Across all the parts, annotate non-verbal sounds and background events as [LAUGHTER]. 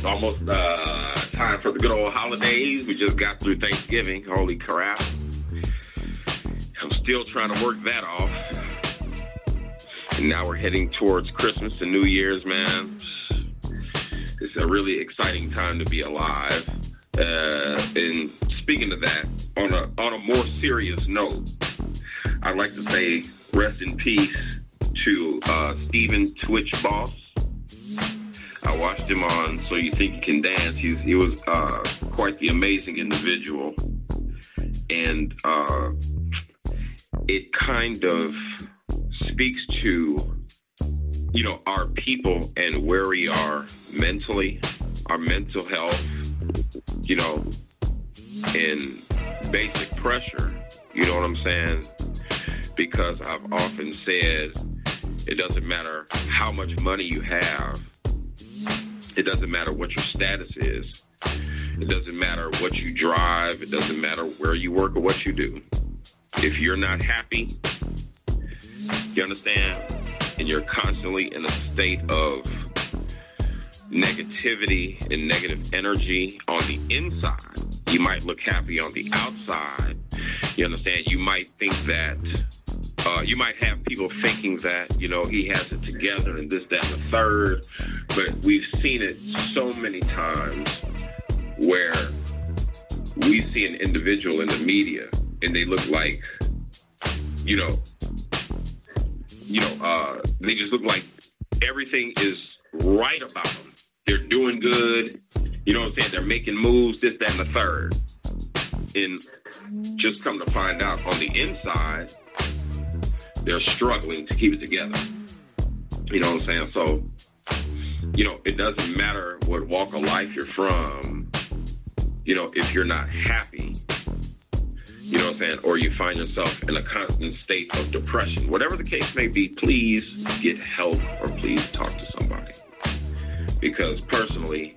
It's almost uh, time for the good old holidays. We just got through Thanksgiving. Holy crap. I'm still trying to work that off. And now we're heading towards Christmas and New Year's, man. It's a really exciting time to be alive. Uh, and speaking of that, on a on a more serious note, I'd like to say rest in peace to uh, Stephen Twitch Boss. I watched him on So You Think You Can Dance. He's, he was uh, quite the amazing individual, and uh, it kind of speaks to you know our people and where we are mentally, our mental health, you know, and basic pressure. You know what I'm saying? Because I've often said it doesn't matter how much money you have, it doesn't matter what your status is, it doesn't matter what you drive, it doesn't matter where you work or what you do. If you're not happy, you understand? And you're constantly in a state of negativity and negative energy on the inside. You might look happy on the outside. You understand? You might think that, uh, you might have people thinking that, you know, he has it together and this, that, and the third. But we've seen it so many times where we see an individual in the media and they look like, you know, you know, uh, they just look like everything is right about them. They're doing good. You know what I'm saying? They're making moves, this, that, and the third. And just come to find out on the inside, they're struggling to keep it together. You know what I'm saying? So, you know, it doesn't matter what walk of life you're from, you know, if you're not happy, you know what I'm saying, or you find yourself in a constant state of depression, whatever the case may be, please get help or please talk to somebody. Because personally,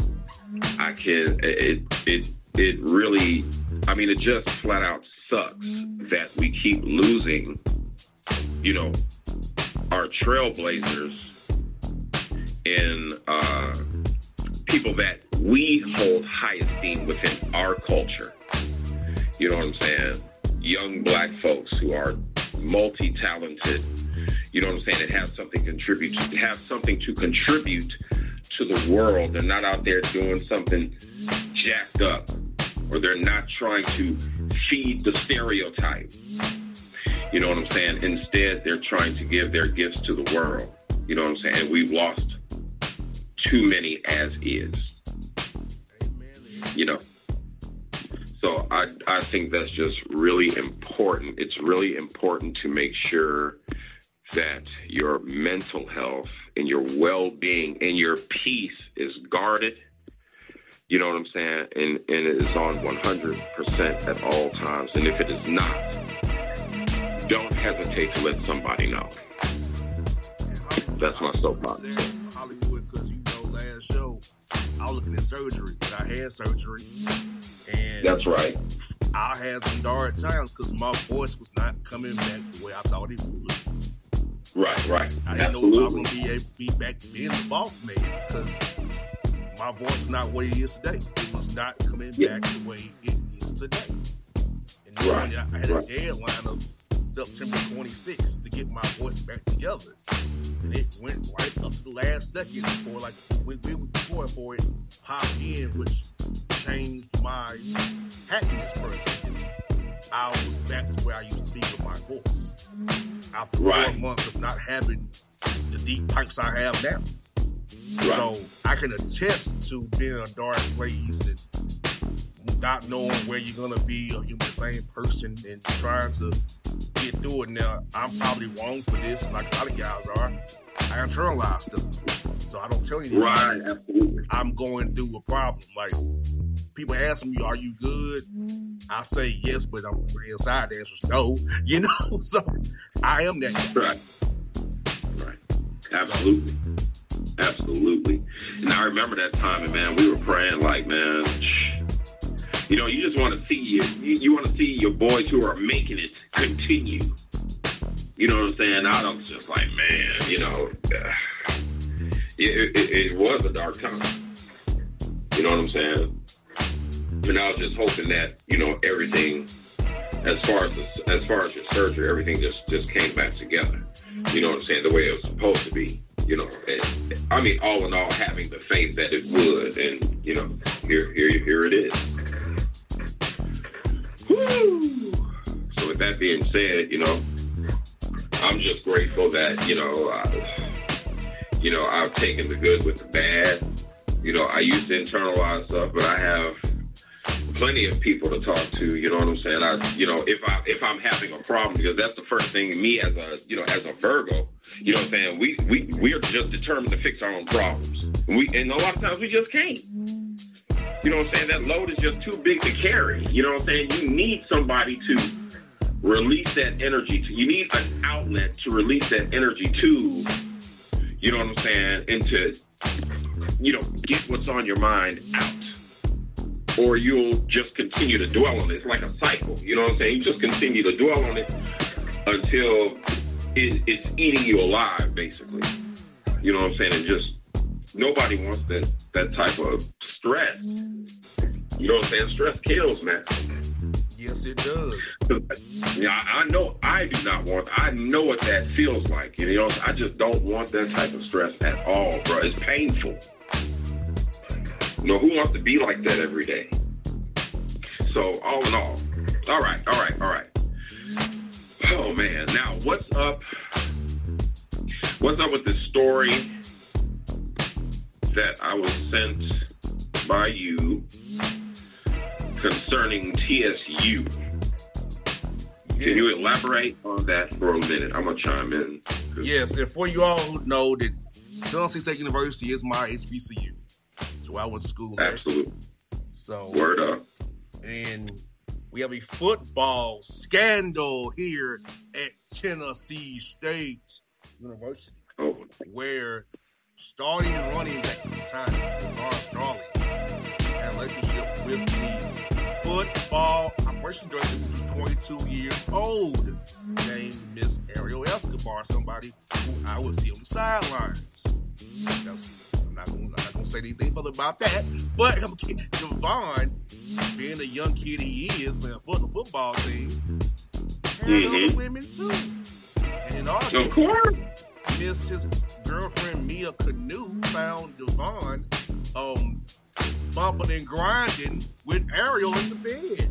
I can it it it really, I mean, it just flat out sucks that we keep losing, you know, our trailblazers and uh, people that we hold high esteem within our culture. You know what I'm saying? Young black folks who are multi-talented. You know what I'm saying? That have something contribute, have something to contribute to the world. They're not out there doing something jacked up, or they're not trying to feed the stereotype. You know what I'm saying? Instead, they're trying to give their gifts to the world. You know what I'm saying? We've lost too many as is. You know. So I I think that's just really important. It's really important to make sure that your mental health and your well-being and your peace is guarded. You know what I'm saying? And and it is on 100% at all times. And if it is not, don't hesitate to let somebody know. That's my soapbox. Hollywood, because you know, last show I was looking at surgery. But I had surgery, and That's right. I had some dark times because my voice was not coming back the way I thought it would. Right, right. I didn't know if I gonna be able to be back being the boss man because my voice is not what it is today. It was not coming Yeah. back the way it is today. And Right, I had right. a deadline of September 26th to get my voice back together. And it went right up to the last second before like we, we were before for it popped in, which changed my happiness per se. I was back to where I used to be with my voice. After four months of not having the deep pipes I have now. Right. So I can attest to being in a dark place and not knowing where you're gonna be or you're the same person and trying to get through it. Now I'm probably wrong for this, like a lot of guys are. I internalize stuff, so I don't tell anyone Right, absolutely. I'm going through a problem. Like people ask me, "Are you good?" I say yes, but I'm real inside. The answer is no. [LAUGHS] You know, [LAUGHS] so I am that guy. Right. Right. Absolutely. Absolutely. And I remember that time, and man, we were praying like, man, you know, you just want to see you, you, you want to see your boys who are making it continue. You know what I'm saying? I was just like, man, you know, it, it, it was a dark time. You know what I'm saying? And I was just hoping that, you know, everything as far as the, as far as your surgery, everything just just came back together. You know what I'm saying? The way it was supposed to be. You know, and, I mean, all in all, having the faith that it would, and you know, here here here it is. Woo! So with that being said, you know, I'm just grateful that you know, you know, I've taken the good with the bad. You know, I used to internalize stuff, but I have plenty of people to talk to. You know what I'm saying? I, you know, if I if I'm having a problem, because that's the first thing. In me as a you know as a Virgo, you know what I'm saying? We we we are just determined to fix our own problems. We and a lot of times we just can't. You know what I'm saying? That load is just too big to carry. You know what I'm saying? You need somebody to release that energy to. You need an outlet to release that energy to. You know what I'm saying? And to you know get what's on your mind out or you'll just continue to dwell on it. It's like a cycle. You know what I'm saying? You just continue to dwell on it until it, it's eating you alive, basically. You know what I'm saying? And just nobody wants that that type of stress. You know what I'm saying? Stress kills, man. Yes, it does. Yeah, I, know I do not want. I know what that feels like. You know, I just don't want that type of stress at all, bro. It's painful. You know, who wants to be like that every day? So, all in all, all right, all right, all right. Oh man, now what's up? What's up with this story that I was sent by you concerning TSU? Can you elaborate on that for a minute? I'm gonna chime in. Yes, and for you all who know that Tennessee State University is my HBCU. So I went to school there. Absolutely. So Word up. and we have a football scandal here at Tennessee State University, Oh, where starting running back at the time, Lawrence Darling, had a relationship with the football operations director was 22 years old, named Miss Ariel Escobar, somebody who I would see on the sidelines. That's, I'm not going to say anything further about that. But Devon, being the young kid he is, playing for the football team, had Mhm. other women too. And in August, Of course. Miss his girlfriend Mia Canoe found Devon um bumping and grinding with Ariel in the bed.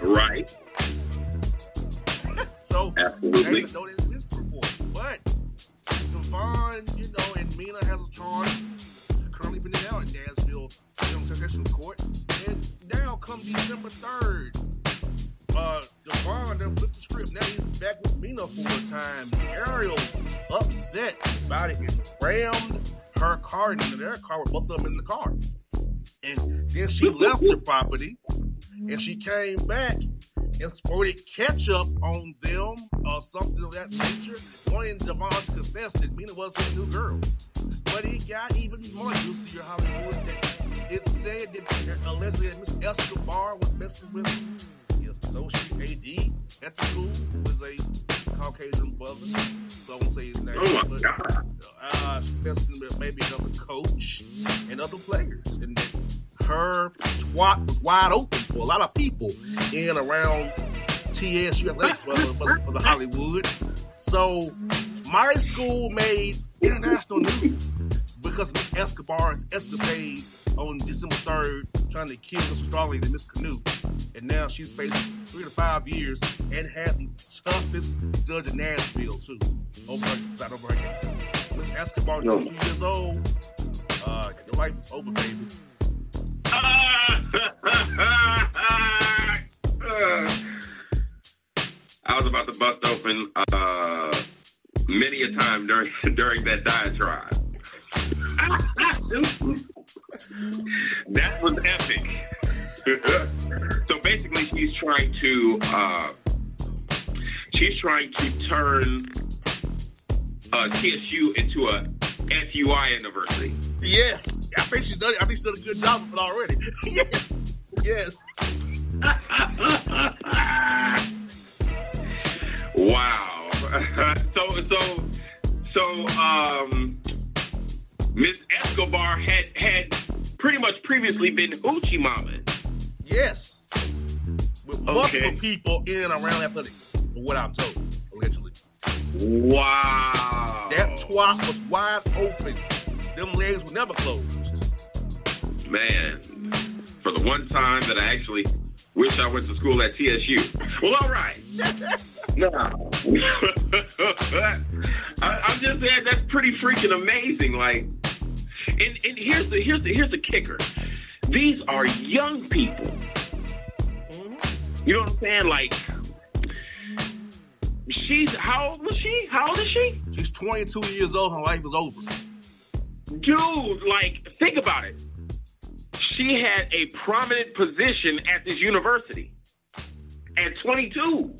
Right. So Absolutely. Know this report. But Devon, you know, and Mina has a charge currently been out in Nashville Film Sessions Court. And now come December 3rd. Uh, Devon then flipped the script. Now he's back with Mina for a time. Ariel upset about it and rammed her car into their car with both of them in the car. And then she [LAUGHS] left the property and she came back and squirted ketchup on them or something of that nature, wanting Devon to confess that Mina was his new girl. But it got even more juicier Hollywood that it said that allegedly that Miss Escobar was messing with the associate AD at the school, was a Caucasian brother. So I won't say his name. Oh my but, God. uh, with maybe another coach and other players. And her twat was wide open for a lot of people in around TSU athletics for, for, the Hollywood. So my school made international news because of Miss Escobar's escapade on December 3rd trying to kill Mr. Strawley and Miss Canoe. And now she's facing three to five years and has the toughest judge in Nashville, too, over her, side over her case. Miss Escobar is No. 22 years old. Uh, your life is over, baby. I was about to bust open uh, many a time during [LAUGHS] during that diatribe. [LAUGHS] that was epic. so basically, she's trying to uh, she's trying to turn uh, TSU into a FUI university. Yes, I think she's done. I think she's done a good job of it already. [LAUGHS] yes, yes. [LAUGHS] wow. [LAUGHS] so so so um Miss Escobar had had pretty much previously been Hoochie Mama. Yes. With multiple people in and around athletics, from what I'm told, allegedly. Wow. That twat was wide open. Them legs were never closed. Man, for the one time that I actually wish I went to school at TSU. Well, all right. [LAUGHS] No. [LAUGHS] I, I'm just saying that's pretty freaking amazing. Like, and, and here's the here's the here's the kicker. These are young people. You know what I'm saying? Like, she's how old was she? How old is she? She's 22 years old. Her life is over. Dude, like, think about it. She had a prominent position at this university at 22.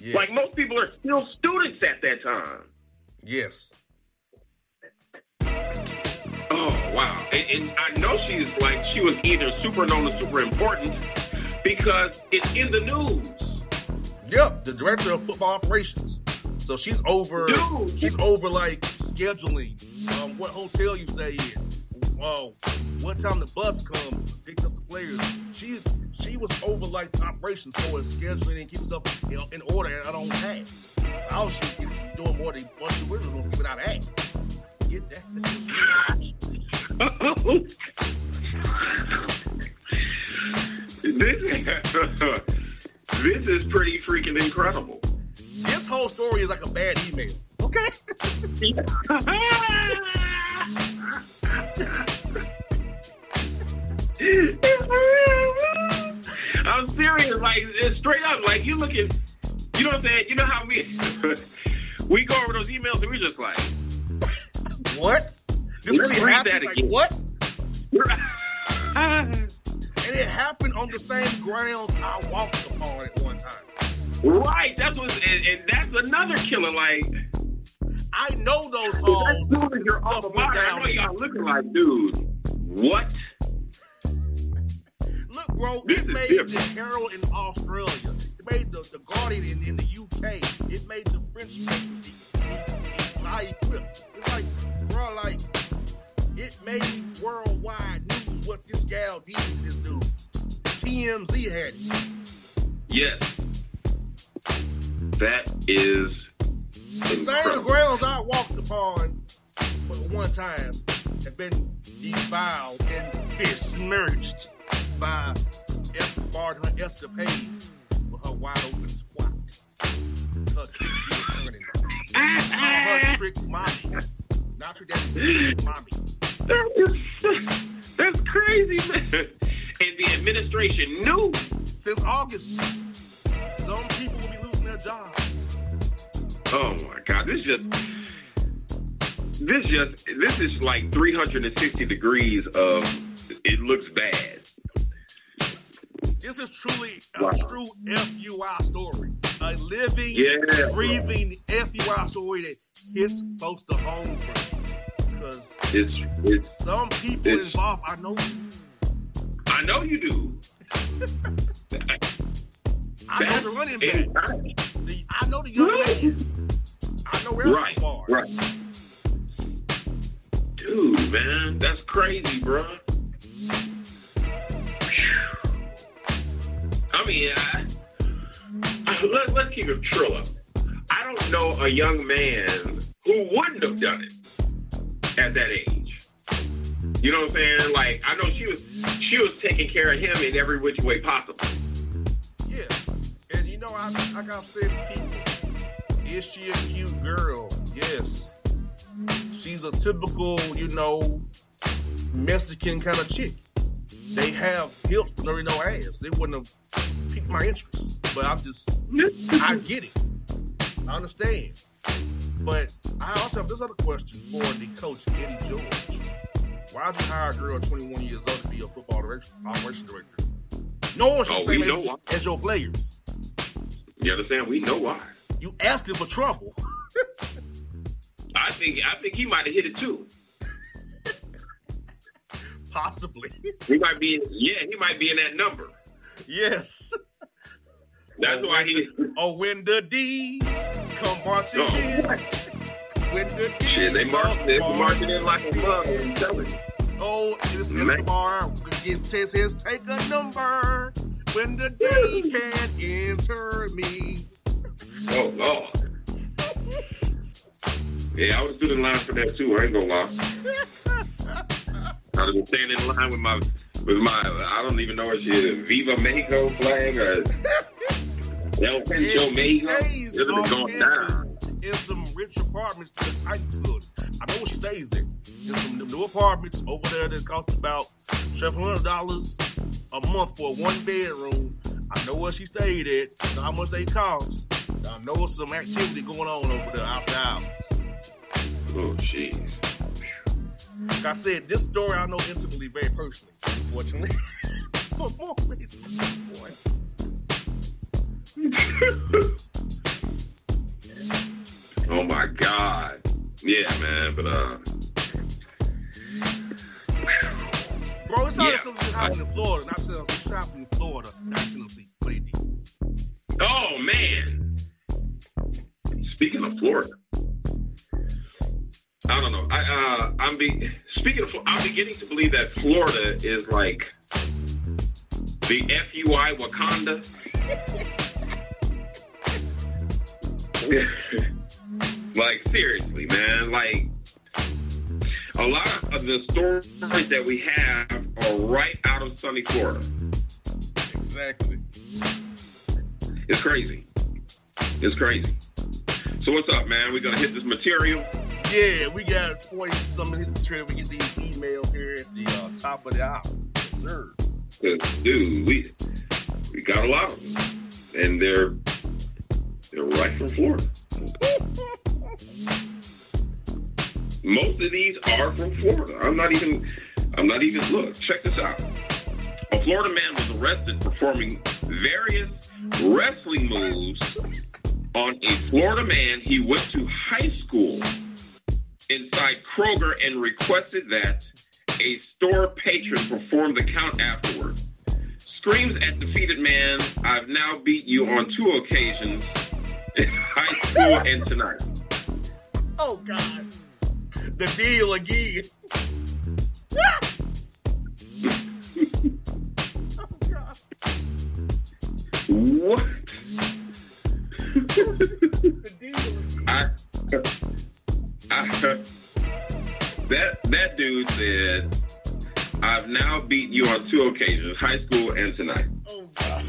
Yes. Like, most people are still students at that time. yes. Oh, wow. And, and I know she's like, she was either super known or super important because it's in the news. Yep. The director of football operations. So she's over. Dude. She's over like scheduling. Um, what hotel you stay in. Oh, what time the bus come, picks up the players. She she was over like the operations for scheduling and stuff you know, in order and I don't ask. I was just get- doing more than bunch of winners was giving out ass. Get that. this, this is pretty freaking incredible. This whole story is like a bad email. Okay. [LAUGHS] [LAUGHS] I'm serious, like it's straight up. Like you looking, you know what I'm saying? You know how we [LAUGHS] we go over those emails and we just like, What? This really happened? that Like, again. what? [LAUGHS] And it happened on the same grounds I walked upon at one time. Right. That's what, and, and that's another killer. Like, I know those halls. you're off the Stuff went I know y'all looking like, dude, what? Look, bro, This it made different. the Herald in Australia. It made the, the Guardian in, in the UK. It made the French papers. It, it. It's like, bro, like, it made worldwide news what this gal did to this dude. TMZ had it. Yes. That is The same grounds I walked upon for one time have been defiled and besmirched by Escobar and her escapade with her wide open twat. Her trick she turning. Her trick mommy. Not her daddy trick mommy. That is, [LAUGHS] that's crazy, man. And the administration knew. Since August, some people will be losing their jobs. Oh my God, this just this just this is like 360 degrees of it looks bad. This is truly a true FUI story. A living, Yeah, bro. breathing FUI story that hits close to home. Because It's it's some people It's- involved, I know, I know you do. [LAUGHS] I know the running back. The, I know the young man. I know right, Escobar. right. Dude, man, that's crazy, bro. I mean, I, I, let, let's keep it Trilla. I don't know a young man who wouldn't have done it at that age. You know what I'm saying? Like, I know she was she was taking care of him in every which way possible. Yes. And you know, I, like I've said to people, is she a cute girl? Yes. She's a typical, you know, Mexican kind of chick. They have hips, no no ass. It wouldn't have piqued my interest. But I'm just, I get it. I understand. But I also have this other question for the coach, Eddie George. Why did you hire a girl 21 years old to be a football director, operation director? No one should Oh, say we know as, why. as your players. You understand? We know why. You asking for trouble. [LAUGHS] I think I think he might have hit it too. [LAUGHS] Possibly. [LAUGHS] He might be, yeah, he might be in that number. yes. That's oh, why he. The, oh, when the D's come marching Oh, in. When the D's shit, they come marked it in like a marching bug. I'm telling you. Oh, Man. Escobar. It says, says, take a number. When the D can enter me. Oh Lord. Yeah, I was doing line for that too. I ain't gonna lie. I was standing in line with my with my I don't even know what she is, Viva Mexico flag or El Pincho Mexico. was on going down. in some rich apartments to the type facility. I know where she stays there. In some new apartments over there that cost about seven hundred dollars a month for one bedroom. I know where she stayed at. I know how much they cost. I know some activity going on over there after hours. Oh jeez. Like I said, this story I know intimately, very personally. Unfortunately, [LAUGHS] for more reasons. Boy. oh my God. Yeah, man, but uh Bro, it's not Yeah. something that happened in Florida. Not saying something happened in Florida, not Tennessee. But it did. Oh man. Speaking of Florida, I don't know. I uh, I'm be speaking of. I'm beginning to believe that Florida is like the FUI Wakanda. [LAUGHS] [LAUGHS] like seriously, man. Like a lot of the stories that we have are right out of sunny Florida. Exactly. It's crazy. It's crazy. So what's up, man? We gonna hit this material? Yeah, we got you some of his material. We get these emails here at the uh, top of the hour. Yes, sir. dude, we we got a lot of them, and they're they're right from Florida. [LAUGHS] Most of these are from Florida. I'm not even. I'm not even. Look, check this out. A Florida man was arrested performing various wrestling moves on a Florida man he went to high school inside Kroger and requested that a store patron perform the count afterward. Screams at defeated man, I've now beat you on two occasions in [LAUGHS] high school and tonight. Oh God. The deal again. oh God. What? The deal again. I, I, that that dude said, "I've now beat you on two occasions, high school and tonight." Oh God.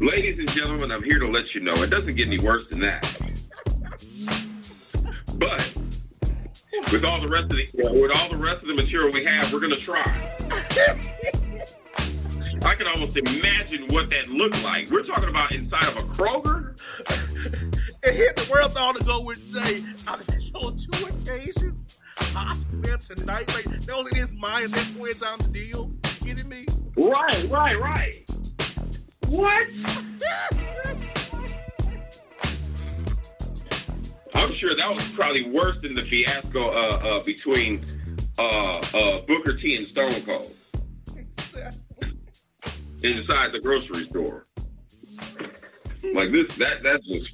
Ladies and gentlemen, I'm here to let you know it doesn't get any worse than that. But with all the rest of the with all the rest of the material we have, we're gonna try. I can almost imagine what that looked like. We're talking about inside of a Kroger. and hit the world all to go with Jay. I've been on two occasions. Hospital tonight. Like was in his mind at that point in time the deal. You kidding me? Right, right, right. What? [LAUGHS] I'm sure that was probably worse than the fiasco uh, uh, between uh, uh, Booker T and Stone Cold inside the grocery store. Like this, that that's just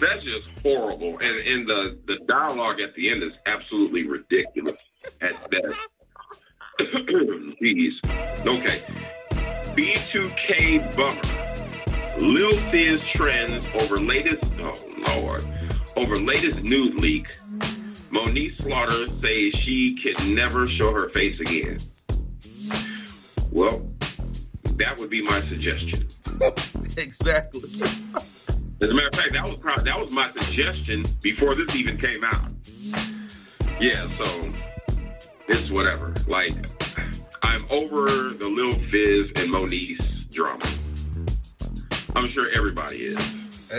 that's just horrible, and and the the dialogue at the end is absolutely ridiculous at best. [CLEARS THROAT] Jeez. Okay. B2K bummer. Lil Fizz trends over latest. Oh Lord. Over latest news leak. Monique Slaughter says she can never show her face again. Well, that would be my suggestion. [LAUGHS] Exactly. As a matter of fact, that was probably, that was my suggestion before this even came out. Yeah, so it's whatever. Like I'm over the Lil Fizz and Monique's drama. I'm sure everybody is.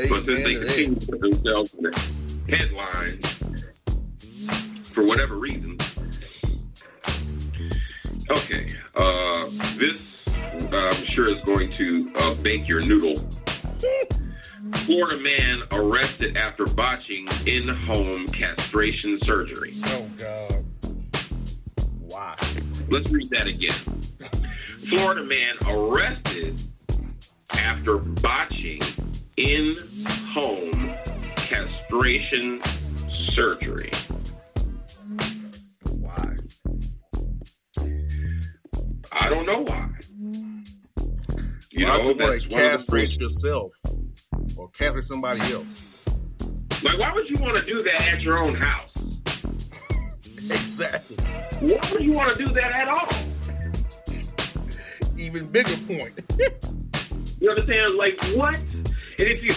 but since they continue to put themselves in the headlines for whatever reason. Okay, uh, this uh, I'm sure is going to uh, bake your noodle. Florida man arrested after botching in-home castration surgery. Oh God. Why? Let's read that again. Florida man arrested one of the castrate things. yourself or castrate somebody else? Like, why would you want to do that at your own house? [LAUGHS] Exactly. Why would you want to do that at all? Even bigger point. [LAUGHS] You understand? Like what? And if you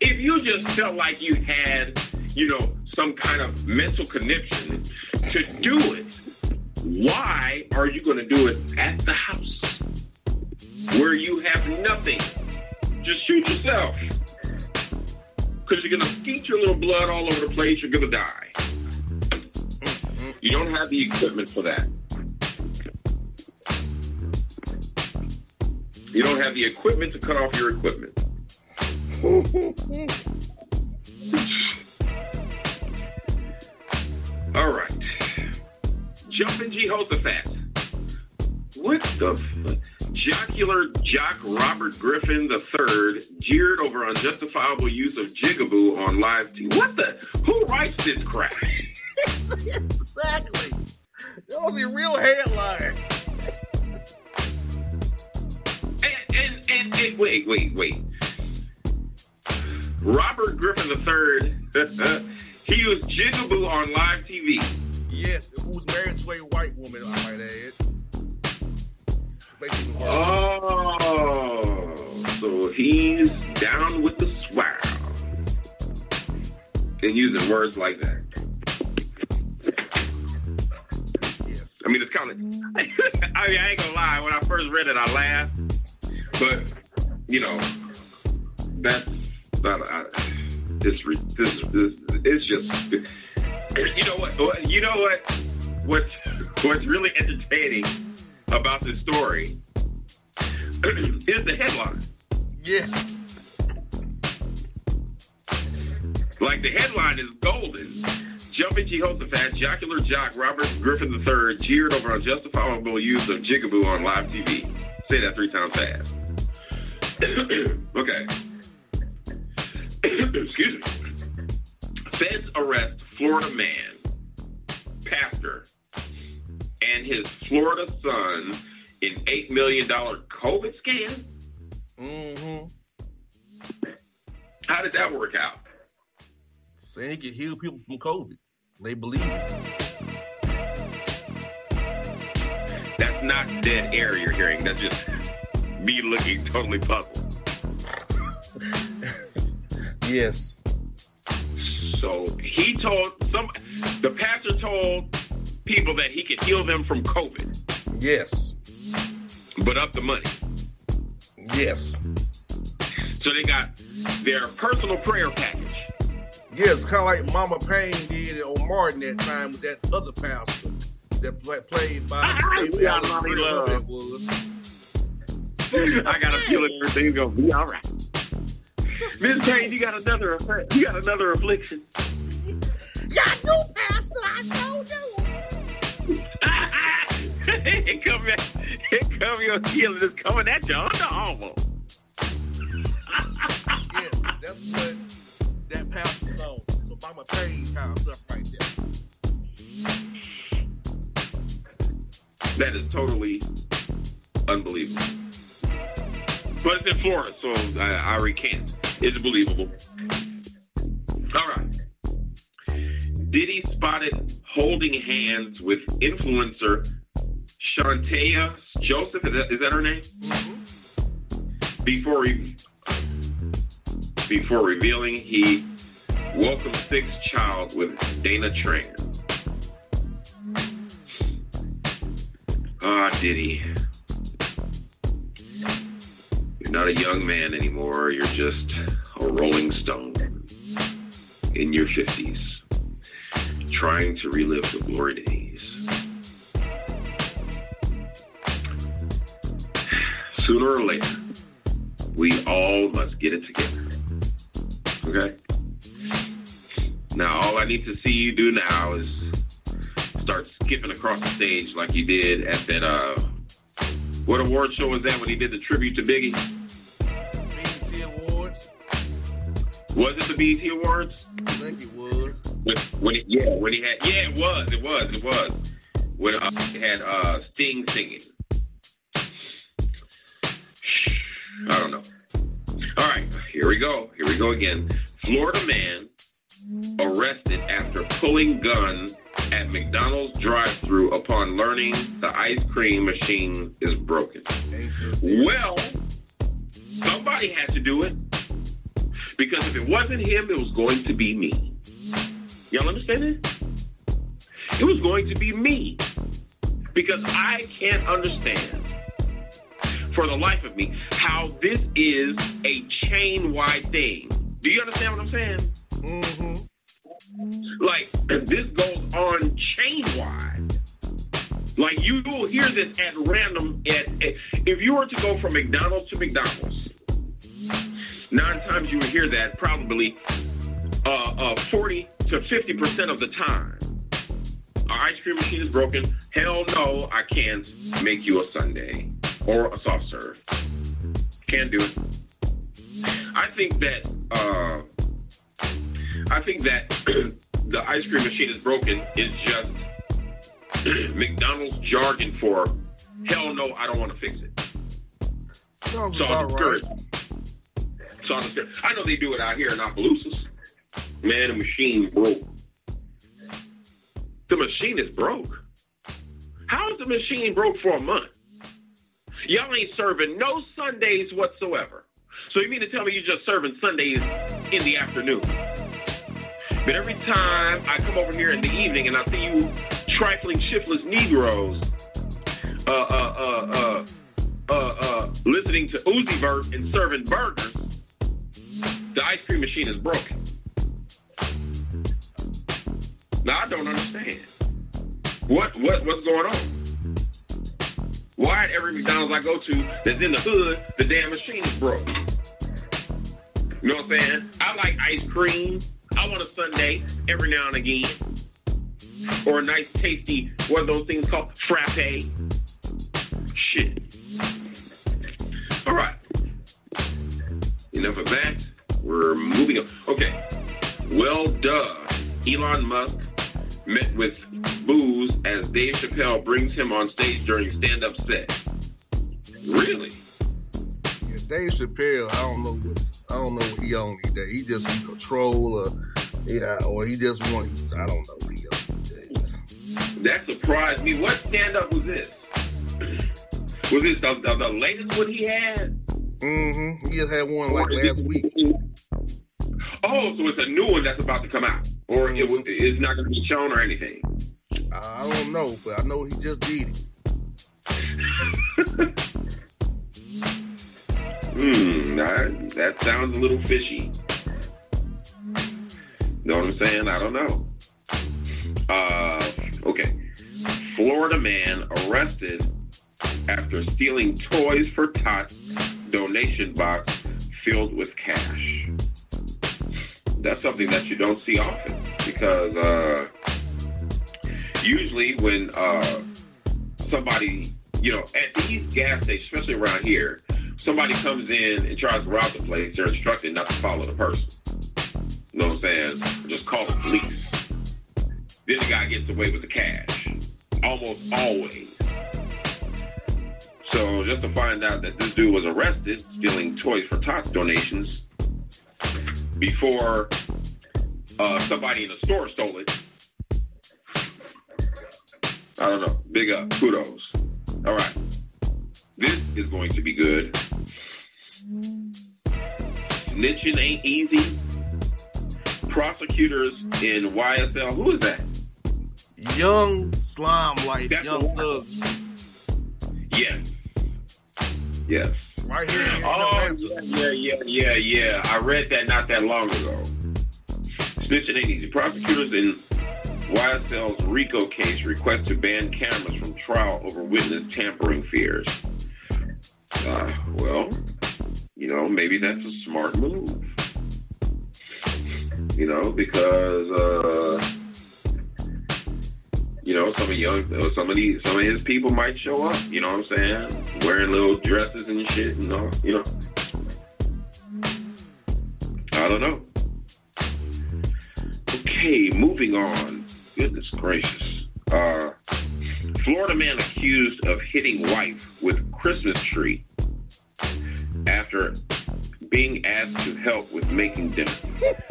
if you just felt like you had, you know, some kind of mental connection to do it, why are you going to do it at the house where you have nothing? Just shoot yourself. Because you're going to skeet your little blood all over the place. You're going to die. You don't have the equipment for that. You don't have the equipment to cut off your equipment. [LAUGHS] All right. Jumping Jehoshaphat. What the fuck? Jocular jock Robert Griffin III jeered over unjustifiable use of jigaboo on live TV. What the? Who writes this crap? [LAUGHS] exactly. That was a real headline. And, and, and, and wait, wait, wait. Robert Griffin III, [LAUGHS] he used jigaboo on live TV. Yes, who's married to a white woman, I might add. Basically, Oh, so he's down with the swag. And using words like that. yes. I mean, it's kind of. [LAUGHS] I mean, I ain't gonna lie. When I first read it, I laughed. But you know, that's not. I, re- this, it's just. You know what? what- You know what? What's what's really entertaining about this story? [CLEARS THROAT] is the headline. Yes. Like the headline is golden. Jumping Jehoshaphat, jocular jock Robert Griffin III jeered over unjustifiable use of jigaboo on live TV. Say that three times fast. [CLEARS THROAT] okay. [CLEARS THROAT] Excuse me. Feds arrest Florida man, pastor, and his Florida son in $8 million COVID scam? Mm-hmm. How did that work out? Saying he could heal people from COVID. They believe it. That's not dead air you're hearing. That's just me looking totally puzzled. [LAUGHS] Yes. So he told some, the pastor told people that he could heal them from COVID, Yes. but up the money. Yes. So they got their personal prayer package. Yes, kind of like Mama Payne did on Martin that time with that other pastor that play, played by David yeah, Allen Mommy Love. that was. [LAUGHS] I got a feeling everything's gonna be all right. Miss Payne, you got another, affliction. you got another affliction. Yeah, I do, Pastor. I told you. Here [LAUGHS] come here come your healing is coming at you oh, under [LAUGHS] armor. Yes, that's what that was on. So Mama Payne kind of stuff right there. That is totally unbelievable. But it's in Florida, so I, I recant. It's believable. All right. Diddy spotted holding hands with influencer Shantea Joseph. Is that, is that her name? Before he, before revealing he welcomed sixth child with Dana Trainer. Ah, Diddy. You're not a young man anymore. You're just a rolling stone in your 50s, trying to relive the glory days. Sooner or later, we all must get it together. Okay? Now, all I need to see you do now is start skipping across the stage like you did at that uh what award show was that when he did the tribute to Biggie? BET Awards. Was it the BET Awards? I think it was. When, when he, yeah, when he had yeah, it was, it was, it was. When uh, he had uh Sting singing. I don't know. All right, here we go. Here we go again. Florida man arrested after pulling gun at McDonald's drive-through upon learning the ice cream machine is broken. Well, somebody had to do it. Because if it wasn't him, it was going to be me. Y'all understand it? It was going to be me. Because I can't understand for the life of me how this is a chain wide thing. Do you understand what I'm saying? Mhm. Like this goes on chain wide. Like you will hear this at random. At, at if you were to go from McDonald's to McDonald's, nine times you would hear that probably uh, uh, forty to fifty percent of the time. Our ice cream machine is broken. Hell no, I can't make you a sundae or a soft serve. Can't do it. I think that. Uh, I think that [CLEARS THROAT] the ice cream machine is broken is just [CLEARS THROAT] McDonald's jargon for hell no, I don't want to fix it. Sounds So I'm about right. So discouraged. I know they do it out here in Opelousas. Man, the machine broke. The machine is broke. How is the machine broke for a month? Y'all ain't serving no Sundays whatsoever. So you mean to tell me you're just serving Sundays in the afternoon? But every time I come over here in the evening and I see you trifling, shiftless Negroes uh, uh, uh, uh, uh, uh, listening to Uzi Vert and serving burgers, the ice cream machine is broken. Now I don't understand. What what what's going on? Why at every McDonald's I go to that's in the hood, the damn machine is broke? You know what I'm saying? I like ice cream. I want a sundae every now and again. Or a nice tasty, what are those things called? Frappe. Shit. All right. Enough of that. We're moving on. Okay. Well, duh. Elon Musk met with booze as Dave Chappelle brings him on stage during stand-up set. Really? Yeah, Dave Chappelle, I don't know what I don't know what he on these days. He just either troll or yeah, or he just want I don't know what he on these days. That surprised me. What stand-up was this? Was this the, the, the latest one he had? Mm-hmm. He just had one like last week. Oh, so it's a new one that's about to come out, or it was, it's not going to be shown or anything. I don't know, but I know he just did it. [LAUGHS] Hmm, that, that sounds a little fishy. Know what I'm saying? I don't know. Uh, okay. Florida man arrested after stealing toys for tots donation box filled with cash. That's something that you don't see often because uh, usually when uh, somebody, you know, at these gas stations, especially around here, somebody comes in and tries to rob the place, they're instructed not to follow the person. You know what I'm saying? Just call the police. Then the guy gets away with the cash. Almost always. So just to find out that this dude was arrested stealing Toys for Tots donations before uh, somebody in the store stole it. I don't know. Big up. Kudos. All right. This is going to be good. Snitching ain't easy. Prosecutors in YSL. Who is that? Young slime life, That's Young Thug's, Yes. Yes. Right here in Oh, yeah, yeah, yeah, yeah, yeah. I read that not that long ago. Snitching ain't easy. Prosecutors in YSL's RICO case request to ban cameras from trial over witness tampering fears. Uh, well, you know, maybe that's a smart move. You know, because uh, you know some of young, some of these, some of his people might show up. You know what I'm saying? Wearing little dresses and shit, and all. You know, I don't know. Okay, moving on. Goodness gracious. Uh, Florida man accused of hitting wife with Christmas tree after being asked to help with making dinner. [LAUGHS]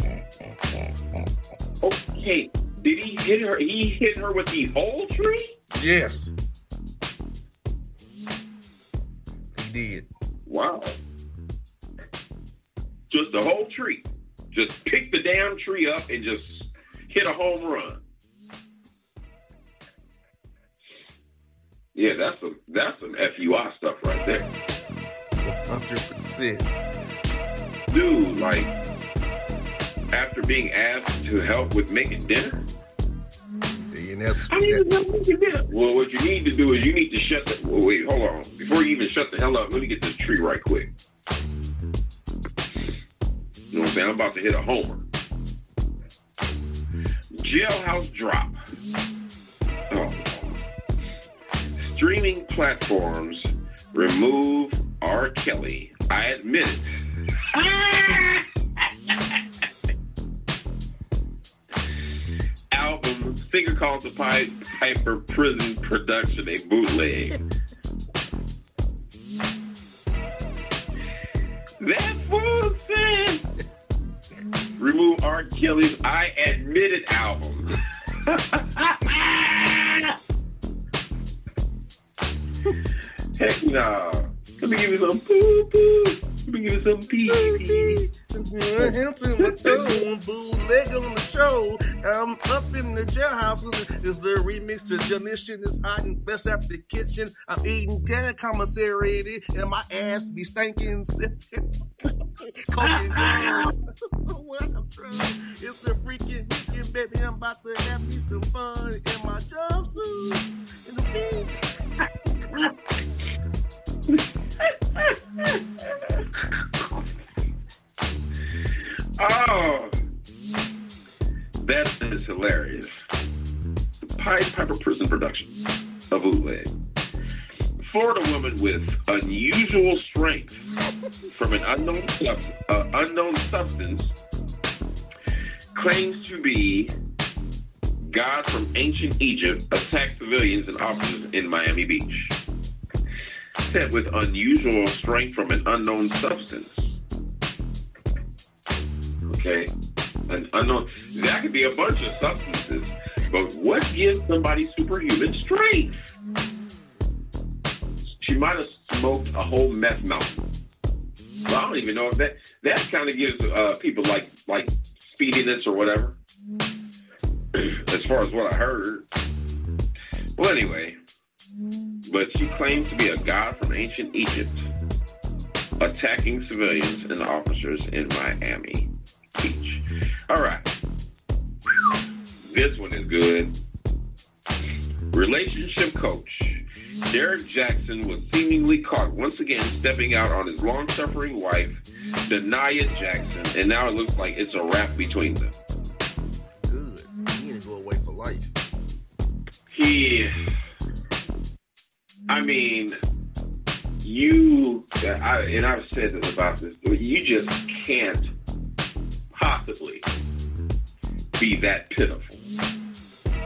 Okay, did he hit her? He hit her with the whole tree? Yes, he did. Wow. Just the whole tree. Just pick the damn tree up and just hit a home run. Yeah, that's some that's some FUI stuff right there. Hundred percent. Dude, like after being asked to help with making dinner? And that's How do you help making dinner? Well, what you need to do is you need to shut the well, wait, hold on. Before you even shut the hell up, let me get this tree right quick. You know what I'm saying? I'm about to hit a homer. Jailhouse drop. Oh. Streaming platforms remove R. Kelly. I admit it. Ah! Finger Calls the Pied Piper Prison Production, a bootleg. That fool said, remove R. Kelly's I Admit It album. [LAUGHS] Heck no. Let me give you some poo poo. You some pee pee. Answer my phone, boo leg on the show. I'm up in the jailhouse. Is [LAUGHS] the remix to Janition is hot and best after the kitchen. I'm eating cat commissary and my ass be stinking. It's the freaking weekend, baby. I'm about to have me some fun in my jumpsuit. In the pink. Oh, that is hilarious. The Pied Piper Prison production of Bootleg. Florida woman with unusual strength from an unknown, uh, unknown substance claims to be God from ancient Egypt attacked civilians and officers in Miami Beach. Said with unusual strength from an unknown substance. Okay? An unknown. That could be a bunch of substances, but what gives somebody superhuman strength? She might have smoked a whole meth mountain. I don't even know if that that kind of gives uh, people like like speediness or whatever. [CLEARS THROAT] as far as what I heard. Well, anyway, but she claims to be a god from ancient Egypt, attacking civilians and officers in Miami Beach. All right, this one is good. Relationship coach. Derrick Jaxn was seemingly caught once again stepping out on his long suffering wife, Da'Naia Jaxn, and now it looks like it's a wrap between them. Good. He to go away for life. He, I mean, you, I, and I've said this about this, you just can't possibly be that pitiful.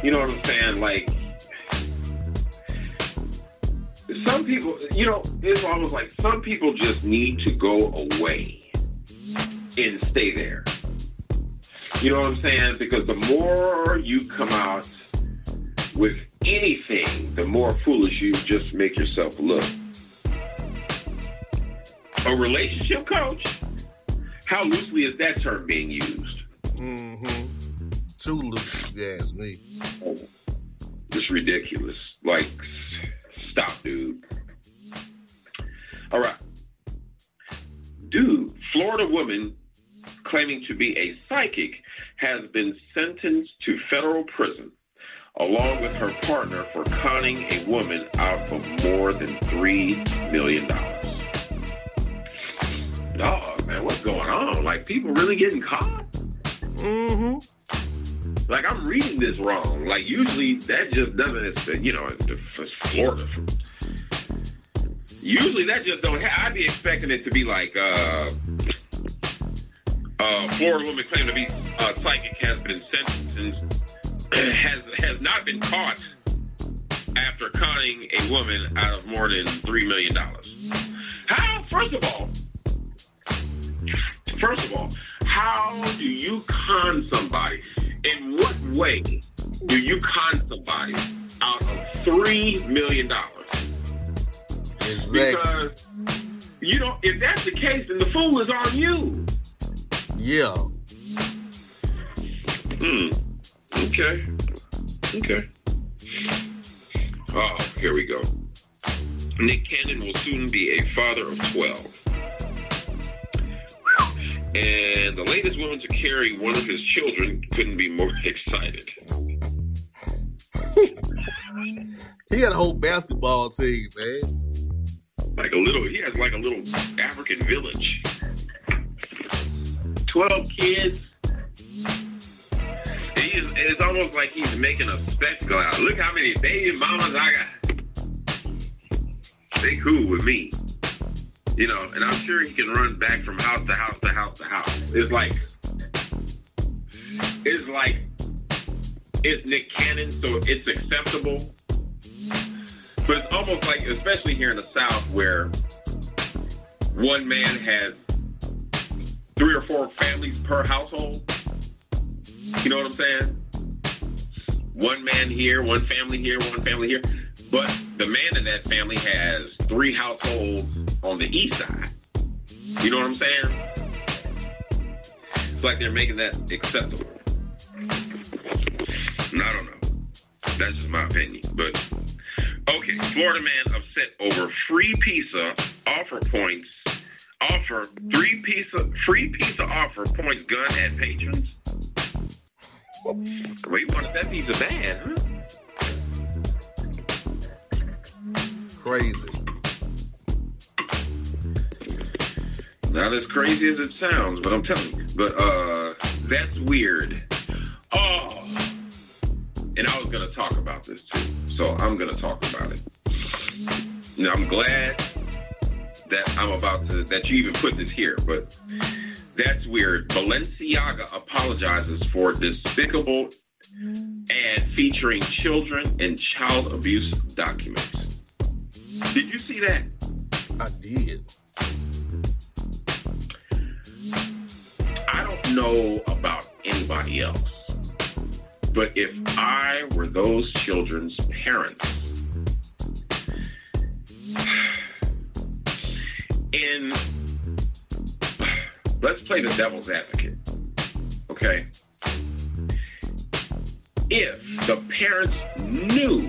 You know what I'm saying? Like, some people, you know, it's almost like some people just need to go away and stay there. You know what I'm saying? Because the more you come out with anything, the more foolish you just make yourself look. A relationship coach? How loosely is that term being used? Mm-hmm. Too loose, you ask me. Oh, it's ridiculous. Like, stop, dude. All right. Dude, Florida woman claiming to be a psychic has been sentenced to federal prison along with her partner for conning a woman out of more than $3 million. Dog, man, what's going on? Like, people really getting caught? Mm-hmm. Like, I'm reading this wrong. Like, usually that just doesn't, you know, it's, it's Florida. Usually that just don't ha- I'd be expecting it to be like, uh, uh, Florida woman claimed to be uh, psychic has been sentenced has has not been caught after conning a woman out of more than three million dollars. How? First of all, first of all, how do you con somebody? In what way do you con somebody out of three million dollars? Exactly. Because you know, if that's the case, then the fool is on you. Yeah. Hmm. Okay. Okay. Oh, here we go. Nick Cannon will soon be a father of 12. And the latest woman to carry one of his children couldn't be more excited. He got a whole basketball team, man. Like a little, he has like a little African village. 12 kids. He is, it's almost like he's making a spectacle out. Look how many baby mamas I got. They cool with me. You know, and I'm sure he can run back from house to house to house to house. It's like, it's like, it's Nick Cannon, so it's acceptable. But it's almost like, especially here in the South, where one man has three or four families per household. You know what I'm saying? One man here, one family here, one family here. But the man in that family has three households on the east side. You know what I'm saying? It's like they're making that acceptable. And I don't know. That's just my opinion. But okay, Florida man upset over free pizza offer points. Offer three pizza free pizza offer points gun at patrons. Ray wanted that piece of bad. Crazy. Not as crazy as it sounds, but I'm telling you. But uh, that's weird. Oh, and I was gonna talk about this too, so I'm gonna talk about it. Now, I'm glad that I'm about to that you even put this here, but that's weird. Balenciaga apologizes for despicable ad featuring children and child abuse documents. Did you see that? I did. I don't know about anybody else, but if I were those children's parents, in let's play the devil's advocate, okay? If the parents knew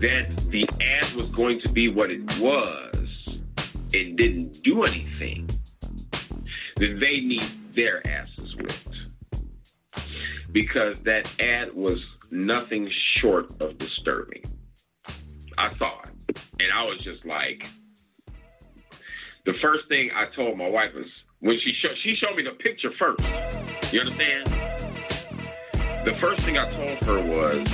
that the ad was going to be what it was and didn't do anything, then they need their asses whipped. Because that ad was nothing short of disturbing. I saw it. And I was just like, the first thing I told my wife was when she showed she showed me the picture first. You understand? The first thing I told her was,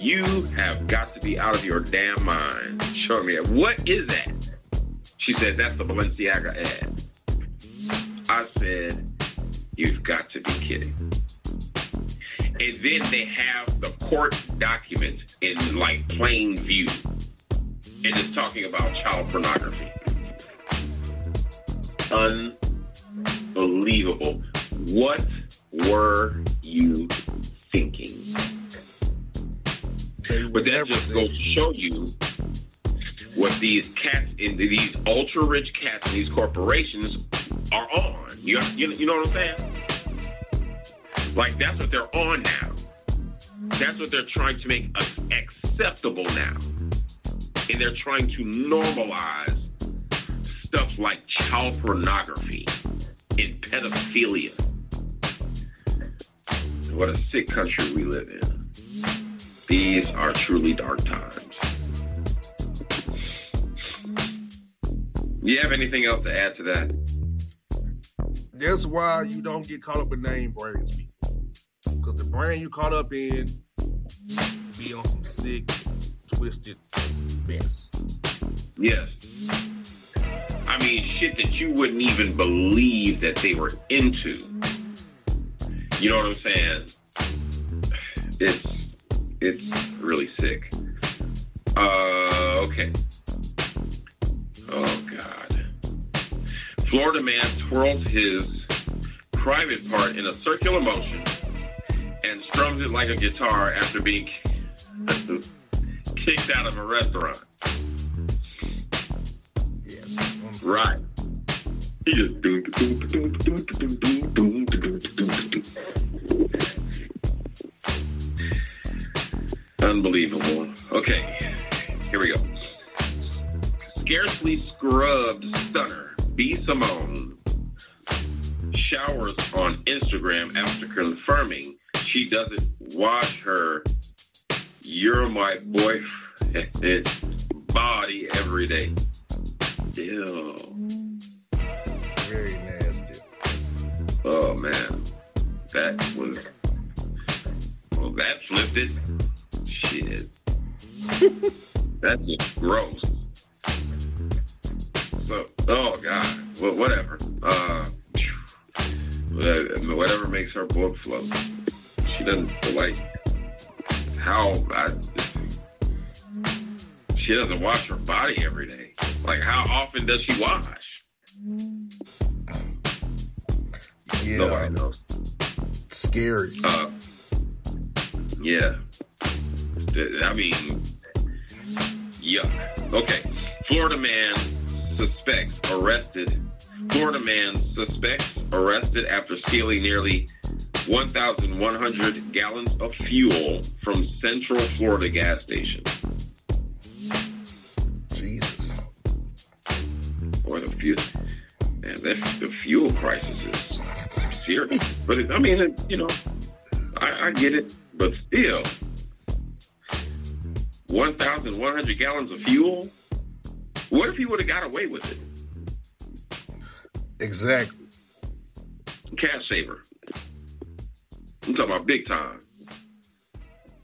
"You have got to be out of your damn mind." Show me. What is that? She said, "That's the Balenciaga ad." I said, "You've got to be kidding." And then they have the court documents in like plain view and it's talking about child pornography. Unbelievable. What were you thinking? But that just goes to show you what these cats in these ultra rich cats in these corporations are on. You, you, you know what I'm saying? Like that's what they're on now. That's what they're trying to make us acceptable now and they're trying to normalize stuff like child pornography and pedophilia. What a sick country we live in. These are truly dark times. You have anything else to add to that? That's why you don't get caught up in name brands, people. Because the brand you caught up in be on some sick, twisted mess. Yes. I mean, shit that you wouldn't even believe that they were into. You know what I'm saying? It's it's really sick. Uh, okay. Oh God. Florida man twirls his private part in a circular motion and strums it like a guitar after being [LAUGHS] kicked out of a restaurant. Yes. Right. He just. Unbelievable. Okay, here we go. Scarcely scrubbed stunner B. Simone showers on Instagram after confirming she doesn't wash her "You're my boyfriend" body every day. Ew. Very nasty. Oh man, that was well. That flipped it. Shit, [LAUGHS] that's just gross. So, oh god, well, whatever. Uh, whatever makes her blood flow. She doesn't like how I. She doesn't wash her body every day. Like, how often does she wash? Yeah. Nobody knows. Scary. Uh, yeah. I mean, yuck. Okay. Florida man suspects arrested. Florida man suspects arrested after stealing nearly 1,100 gallons of fuel from Central Florida gas station. Jesus. Or the fuel. Man, that, the fuel crisis is serious. But it, I mean, it, you know, I, I get it, but still, 1,100 gallons of fuel. What if he would have got away with it? Exactly. Cash saver. I'm talking about big time.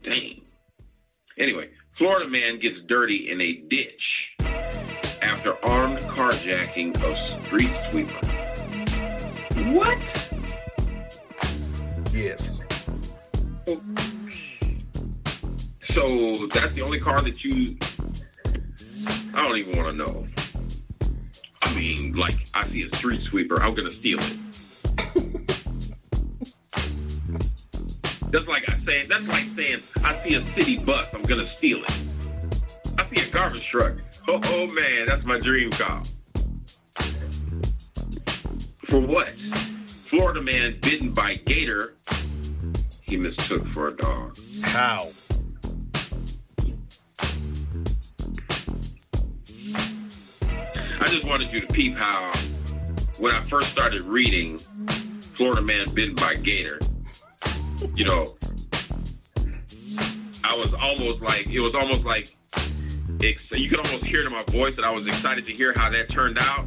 Dang. Anyway, Florida man gets dirty in a ditch after armed carjacking of street sweeper. What? Yes. So that's the only car that you. I don't even want to know. I mean, like, I see a street sweeper, I'm gonna steal it. [LAUGHS] that's like I saying. That's like saying I see a city bus, I'm gonna steal it. I see a garbage truck. Oh, oh man, that's my dream car. For what? Florida man bitten by gator. He mistook for a dog. How? I just wanted you to peep how, when I first started reading Florida Man Bitten by Gator, you know, I was almost like, it was almost like, you could almost hear it in my voice that I was excited to hear how that turned out.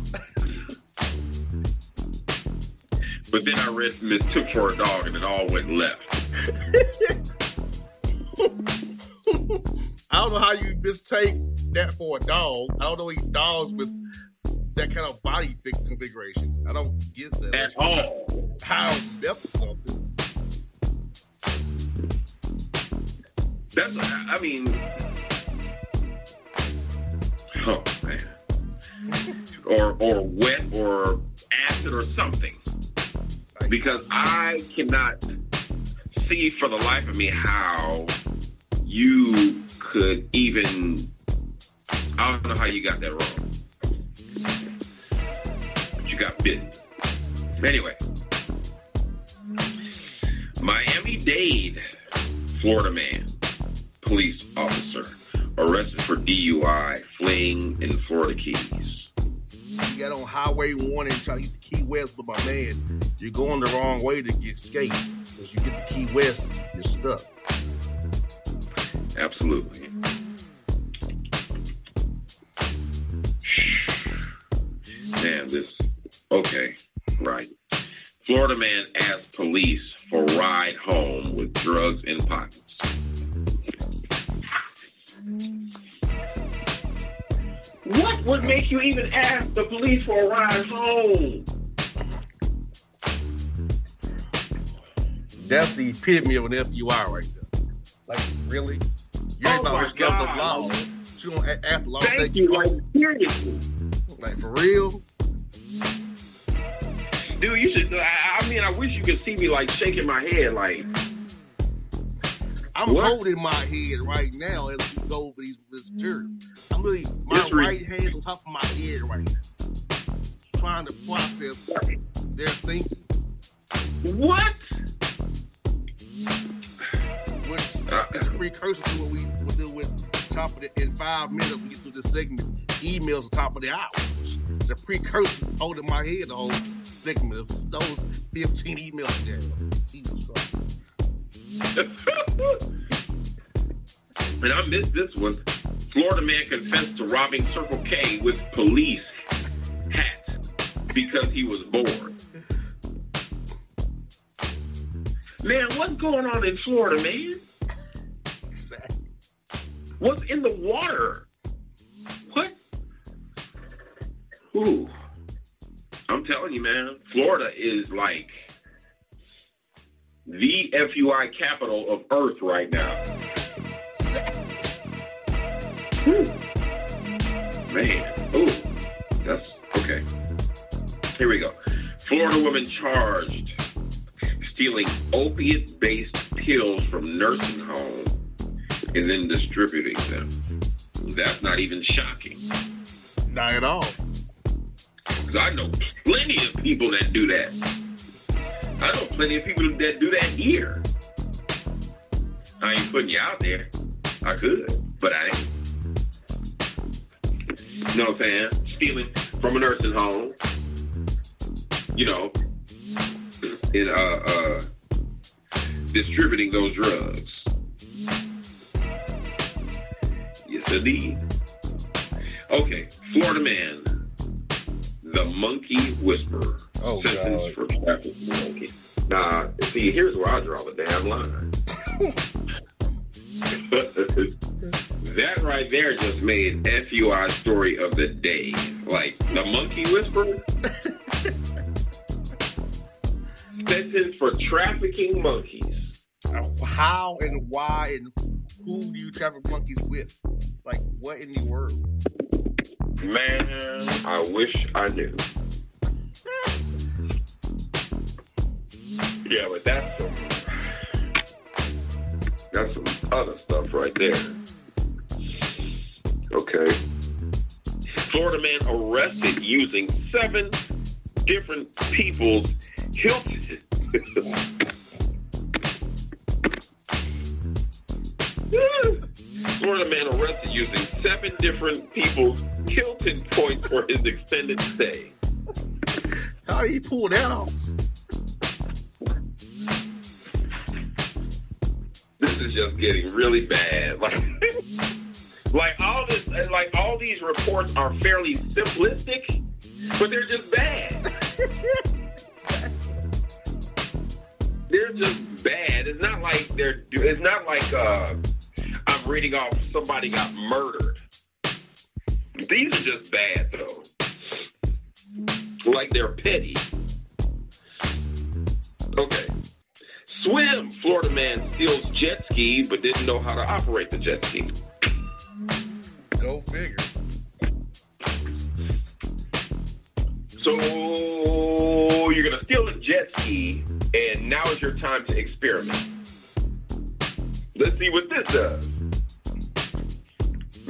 but then I read Mistook for a Dog and it all went left. [LAUGHS] I don't know how you mistake that for a dog. I don't know any dogs with that kind of body fit configuration. I don't get that. At all. How left something. That's, I mean, oh man, or or wet or acid or something, because I cannot see for the life of me how you could even. I don't know how you got that wrong, you got bitten. Anyway, Miami Dade, Florida man police officer arrested for DUI fleeing in Florida Keys. You got on Highway 1 and try to get the Key West, but my man, you're going the wrong way to get escape. Because you get the Key West, you're stuck. Absolutely. Man, this. Okay, right. Florida man asked police for ride home with drugs in pockets. What would make you even ask the police for a ride home? That's the epitome of an FUI right there. Like, really? You ain't oh about to scuff the law. You don't ask the law to take you, you like home. seriously. Like, for real? Dude, you should. I, I mean, I wish you could see me like shaking my head, like, I'm What? holding my head right now as we go over these this journey. I'm really my It's re- right hand on top of my head right now, trying to process their thinking, what? which is a precursor to what we will deal with top of the in five minutes. We get through the segment. Emails on top of the hour. A precursor holding my head the whole segment of those 15 emails there. Jesus Christ. [LAUGHS] and I missed this one. Florida man confessed to robbing Circle K with police hat because he was bored. Man, what's going on in Florida, man? What's in the water? What? Ooh. I'm telling you, man, Florida is like the FUI capital of Earth right now. Man, ooh, that's okay. Here we go. Florida woman charged stealing opiate-based pills from nursing home and then distributing them. That's not even shocking. Not at all. 'Cause I know plenty of people that do that. I know plenty of people that do that here. I ain't putting you out there. I could, but I ain't. You know what I'm saying? Stealing from a nursing home. You know, and uh, uh, distributing those drugs. Yes, indeed. Okay, Florida man the monkey whisperer. Oh, Sentence God. for trafficking monkey. Now, see, here's where I draw the damn line. [LAUGHS] that right there just made FUI story of the day. Like the monkey whisperer. [LAUGHS] Sentence for trafficking monkeys. How and why and who do you traffic monkeys with? Like, what in the world? Man, I wish I knew. Yeah, but that's some that's some other stuff right there. Okay. Florida man arrested using seven different people's Hilton. [LAUGHS] Florida man arrested using seven different people's Hilton points for his extended stay. How do you pull that off? This is just getting really bad. [LAUGHS] Like, like all this, like all these reports are fairly simplistic, but they're just bad. [LAUGHS] they're just bad. It's not like they're. It's not like uh, I'm reading off somebody got murdered. These are just bad though. Like they're petty. Okay. Swim. Florida man steals jet ski but didn't know how to operate the jet ski. Go figure. So you're gonna steal a jet ski, and now is your time to experiment. Let's see what this does.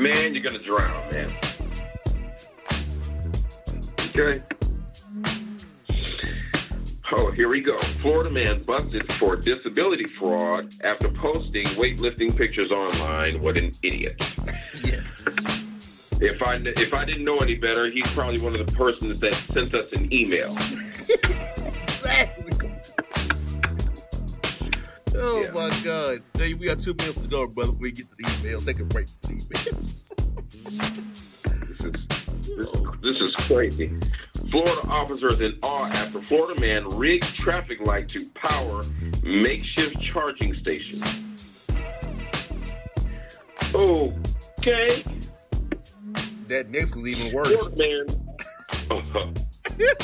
Man, you're gonna drown, man. Okay. Oh, here we go. Florida man busted for disability fraud after posting weightlifting pictures online. What an idiot. Yes. If I if I didn't know any better, he's probably one of the persons that sent us an email. [LAUGHS] Exactly. Oh Yeah. my God! Hey, we got two minutes to go, brother. Before we get to the emails, take a break for the emails. [LAUGHS] This is, this, this is crazy. Florida officers in awe after Florida man rigged traffic light to power makeshift charging station. Okay, That next was even worse. Florida man.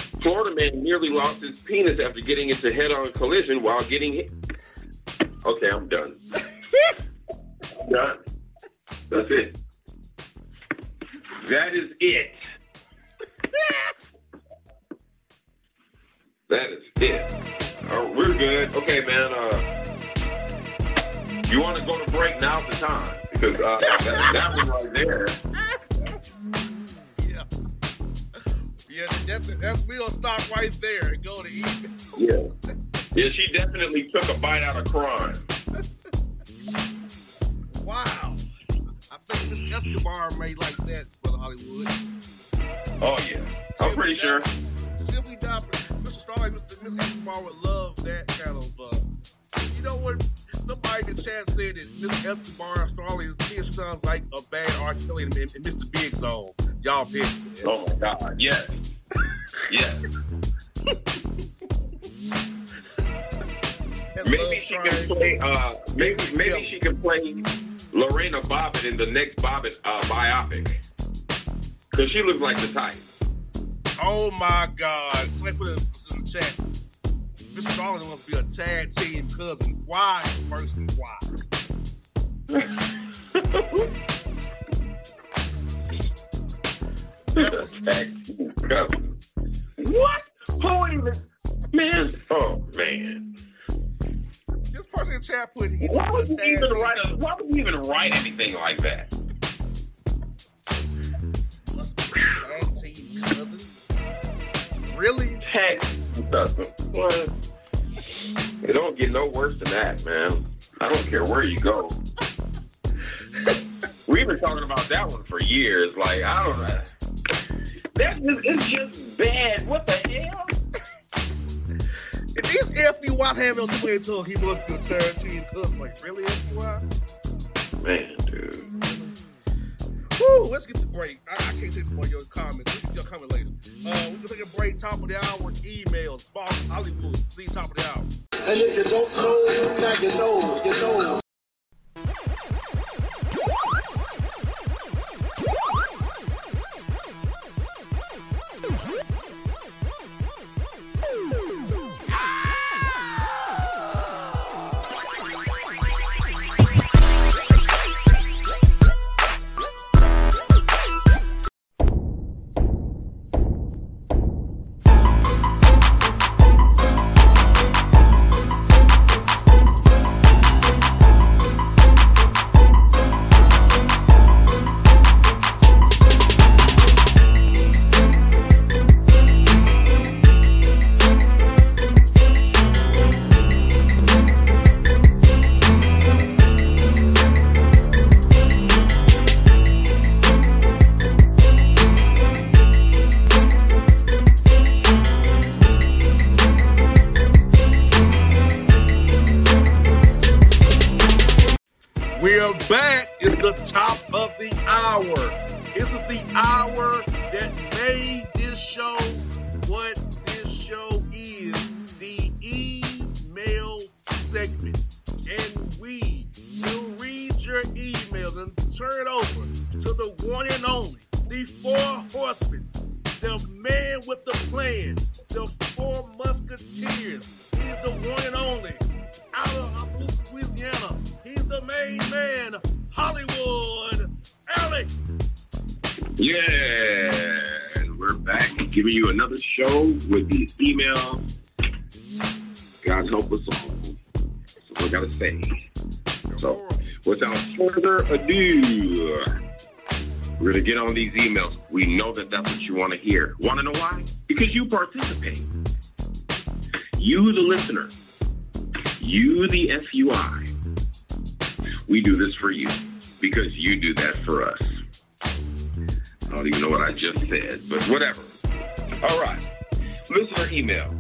[LAUGHS] Florida man nearly lost his penis after getting into head-on collision while getting hit. Okay, I'm done. [LAUGHS] done. That's it. That is it. [LAUGHS] That is it. Oh, we're good. Okay, man. Uh, you want to go to break? Now's the time because uh, that, that one right there. Yeah. Yeah, that, that, we'll stop right there and go to email. Yeah. [LAUGHS] Yeah, she definitely took a bite out of crime. [LAUGHS] Wow. I think Miss Escobar made like that, Brother Hollywood. Oh yeah, I'm pretty sure. Simply not, Mr. Starlight, Mr. Miss Escobar would love that kind of. Uh, you know what? Somebody in the chat said that Miss Escobar Starlight she sounds like a bad R. Kelly and, and Mr. Big Zone. Y'all pick. Oh my God, yes, yes. [LAUGHS] Maybe she can play. Uh, maybe maybe she can play Lorena Bobbitt in the next Bobbitt uh, biopic because she looks like the type. Oh my God! Somebody put it in the chat. Mr. Starlight wants to be a tag team cousin. Why, person? Why? [LAUGHS] what? Who even? Man, oh man. This person in chat put Why would you even write a? Why would you even write anything like that? must tag team cousin. Really? Tag What? It don't get no worse than that, man. I don't care where you go. [LAUGHS] We've been talking about that one for years. Like I don't know. That is it's just bad. What the hell? If these FUI have on somebody told he must be a tag team cousin, like really FUI? Man, dude. Woo, let's get the break. I, I can't take more of your comments. We'll get your comment later. Uh, we can take a break. Top of the hour. Emails. Boss Hollywood. See top of the hour. And if you don't know, now you know, you know. Ado, we're gonna get on these emails. We know that that's what you want to hear. Want to know why? Because you participate. You, the listener. You, the FUI. We do this for you because you do that for us. I don't even know what I just said, but whatever. All right. Listener email.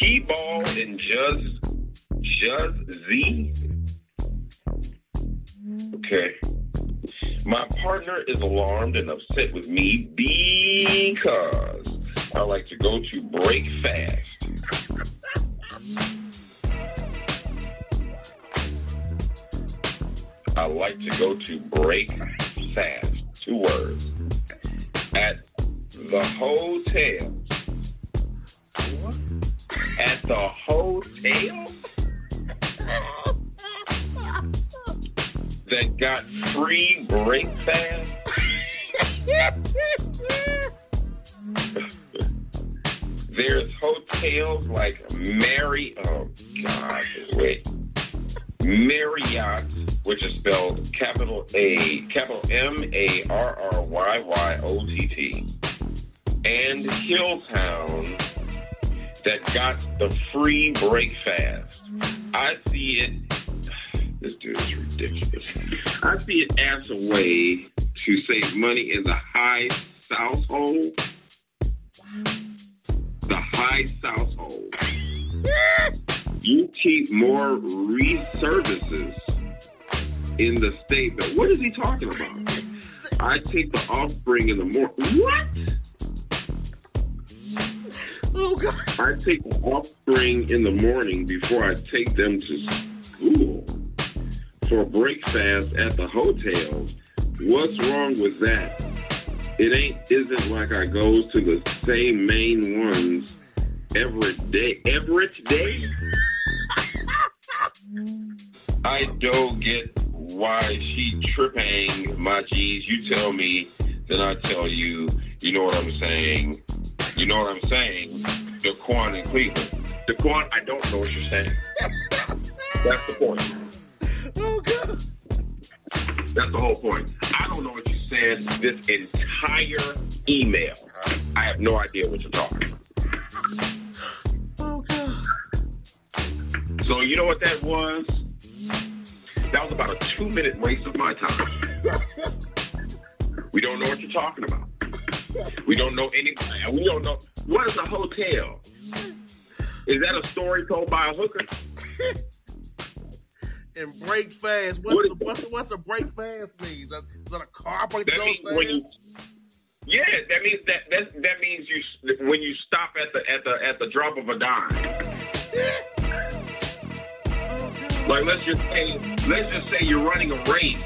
Keyball and Juz Juz Z. Okay. My partner is alarmed and upset with me because I like to go to break fast. I like to go to break fast. Two words. At the hotel. At the hotel [LAUGHS] that got free break fast. [LAUGHS] There's hotels like Mary. Oh God, wait. Marriott, which is spelled capital A, capital M A R R Y Y O T T, and Hilltown that got the free break fast. I see it. This dude is ridiculous. I see it as a way to save money in the high household. The high household. You keep more re-services in the state. But what is he talking about? I take the offspring in the morning. What? Oh God. I take the offspring in the morning before I take them to school for breakfast at the hotels. What's wrong with that? It ain't isn't like I goes to the same main ones every day. Every day. [LAUGHS] I don't get why she tripping my G's. You tell me, then I tell you. You know what I'm saying? You know what I'm saying? Daquan in Cleveland. Daquan, I don't know what you're saying. That's the point. That's the whole point. I don't know what you said this entire email. I have no idea what you're talking about. Oh God. So you know what that was? That was about a two minute waste of my time. We don't know what you're talking about. We don't know any. We don't know what is a hotel. Is that a story told by a hooker? And break fast. What's What the, what's what's the break fast means? Is that a car break That goes fast? when you, yeah, that means that that that means you when you stop at the at the at the drop of a dime. Like let's just say let's just say you're running a race.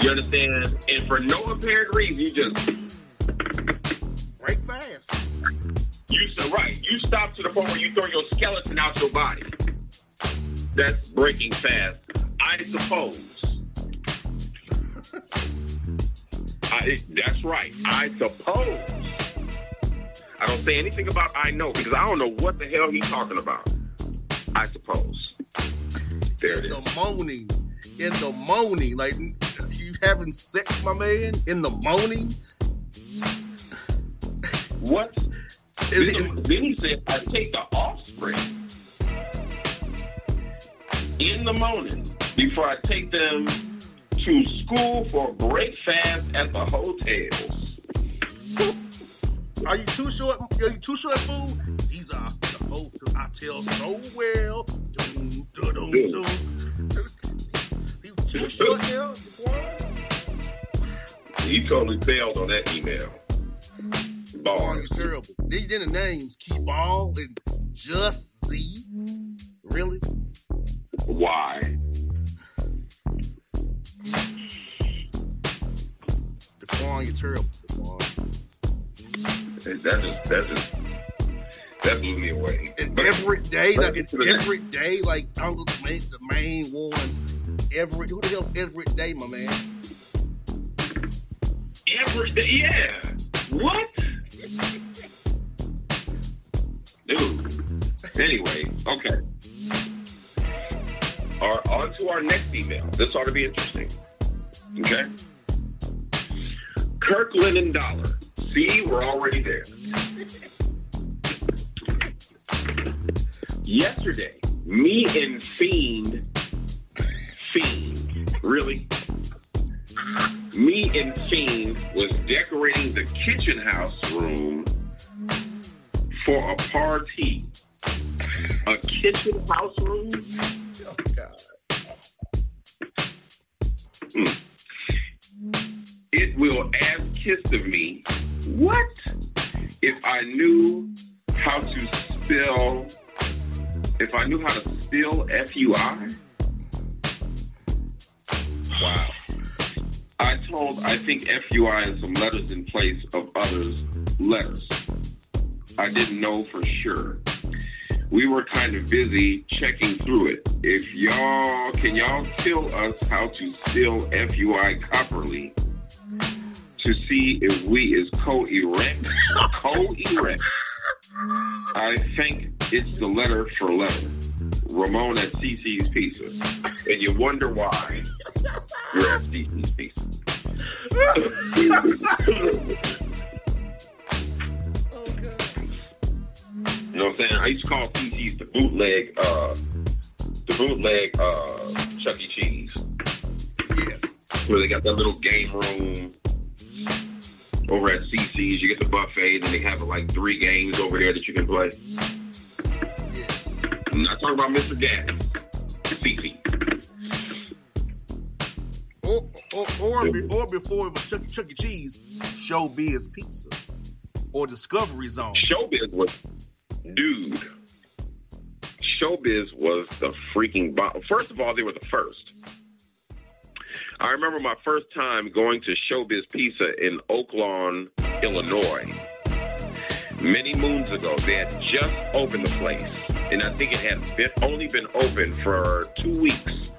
You understand? And for no apparent reason, you just break fast. you so right. You stop to the point where you throw your skeleton out your body. That's breaking fast. I suppose. I, that's right. I suppose. I don't say anything about I know because I don't know what the hell he's talking about. I suppose. There it In is. the morning. In the morning. Like you having sex, my man? In the morning? What? Is then, it, then he said, I take the offspring in the morning before I take them to school for break fast at the hotels. are you too short? Are you too short, fool? These are the hoes I tell so well. Doom, doom, doom, doom. You too short? He totally failed on that email. You're terrible. Then then the names, Key Ball and Just Z. Really? Why? Daquan, you're terrible. Daquan. That just, that just, that blew me away. And every day, like it's every day, like the main, the main ones. Every who the hell's every day, my man? Every day, yeah. What? Dude. Anyway, okay. Our, on to our next email. This ought to be interesting. Okay? Kirk and Dollar. See, we're already there. Yesterday, me and Fiend, Fiend, really? me and Fiend was decorating the kitchen house room for a party. A kitchen house room? Oh God. Hmm. It will ask Kiss of me, what if I knew how to spell, if I knew how to spell F-U-I? Wow. I told, I think FUI and some letters in place of others' letters. I didn't know for sure. We were kind of busy checking through it. If y'all, can y'all tell us how to spell FUI properly to see if we is co-erect? [LAUGHS] co-erect. I think it's the letter for letter. Ramon at CC's Pizza. And you wonder why you're at CC's Pizza. [LAUGHS] You know what I'm saying? I used to call CC's the bootleg, uh, the bootleg uh, Chuck E. Cheese, Yes. where they got that little game room over at CC's. You get the buffet, and they have like three games over there that you can play. Yes. I'm not talking about Mr. Gatti's, CC. Or or or, or before it was Chuck, Chuck E. Cheese, Showbiz Pizza or Discovery Zone. Showbiz was, dude. Showbiz was the freaking bomb. First of all, they were the first. I remember my first time going to Showbiz Pizza in Oak Lawn, Illinois. Many moons ago, they had just opened the place, and I think it had been, only been open for two weeks.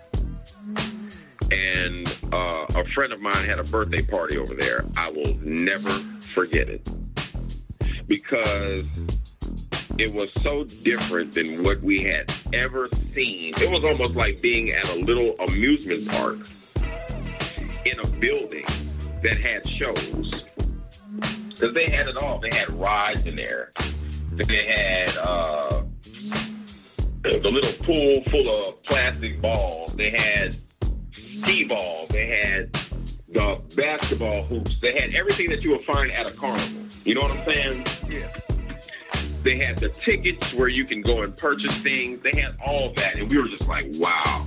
And uh, a friend of mine had a birthday party over there. I will never forget it because it was so different than what we had ever seen. It was almost like being at a little amusement park in a building that had shows. Because they had it all. They had rides in there. They had uh, the little pool full of plastic balls. They had skee ball. They had the basketball hoops. They had everything that you would find at a carnival. You know what I'm saying? Yes. They had the tickets where you can go and purchase things. They had all that, and we were just like, wow.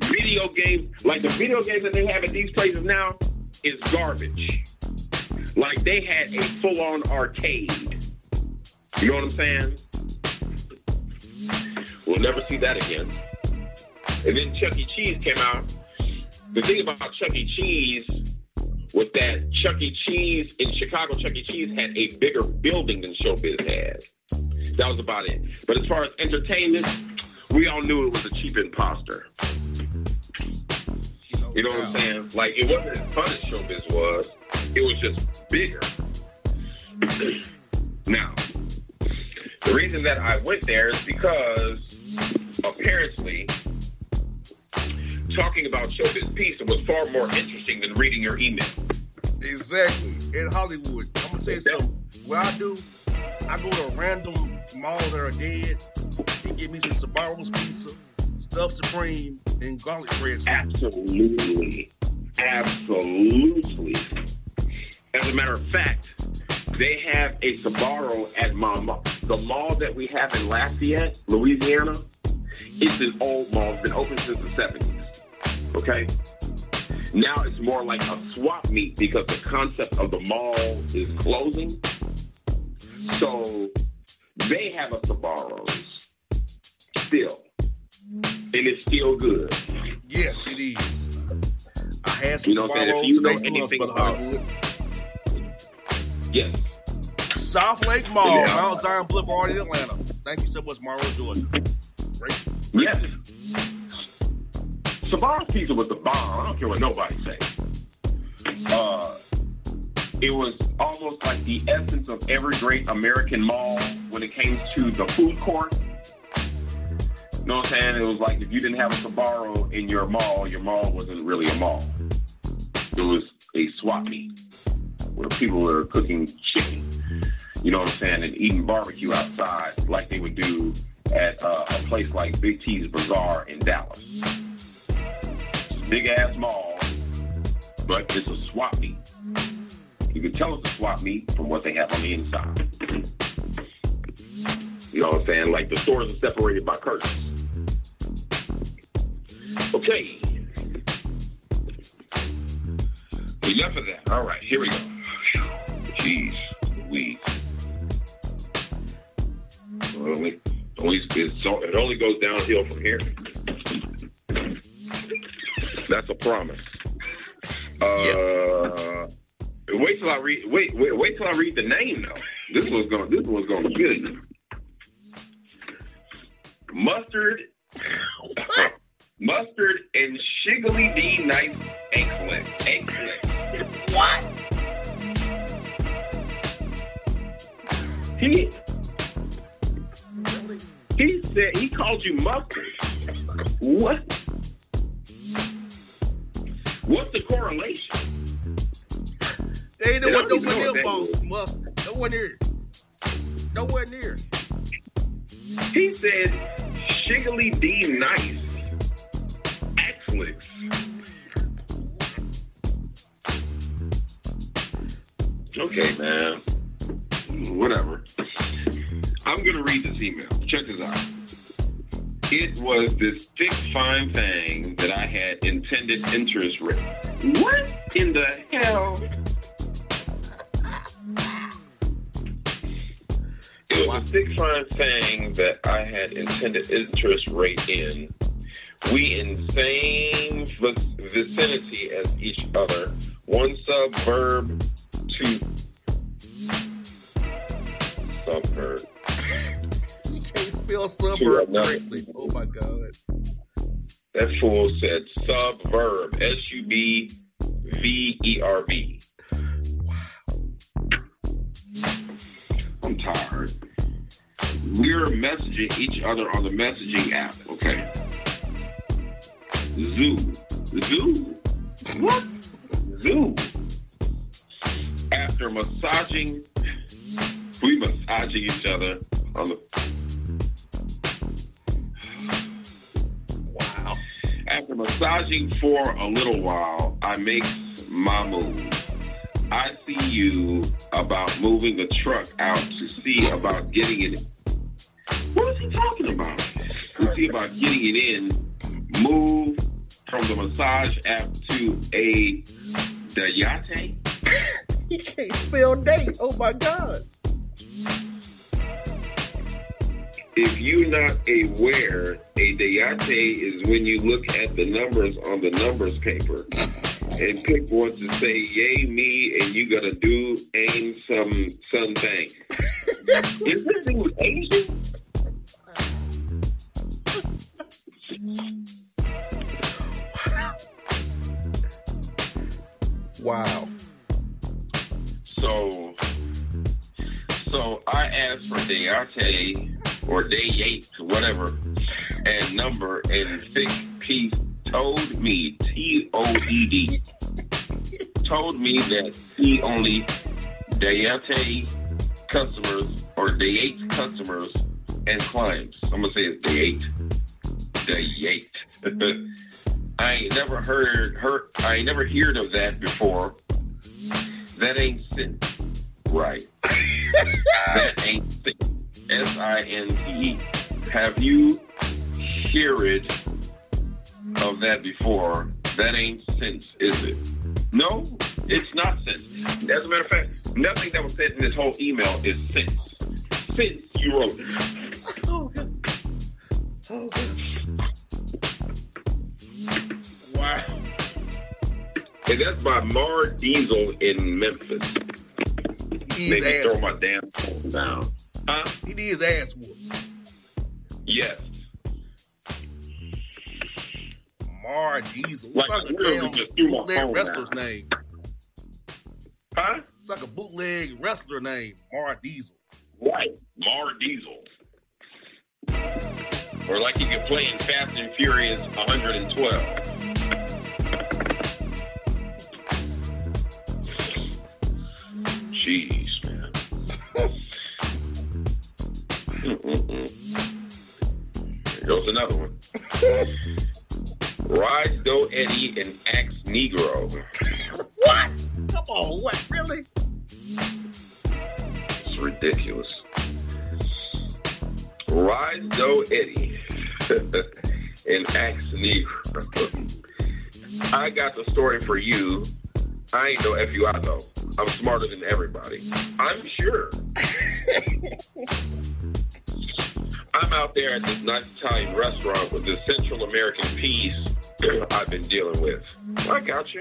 video games, like the video games that they have at these places now, is garbage. Like they had a full on arcade. You know what I'm saying? We'll never see that again. And then Chuck E. Cheese came out. The thing about Chuck E. Cheese was that Chuck E. Cheese in Chicago, Chuck E. Cheese had a bigger building than Showbiz had. That was about it. But as far as entertainment, we all knew it was a cheap imposter. You know what I'm saying? Like it wasn't as fun as Showbiz was. It was just bigger. [CLEARS THROAT] now, the reason that I went there is because apparently talking about Showbiz Pizza was far more interesting than reading your email. Exactly. In Hollywood, I'm gonna tell you something. What I do, I go to a random malls that are dead and get me some Sbarros pizza, stuffed supreme, and garlic bread. Absolutely. Absolutely. As a matter of fact, they have a Sbarro at my mall. The mall that we have in Lafayette, Louisiana, it's an old mall. It's been open since the 70s. Okay? Now it's more like a swap meet because the concept of the mall is closing. So they have a Sbarros still. And it's still good. Yes, it is. I had some You know what If Sbarros you know anything about-. Yes. South Lake Mall. Mount Zion Boulevard in Atlanta. Thank you so much, Morrow, Georgia. Great. Yes. Sbarro's pizza was the bomb. I don't care what nobody say. Uh, it was almost like the essence of every great American mall when it came to the food court. You know what I'm saying? It was like if you didn't have a Sabaro in your mall, your mall wasn't really a mall. It was a swap meet where people were cooking chicken. You know what I'm saying? And eating barbecue outside like they would do at uh, a place like Big T's Bazaar in Dallas. Big ass mall, but it's a swap meet. You can tell it's a swap meet from what they have on the inside. You know what I'm saying? Like the stores are separated by curtains. Okay. Enough of that. All right, here we go. Jeez, we. Only, only, it only goes downhill from here. That's a promise. Uh, wait till I read. Wait, wait, wait till I read the name though. This was going. This was going to kill you. Mustard. [LAUGHS] Mustard and Shiggly D Nice Excellent. Excellent. What? He he said he called you mustard. What? What's the correlation? They ain't They nowhere, don't even nowhere know near boss. Must, nowhere near. Nowhere near. He said Shiggly D Nice Excellent. Okay, man. Whatever. I'm gonna read this email. Check this out. It was this thick, fine thing that I had intended interest rate. What in the hell? It was a thick, fine thing that I had intended interest rate in. We in same vicinity as each other. One suburb two subverb. Spell suburb correctly. Oh my God. That fool said subverb. S U B V E R B. I'm tired. We're messaging each other on the messaging app, okay? Zoo. Zoo. What? Zoo. After massaging, we massaging each other on the After massaging for a little while, I make my move. I see you about moving the truck out to see about getting it. What is he talking about? To see about getting it in. Move from the massage app to a Dayate? [LAUGHS] He can't spell date. Oh my god. If you're not aware, a Dayate is when you look at the numbers on the numbers paper and pick one to say yay me and you gotta do aim some something. [LAUGHS] Is this thing Asian? Wow. So, so I asked for Dayate or Dayate, whatever, and number, and Thick Piece told me, T O E D, told me that he only Dayate customers or day eight customers and clients. I'm gonna say it's day eight. [LAUGHS] I ain't never heard, heard, I ain't never heard of that before. That ain't sin. Right. [LAUGHS] that ain't sin. S I N T E. Have you heard of that before? That ain't sense, is it? No, it's not sense. As a matter of fact, nothing that was said in this whole email is sense. Since you wrote it. Oh god. Oh god. Wow. And that's by Mar Diesel in Memphis. He Make needs throw my damn phone down. Huh? He needs ass whooped. Yes. Mar Diesel. It's Like, like a damn just threw my bootleg wrestler's down. name. Huh? It's like a bootleg wrestler name. Mar Diesel. Right. Mar Diesel. Or like you could play in Fast and Furious 112. Jeez, Here goes another one. [LAUGHS] Rise Go Eddie and Axe Negro. What? Come on, what? Really? It's ridiculous. Rise Doe Eddie [LAUGHS] and Axe Negro. I got the story for you. I ain't no FUI though. I'm smarter than everybody. I'm sure. [LAUGHS] I'm out there at this nice Italian restaurant with this Central American piece [CLEARS THROAT] I've been dealing with. I got you.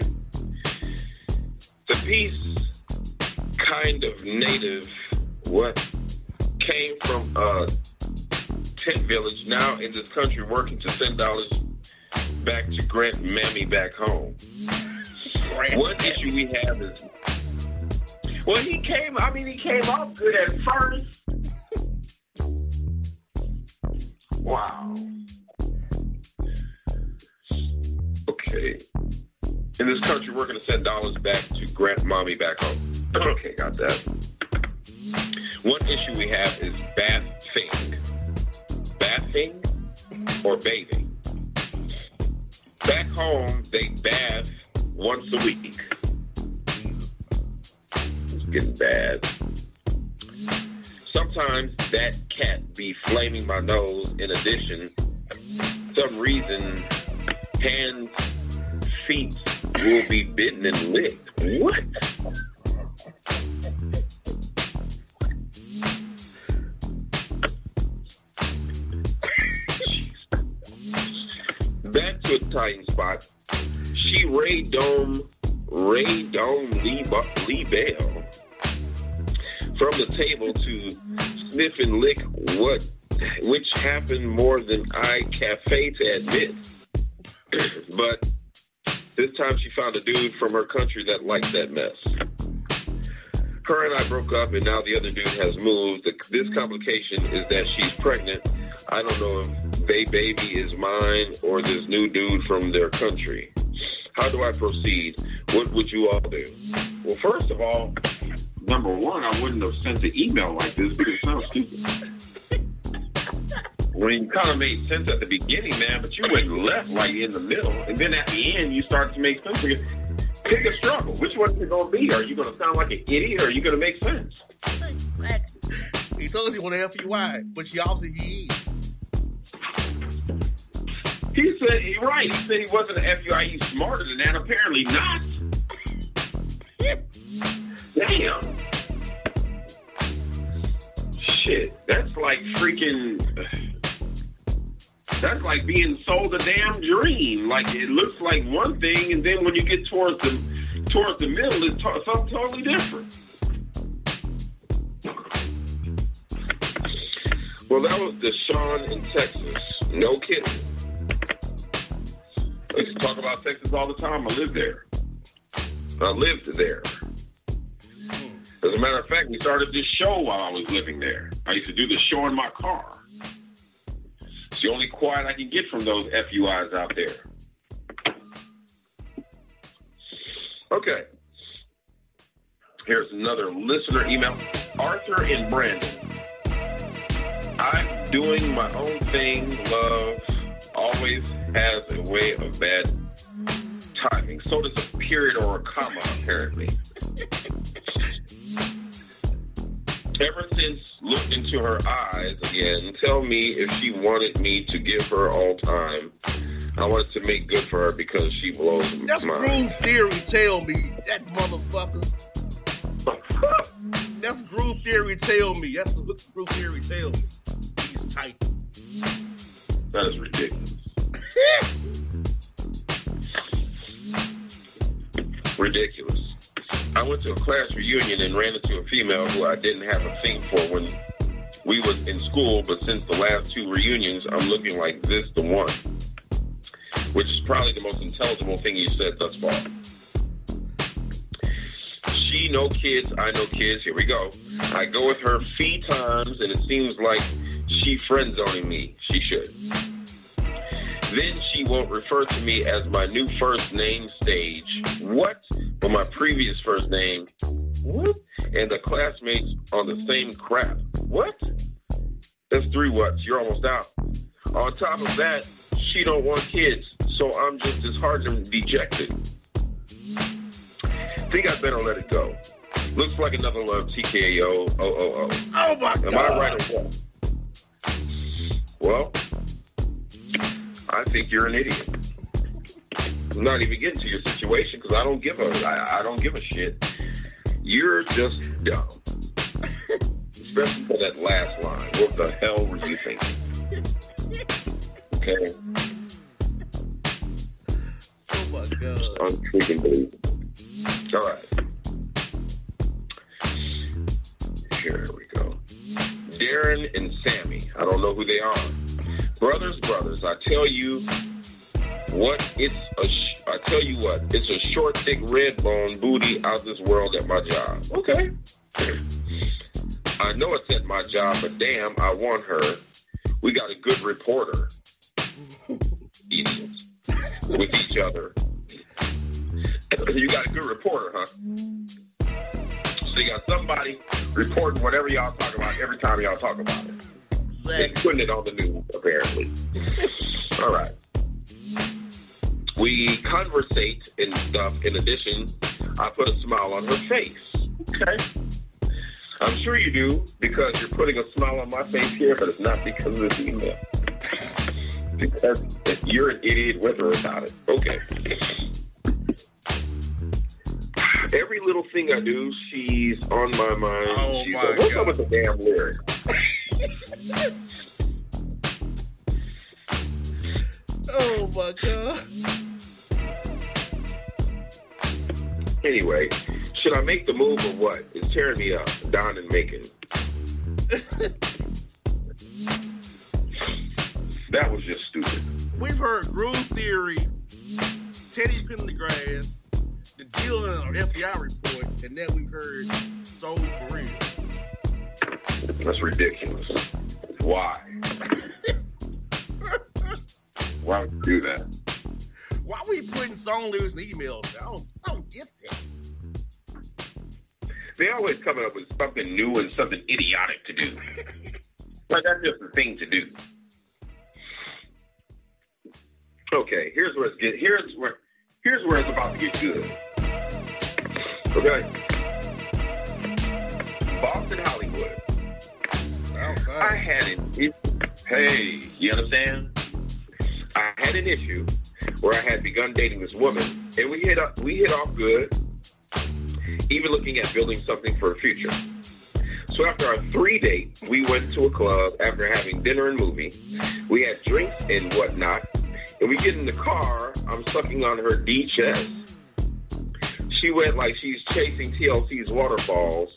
The piece kind of native what came from a tent village now in this country working to send dollars back to Grant Mammy back home. One issue we have is well he came I mean he came off good at first. Wow. Okay. In this country we're going to send dollars back to Grant Mommy back home. [CLEARS THROAT] Okay, got that. One issue we have is bathing. Bathing or bathing. Back home, they bath once a week. It's getting bad. Sometimes that cat be flaming my nose. In addition, some reason, hands, feet will be bitten and licked. What? Back to Italian spot. She Ray Dome, Ray Dome Lee, Lee Bell from the table to sniff and lick what, which happened more than I cafe to admit. [CLEARS THROAT] but this time she found a dude from her country that liked that mess. Her and I broke up, and now the other dude has moved. The, this complication is that she's pregnant. I don't know if they baby is mine or this new dude from their country. How do I proceed? What would you all do? Well, first of all, number one, I wouldn't have sent the email like this because it sounds stupid. When it kind of made sense at the beginning, man, but you went left like in the middle, and then at the end you start to make sense. Again. Pick a struggle. Which one is it going to be? Are you going to sound like an idiot, or are you going to make sense? Exactly. He told us he want to FUI, but he obviously he is. He said, he right. He said he wasn't an FBI. He's smarter than that. Apparently not. Damn. Shit. That's like freaking. That's like being sold a damn dream. Like it looks like one thing, and then when you get towards the towards the middle, it's something totally different. Well, that was Deshaun in Texas. No kidding. I used to talk about Texas all the time. I lived there. I lived there. As a matter of fact, we started this show while I was living there. I used to do the show in my car. It's the only quiet I can get from those FUIs out there. Okay. Here's another listener email. Arthur and Brandon. I'm doing my own thing. Love always has a way of bad timing. So does a period or a comma, apparently. Ever since looked into her eyes again, tell me if she wanted me to give her all time. I wanted to make good for her because she blows That's Groove Theory. Tell me that motherfucker. [LAUGHS] That's Groove Theory. Tell me. That's what Groove Theory. Tell me. He's tight. That is ridiculous. [LAUGHS] ridiculous. I went to a class reunion and ran into a female who I didn't have a thing for when we was in school, but since the last two reunions, I'm looking like this the one. Which is probably the most intelligible thing you said thus far. She no kids, I no kids. Here we go. I go with her fee times, and it seems like she friend zoning me. She should. Then she won't refer to me as my new first name stage. What? But my previous first name. What? And the classmates on the same crap. What? That's three whats. You're almost out. On top of that, she don't want kids, so I'm just disheartened and dejected. Think I better let it go. Looks like another love TKO. Oh, oh, oh. Oh my god. Am I right or what? Well, I think you're an idiot. I'm not even getting to your situation because I don't give a I, I don't give a shit. You're just dumb. [LAUGHS] Especially for that last line. What the hell were you thinking? Okay, Oh my god. unfreaking believable. All right. Here we go. Darren and Sammy. I don't know who they are. Brothers, brothers, I tell you what, it's a. Sh- I tell you what, it's a short, thick, red bone booty out this world at my job. Okay. I know it's at my job, but damn, I want her. We got a good reporter. Idiots. With each other. You got a good reporter, huh? So you got somebody reporting whatever y'all talk about every time y'all talk about it. And Exactly. putting it on the news, apparently. [LAUGHS] All right. We conversate and stuff. In addition, I put a smile on her face. Okay. I'm sure you do because you're putting a smile on my face here, but it's not because of this email. Because you're an idiot with or without it. Okay. Every little thing I do, she's on my mind. Oh, she's my like, What's God. up with the damn lyric? Oh my god. Anyway, should I make the move or what? It's tearing me up. Don and Macon. that was just stupid. We've heard Groove Theory, Teddy Pendergrass, the deal in our FBI report, and then we've heard Soul real. That's ridiculous. Why? Why would you do that? Why are we putting song lyrics in emails? I don't, I don't get that. They always coming up with something new and something idiotic to do. [LAUGHS] like that's just the thing to do. Okay, here's where it's get. Here's where. Here's where it's about to get good. Okay. Boston, Hollywood. I had it. it- Hey, you understand? I had an issue where I had begun dating this woman, and we hit up, we hit off good, even looking at building something for the future. So after our three date, we went to a club after having dinner and movie. We had drinks and whatnot, and we get in the car. I'm sucking on her D chest. She went like she's chasing TLC's waterfalls.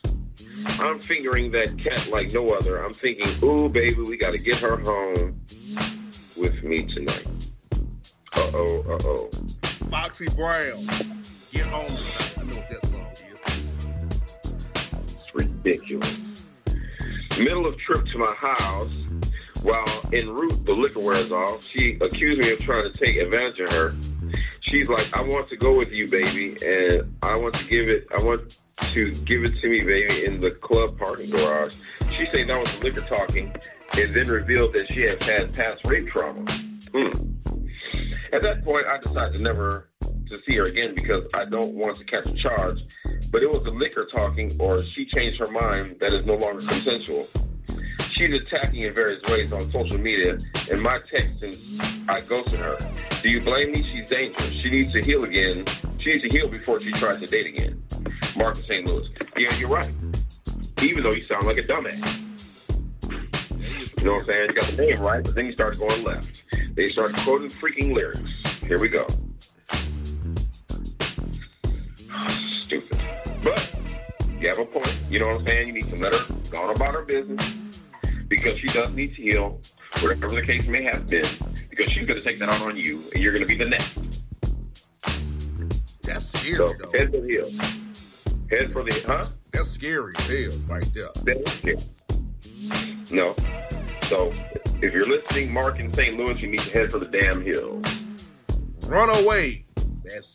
I'm fingering that cat like no other. I'm thinking, ooh, baby, we got to get her home with me tonight. Uh oh, uh oh. Foxy Brown. Get home tonight. I know what that song is. It's ridiculous. Middle of trip to my house, while en route the liquor wears off, she accused me of trying to take advantage of her. She's like, I want to go with you, baby, and I want to give it I want to give it to me, baby, in the club parking garage. She said that was the liquor talking, and then revealed that she has had past rape trauma. Hmm. At that point, I decided to never to see her again because I don't want to catch a charge. But it was the liquor talking, or she changed her mind that is no longer consensual. She's attacking in various ways on social media, and my text since I ghosted her. Do you blame me? She's dangerous. She needs to heal again. She needs to heal before she tries to date again. Mark in St. Louis. Yeah, you're right. Even though you sound like a dumbass. You know what I'm saying? You got the name right, but then you start going left. They start quoting freaking lyrics. Here we go. [SIGHS] Stupid. But you have a point. You know what I'm saying? You need to let her go on about her business because she does need to heal, whatever the case may have been, because she's going to take that out on you, and you're going to be the next. That's scary, So though. head for the hill. Head for the huh? That's scary as hell right there. Thank you. No. So if you're listening, Mark in St. Louis, you need to head for the damn hill. Run away. That's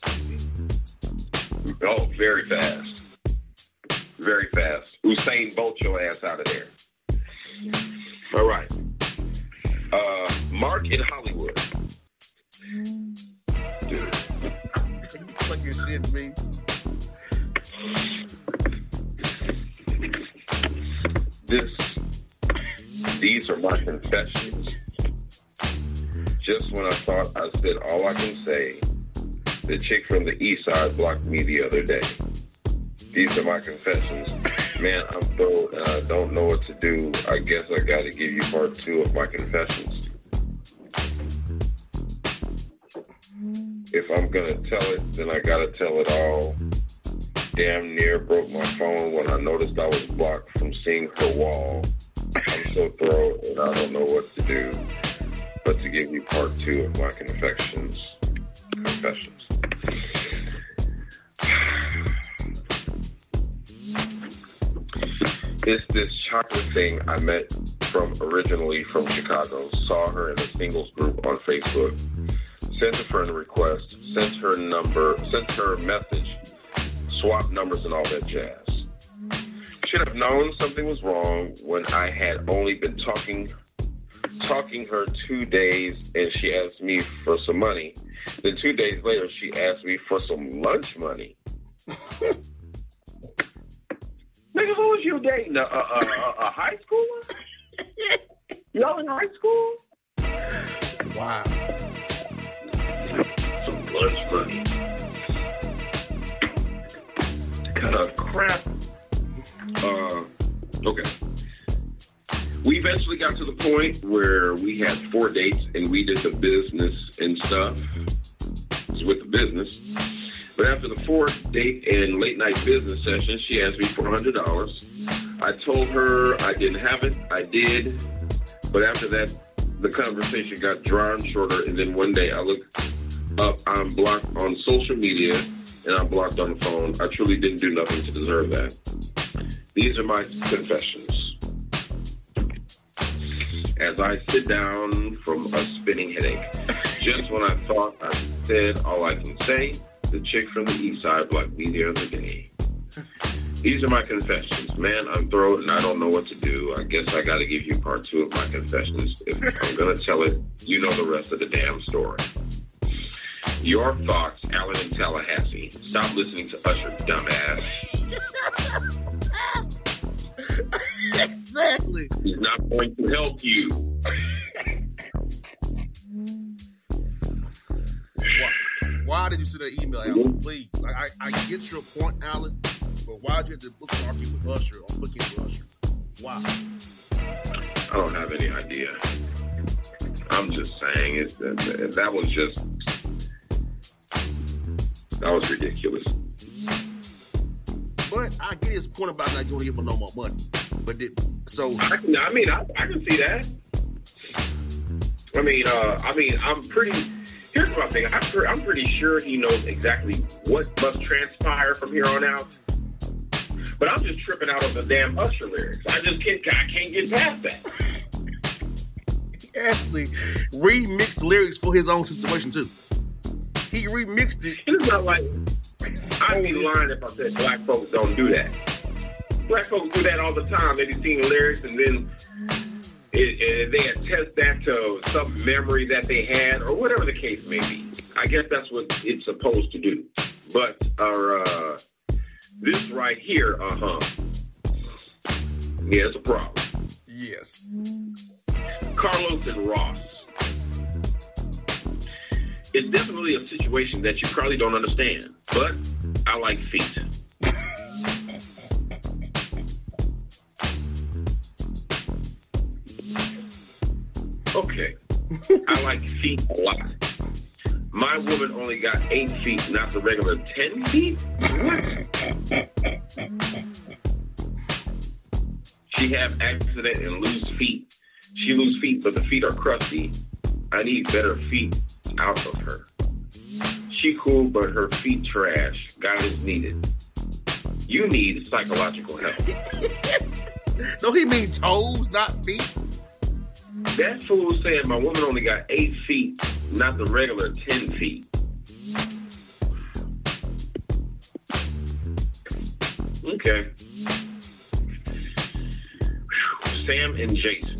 Oh, very fast. Very fast. Usain Bolt your ass out of there. All right. Uh, Mark in Hollywood. Dude, you fucking me. this, these are my confessions. Just when I thought I said all I can say, the chick from the east side blocked me the other day. These are my confessions. Man, I'm and I don't know what to do. I guess I gotta give you part two of my confessions. If I'm gonna tell it, then I gotta tell it all. Damn near broke my phone when I noticed I was blocked from seeing her wall. I'm so thrown and I don't know what to do but to give you part two of my confessions. Confessions. It's this chocolate thing I met from originally from Chicago. Saw her in a singles group on Facebook. Sent a friend request. Sent her number. Sent her message. Swap numbers and all that jazz. Should have known something was wrong when I had only been talking talking her two days and she asked me for some money. Then two days later, she asked me for some lunch money. [LAUGHS] Nigga, who was you dating? A, a, a, a- a high schooler? [LAUGHS] Y'all in high school? Wow. Some lunch money. Kind of crap. Uh, okay. We eventually got to the point where we had four dates and we did the business and stuff with the business. But after the fourth date and late night business session, she asked me for $100. I told her I didn't have it. I did. But after that, the conversation got drawn shorter. And then one day I looked up, I'm blocked on social media and I'm blocked on the phone. I truly didn't do nothing to deserve that. These are my confessions. As I sit down from a spinning headache, just when I thought I said all I can say, the chick from the east side blocked me the other day. These are my confessions. Man, I'm thrown and I don't know what to do. I guess I got to give you part two of my confessions. If I'm going to tell it, you know the rest of the damn story. Your thoughts, Alan in Tallahassee. Stop listening to Usher, dumbass. [LAUGHS] exactly. He's not going to help you. Why did you send that email, Alan? Please, like, I, I get your point, Alan, but why did you have to bookmark it with Usher or book it with Usher? Why? I don't have any idea. I'm just saying it. That, that was just that was ridiculous. But I get his point about not going to give him no more money. But did, so I, I mean, I, I can see that. I mean, uh, I mean, I'm pretty. Here's my thing. I'm, pre- I'm pretty sure he knows exactly what must transpire from here on out. But I'm just tripping out of the damn Usher lyrics. I just can't. I can't get past that. actually remixed lyrics for his own situation too. He remixed it. It's not like I'd be lying if I said black folks don't do that. Black folks do that all the time. They be the lyrics and then it, it, they attest that to some memory that they had or whatever the case may be. I guess that's what it's supposed to do. But uh, this right here, uh huh. Yeah, it's a problem. Yes. Carlos and Ross. It's definitely a situation that you probably don't understand, but I like feet. Okay. I like feet a lot. My woman only got eight feet, not the regular ten feet. She have accident and lose feet. She lose feet, but the feet are crusty. I need better feet out of her. She cool, but her feet trash. God is needed. You need psychological help. [LAUGHS] No, he means toes, not feet. That fool said my woman only got eight feet, not the regular ten feet. Okay. Whew. Sam and Jason.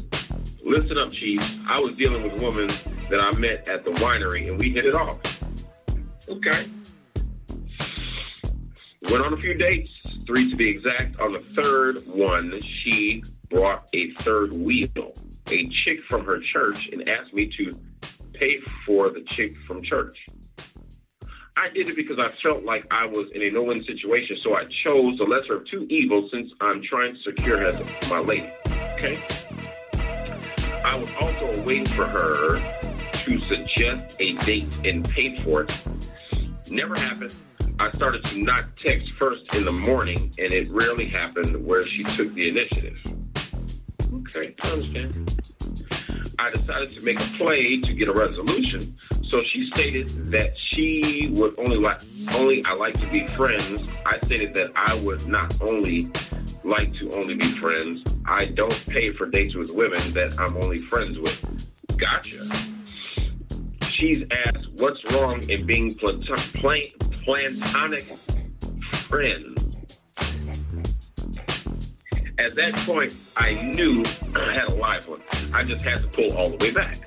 Listen up, Chief. I was dealing with a woman that I met at the winery and we hit it off. Okay. Went on a few dates, three to be exact. On the third one, she brought a third wheel, a chick from her church, and asked me to pay for the chick from church. I did it because I felt like I was in a no-win situation, so I chose the lesser of two evils since I'm trying to secure her my lady. Okay? I was also waiting for her to suggest a date and pay for it. Never happened. I started to not text first in the morning, and it rarely happened where she took the initiative. Okay, I understand. I decided to make a play to get a resolution. So she stated that she would only like only I like to be friends. I stated that I would not only like to only be friends. I don't pay for dates with women that I'm only friends with. Gotcha. She's asked what's wrong in being platon- pla- platonic friends. At that point, I knew I had a live one. I just had to pull all the way back.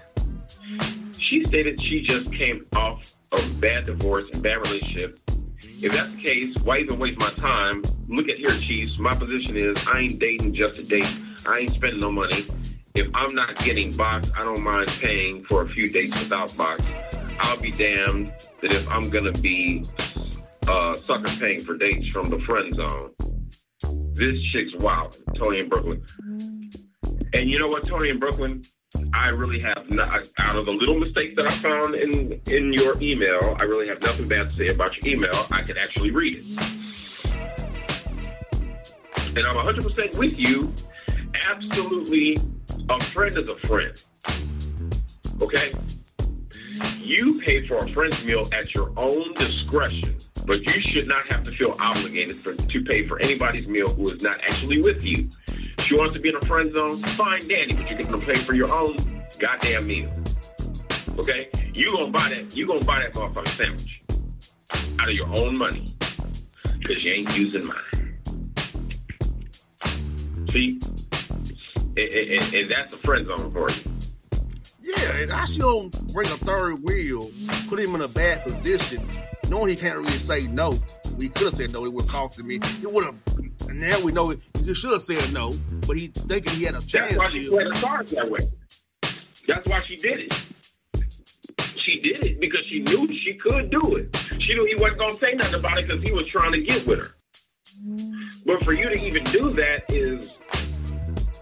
She stated she just came off a bad divorce and bad relationship. If that's the case, why even waste my time? Look at here, Chiefs. My position is I ain't dating just to date. I ain't spending no money. If I'm not getting box, I don't mind paying for a few dates without box. I'll be damned that if I'm gonna be uh, sucker paying for dates from the friend zone. This chick's wild, Tony in Brooklyn. And you know what, Tony in Brooklyn? I really have not, out of the little mistakes that I found in in your email, I really have nothing bad to say about your email. I could actually read it. And I'm 100% with you. Absolutely, a friend is a friend. Okay? You pay for a friend's meal at your own discretion, but you should not have to feel obligated for, to pay for anybody's meal who is not actually with you. She wants to be in a friend zone, fine, Danny, but you're to pay for your own goddamn meal. Okay? You gonna buy that? You gonna buy that motherfucking sandwich out of your own money because you ain't using mine. See, and, and, and that's a friend zone for you. Yeah, and I don't bring a third wheel, put him in a bad position, knowing he can't really say no. We could have said no, it would have costed me. It would have. And now we know it, he should have said no, but he thinking he had a chance. That's why she played her cards that way. That's why she did it. She did it because she knew she could do it. She knew he wasn't gonna say nothing about it because he was trying to get with her. But for you to even do that is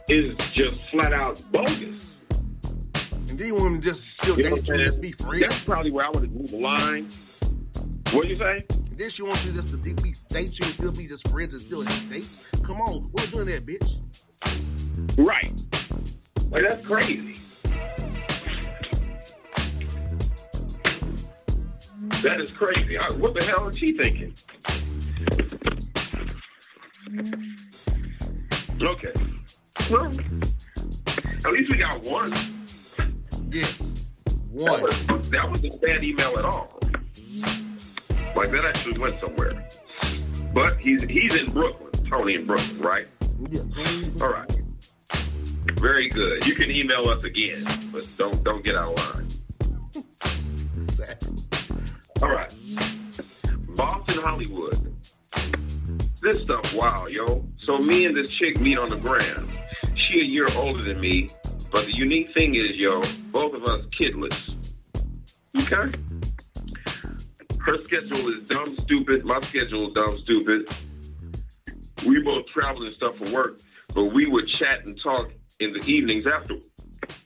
is just flat out bogus. And then you want him to just still You know date you and just be friends. That's probably where I would have moved the line. What you say? Then she wants you just to be, date you and still be just friends and still have dates. Come on, we're doing that, bitch. Right. Like that's crazy. That is crazy. I, what the hell is she thinking? Okay. Well, at least we got one. Yes. That One. was, that wasn't a bad email at all. Like that actually went somewhere. But he's he's in Brooklyn, Tony in Brooklyn, right? Yeah. All right. Very good. You can email us again, but don't don't get out of line. All right. Boston, Hollywood. This stuff, wow, yo. So me and this chick meet on the ground. She a year older than me, but the unique thing is, yo, both of us kidless. Okay? Her schedule is dumb stupid. My schedule is dumb stupid. We both travel and stuff for work, but we would chat and talk in the evenings after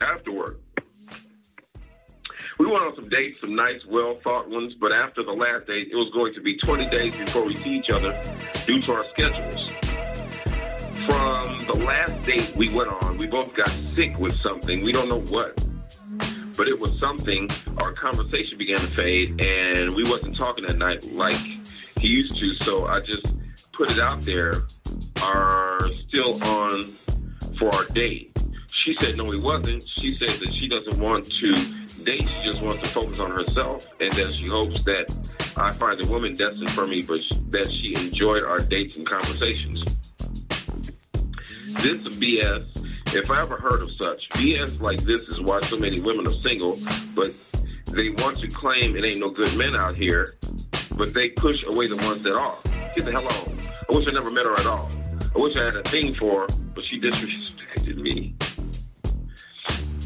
after work. We went on some dates, some nice, well thought ones, but after the last date, it was going to be 20 days before we see each other due to our schedules. From the last date we went on, we both got sick with something. We don't know what. But it was something, our conversation began to fade, and we wasn't talking that night like he used to, so I just put it out there, are still on for our date. She said no, he wasn't. She said that she doesn't want to date. She just wants to focus on herself, and that she hopes that I find a woman destined for me, but that she enjoyed our dates and conversations. This BS. If I ever heard of such BS like this is why so many women are single, but they want to claim it ain't no good men out here, but they push away the ones that are. Get the hell on. I wish I never met her at all. I wish I had a thing for her, but she disrespected me.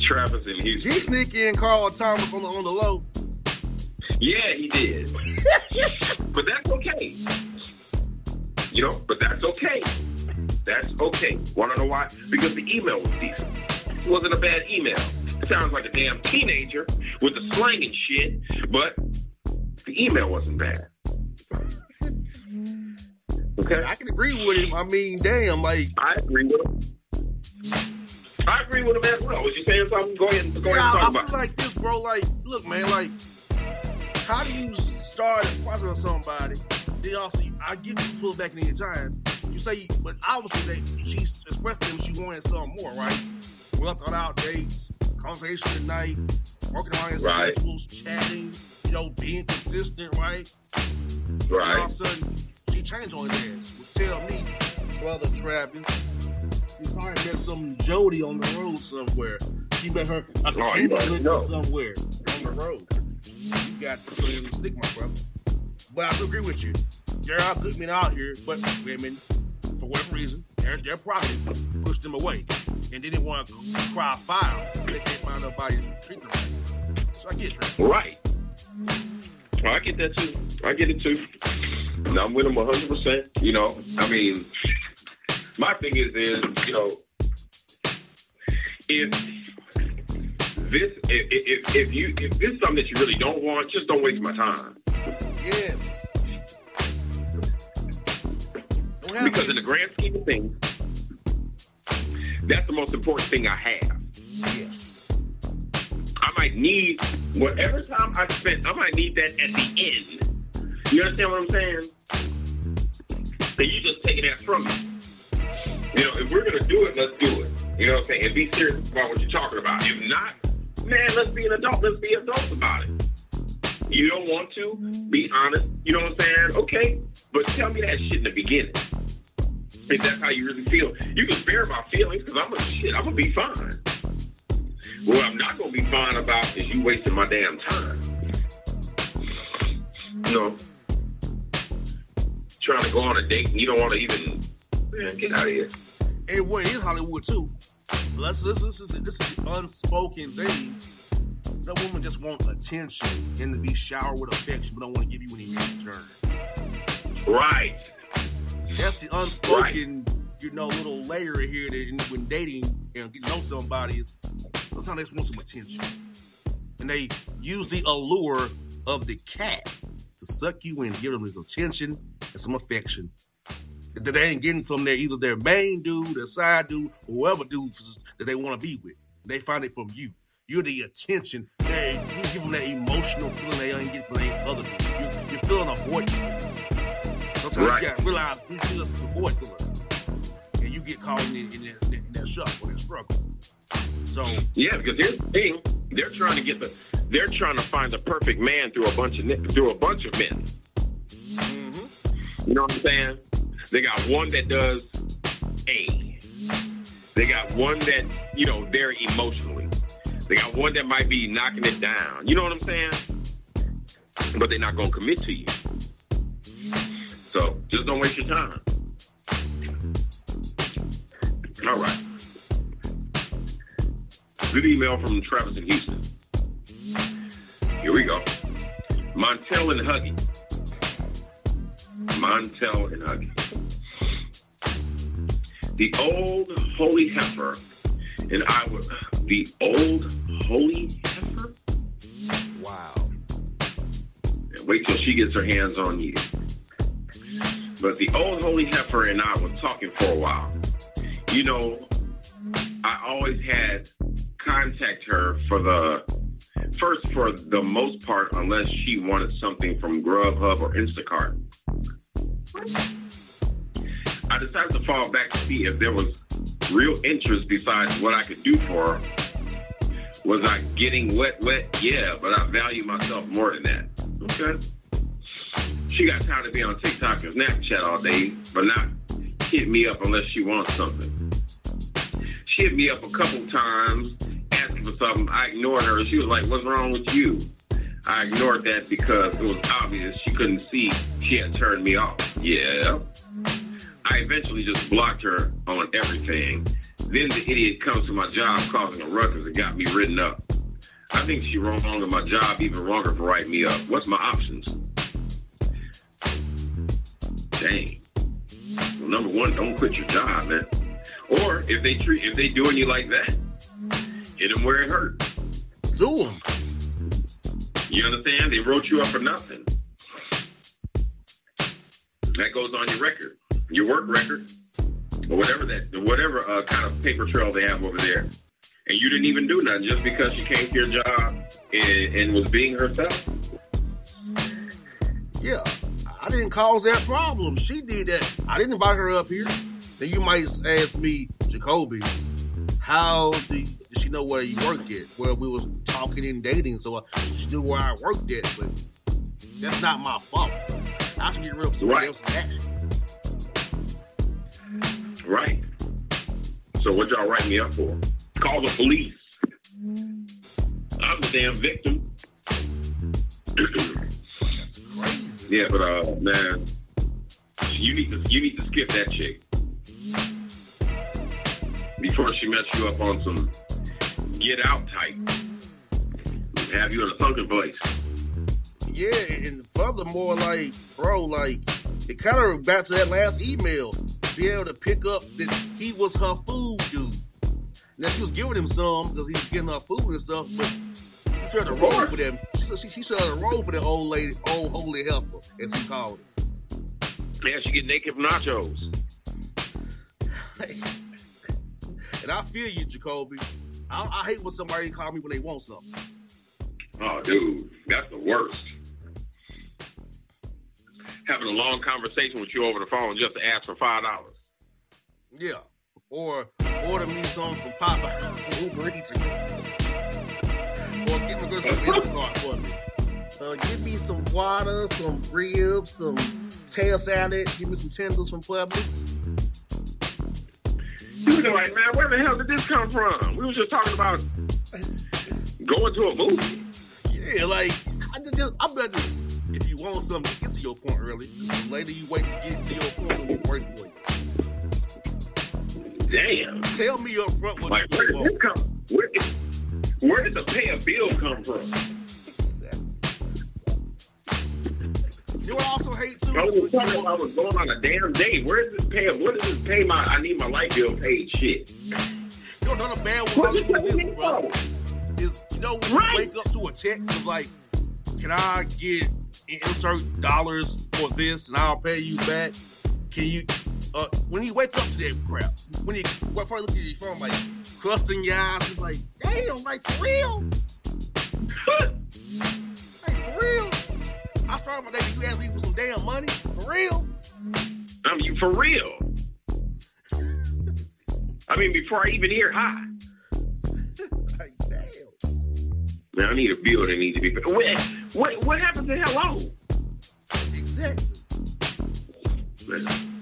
Travis and Houston. He sneak in Carl Thomas on the on the low. Yeah, he did. [LAUGHS] but that's okay. You know, but that's okay. That's okay. Want to know why? Because the email was decent. It wasn't a bad email. It sounds like a damn teenager with the slang and shit, but the email wasn't bad. Okay? I can agree with him. I mean, damn, like I agree with him. I agree with him as well. Was you saying something? Go ahead, go ahead Yeah, and I, I feel like this, bro. Like, look, man. Like, how do you start a process with somebody? Then also, I get you pull back any time. You say, but obviously, they, she expressed to him she wanted something more, right? We went on out dates, conversation at night, working on his Right. schedules, chatting, you know, being consistent, right? And all of a sudden, she changed on his ass, which tell me, brother Travis, he probably met some Jody on the road somewhere. She met her a Oh, you already know. somewhere on the road. You got to stick, my brother. But I do agree with you. There are good men out here, but women, for whatever reason, their, their prerogative pushed them away. And they didn't want to cry foul. They can't find nobody to treat them right. So I get. Right. I get that too. I get it too. And I'm with them 100%. You know, I mean, my thing is, is you know, if this, if, if, if you, if this is something that you really don't want, just don't waste my time. Yes. Because in the grand scheme of things, that's the most important thing I have. yes. I might need whatever time I spent. I might need that at the end. You understand what I'm saying? And you just taking that from me. You know, if we're gonna do it, let's do it. You know what I'm saying? And be serious about what you're talking about. If not, man, let's be an adult. Let's be adults about it. You don't want to be honest. You know what I'm saying? Okay, but tell me that shit in the beginning. If that's how you really feel, you can spare my feelings because I'm gonna shit. I'm gonna be fine. What I'm not gonna be fine about is you wasting my damn time. You know, trying to go on a date and you don't want to even man, get out of here. And in Hollywood too? Let's this this is this is an unspoken thing. Some women just want attention and to be showered with affection, but don't want to give you any return. Right. That's the unspoken, you know, little layer here that when dating and getting to know somebody is sometimes they just want some attention. And they use the allure of the cat to suck you in, give them this attention and some affection that they ain't getting from their either their main dude, their side dude, whoever dude that they want to be with. They find it from you. You're the attention. They you give them that emotional feeling they ain't get from other people. You, you're feeling a void. Sometimes Right. you gotta realize you feel a void filler, and you get caught in, in, that, in that shuffle, that struggle. So Yeah, because here's the thing: they're trying to get the, they're trying to find the perfect man through a bunch of through a bunch of men. Mm-hmm. You know what I'm saying? They got one that does A. They got one that you know very emotionally. They got one that might be knocking it down. You know what I'm saying? But they're not gonna commit to you. So just don't waste your time. All right. Good email from Travis in Houston. Here we go. Montel and Huggy. Montel and Huggy. The old holy heifer and I would the old holy heifer? wow, And wait till she gets her hands on you. But the old holy heifer and I were talking for a while. You know, I always had contact her for the first for the most part, unless she wanted something from Grubhub or Instacart. I decided to fall back to see if there was real interest besides what I could do for her. Was I getting wet, wet? Yeah, but I value myself more than that. Okay. She got time to be on TikTok and Snapchat all day, but not hit me up unless she wants something. She hit me up a couple times asking for something. I ignored her. She was like, What's wrong with you? I ignored that because it was obvious she couldn't see she had turned me off. Yeah. I eventually just blocked her on everything. Then the idiot comes to my job causing a ruckus and got me written up. I think she wronged my job even wronger for writing me up. What's my options? Dang. Well, number one, don't quit your job, man. Or if they treat, if they doing you like that, hit them where it hurts. Do them. You understand? They wrote you up for nothing. That goes on your record, your work record, or whatever that, whatever uh, kind of paper trail they have over there. And you didn't even do nothing just because she came to your job and, and was being herself. Yeah, I didn't cause that problem. She did that. I didn't invite her up here. Then you might ask me, Jacoby, how do you, did she know where you worked at? Well, we was talking and dating, so I, she knew where I worked at. But that's not my fault. I should get rid of somebody Right. else's actions. Right. So what y'all write me up for? Call the police. I'm the damn victim. [CLEARS THROAT] Yeah, but uh, man, you need to you need to skip that chick before she mess you up on some get out type. Have you in a sunken place. Yeah, and furthermore, like, bro, like, it kind of back to that last email. Be able to pick up that he was her food dude. Now she was giving him some because he was getting her food and stuff, but to Of roll for them. She, she, she to roll for that old lady, old holy helper, as he called it. Man, she get naked from nachos. [LAUGHS] and I feel you, Jacoby. I, I hate when somebody call me when they want something. Oh, dude, that's the worst. Having a long conversation with you over the phone just to ask for five dollars. Yeah. Or order me some from Popeye, some [LAUGHS] Uber Eats. Or get me some Instacart for me. Uh, give me some water, some ribs, some tail salad. Give me some tenders from Publix. You was like, man, where the hell did this come from? We was just talking about going to a movie. Yeah, like I just, just I bet you, if you want something, just get to your point early. the later you wait to get to your point, gonna be worse for you. Damn. Tell me up front what Like, where you did want. this come? Where, Where did the pay a bill come from? You also hate too. I was talking I was going on a damn date. Where is this pay? What is this pay my? I need my light bill paid. Shit. You know another bad one What is is, this bro, is you know when Right. you wake up to a text of like, can I get insert dollars for this and I'll pay you back? Can you? Uh, when you wake up to that crap, when you what first look at your phone like crusting your eyes, it's like, damn, like for real, [LAUGHS] like for real. I started my day. You asked me for some damn money for real. I mean, for real. [LAUGHS] I mean, before I even hear hi, Like damn, man, I need a bill that needs to be paid. What, what, what happened to hello? exactly. Man.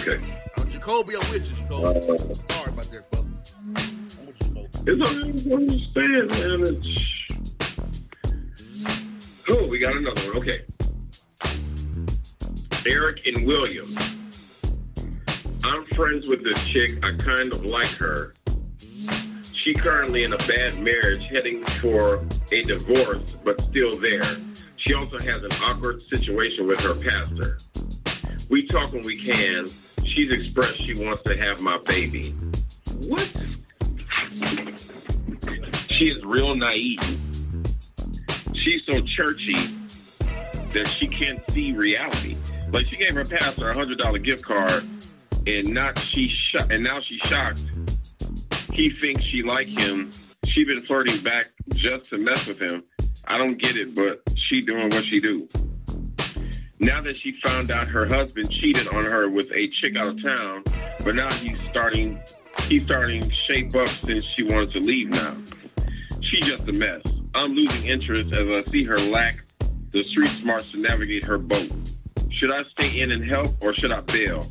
Okay. Uh, Jacoby, I'm with you, Jacoby. Uh, Sorry about that, brother. I'm with you. It's okay. I understand, man. It's... Oh, we got another one. Okay. Eric and William. I'm friends with this chick. I kind of like her. She currently in a bad marriage, heading for a divorce, but still there. She also has an awkward situation with her pastor. We talk when we can. She's expressed she wants to have my baby. What? She is real naive. She's so churchy that she can't see reality. Like she gave her pastor a hundred dollar gift card, and not she sho- and now she's shocked. He thinks she like him. She been flirting back just to mess with him. I don't get it, but she doing what she do. Now that she found out her husband cheated on her with a chick out of town, but now he's starting he's starting shape up since she wanted to leave now. She just a mess. I'm losing interest as I see her lack the street smarts to navigate her boat. Should I stay in and help or should I bail?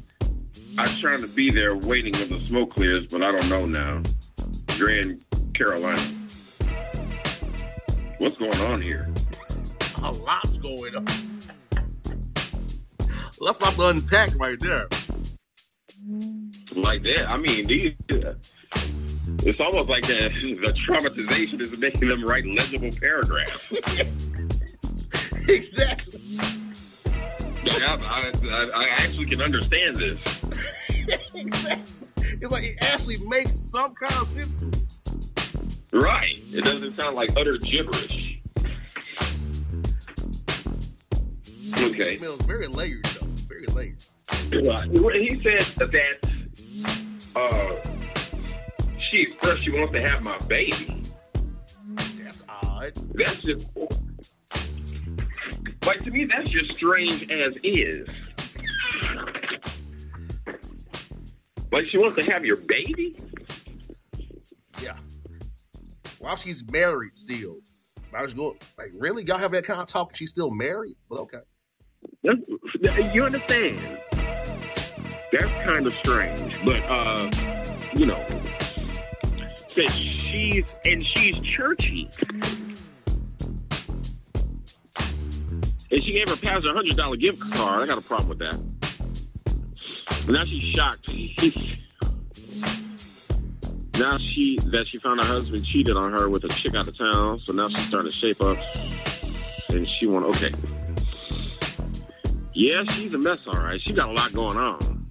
I'm trying to be there waiting when the smoke clears, but I don't know now. Grand Carolina. What's going on here? A lot's going on. Let's not unpack right there. Like that. I mean, these it's almost like the, the traumatization is making them write legible paragraphs. [LAUGHS] exactly. Like, I, I, I, actually can understand this. [LAUGHS] exactly. It's like it actually makes some kind of sense. Right. It doesn't sound like utter gibberish. Okay. It smells very layered, though. Very layered. He said that uh, she expressed she wants to have my baby. That's odd. That's just like to me. That's just strange as is. Like she wants to have your baby. Yeah. While she's married still. I was going, like, really? Y'all have that kind of talk? She's still married? But okay. That's- You understand? That's kind of strange, but uh, you know, said she's and she's churchy, and she gave her pastor a hundred dollar gift card. I got a problem with that. Now she's shocked. [LAUGHS] now she that she found her husband cheated on her with a chick out of town, so now she's starting to shape up, and she want okay. Yeah, she's a mess, all right. She got a lot going on.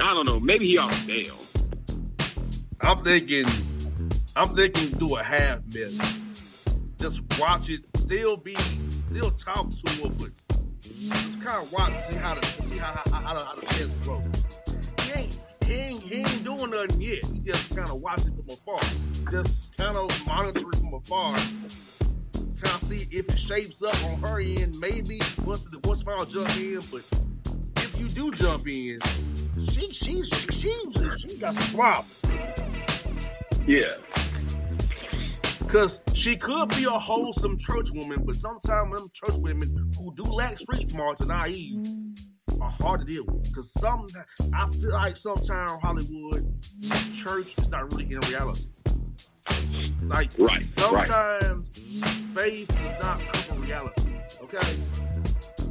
I don't know. Maybe he ought to bail. I'm thinking, I'm thinking do a half measure. Just watch it, still be, still talk to her, but just kind of watch, see how the, see how how, how, how the test grows. He ain't, he ain't, he ain't doing nothing yet. He just kind of watching from afar, just kind of monitoring from afar. Kind of see if it shapes up on her end. Maybe once the divorce file jump in, but if you do jump in, she she she she, she got some problems. Yeah. Because she could be a wholesome church woman, but sometimes them church women who do lack street smarts and naive are hard to deal with. Because some, I feel like sometimes Hollywood church is not really in reality. Like Right, right. sometimes faith does not cover reality. Okay,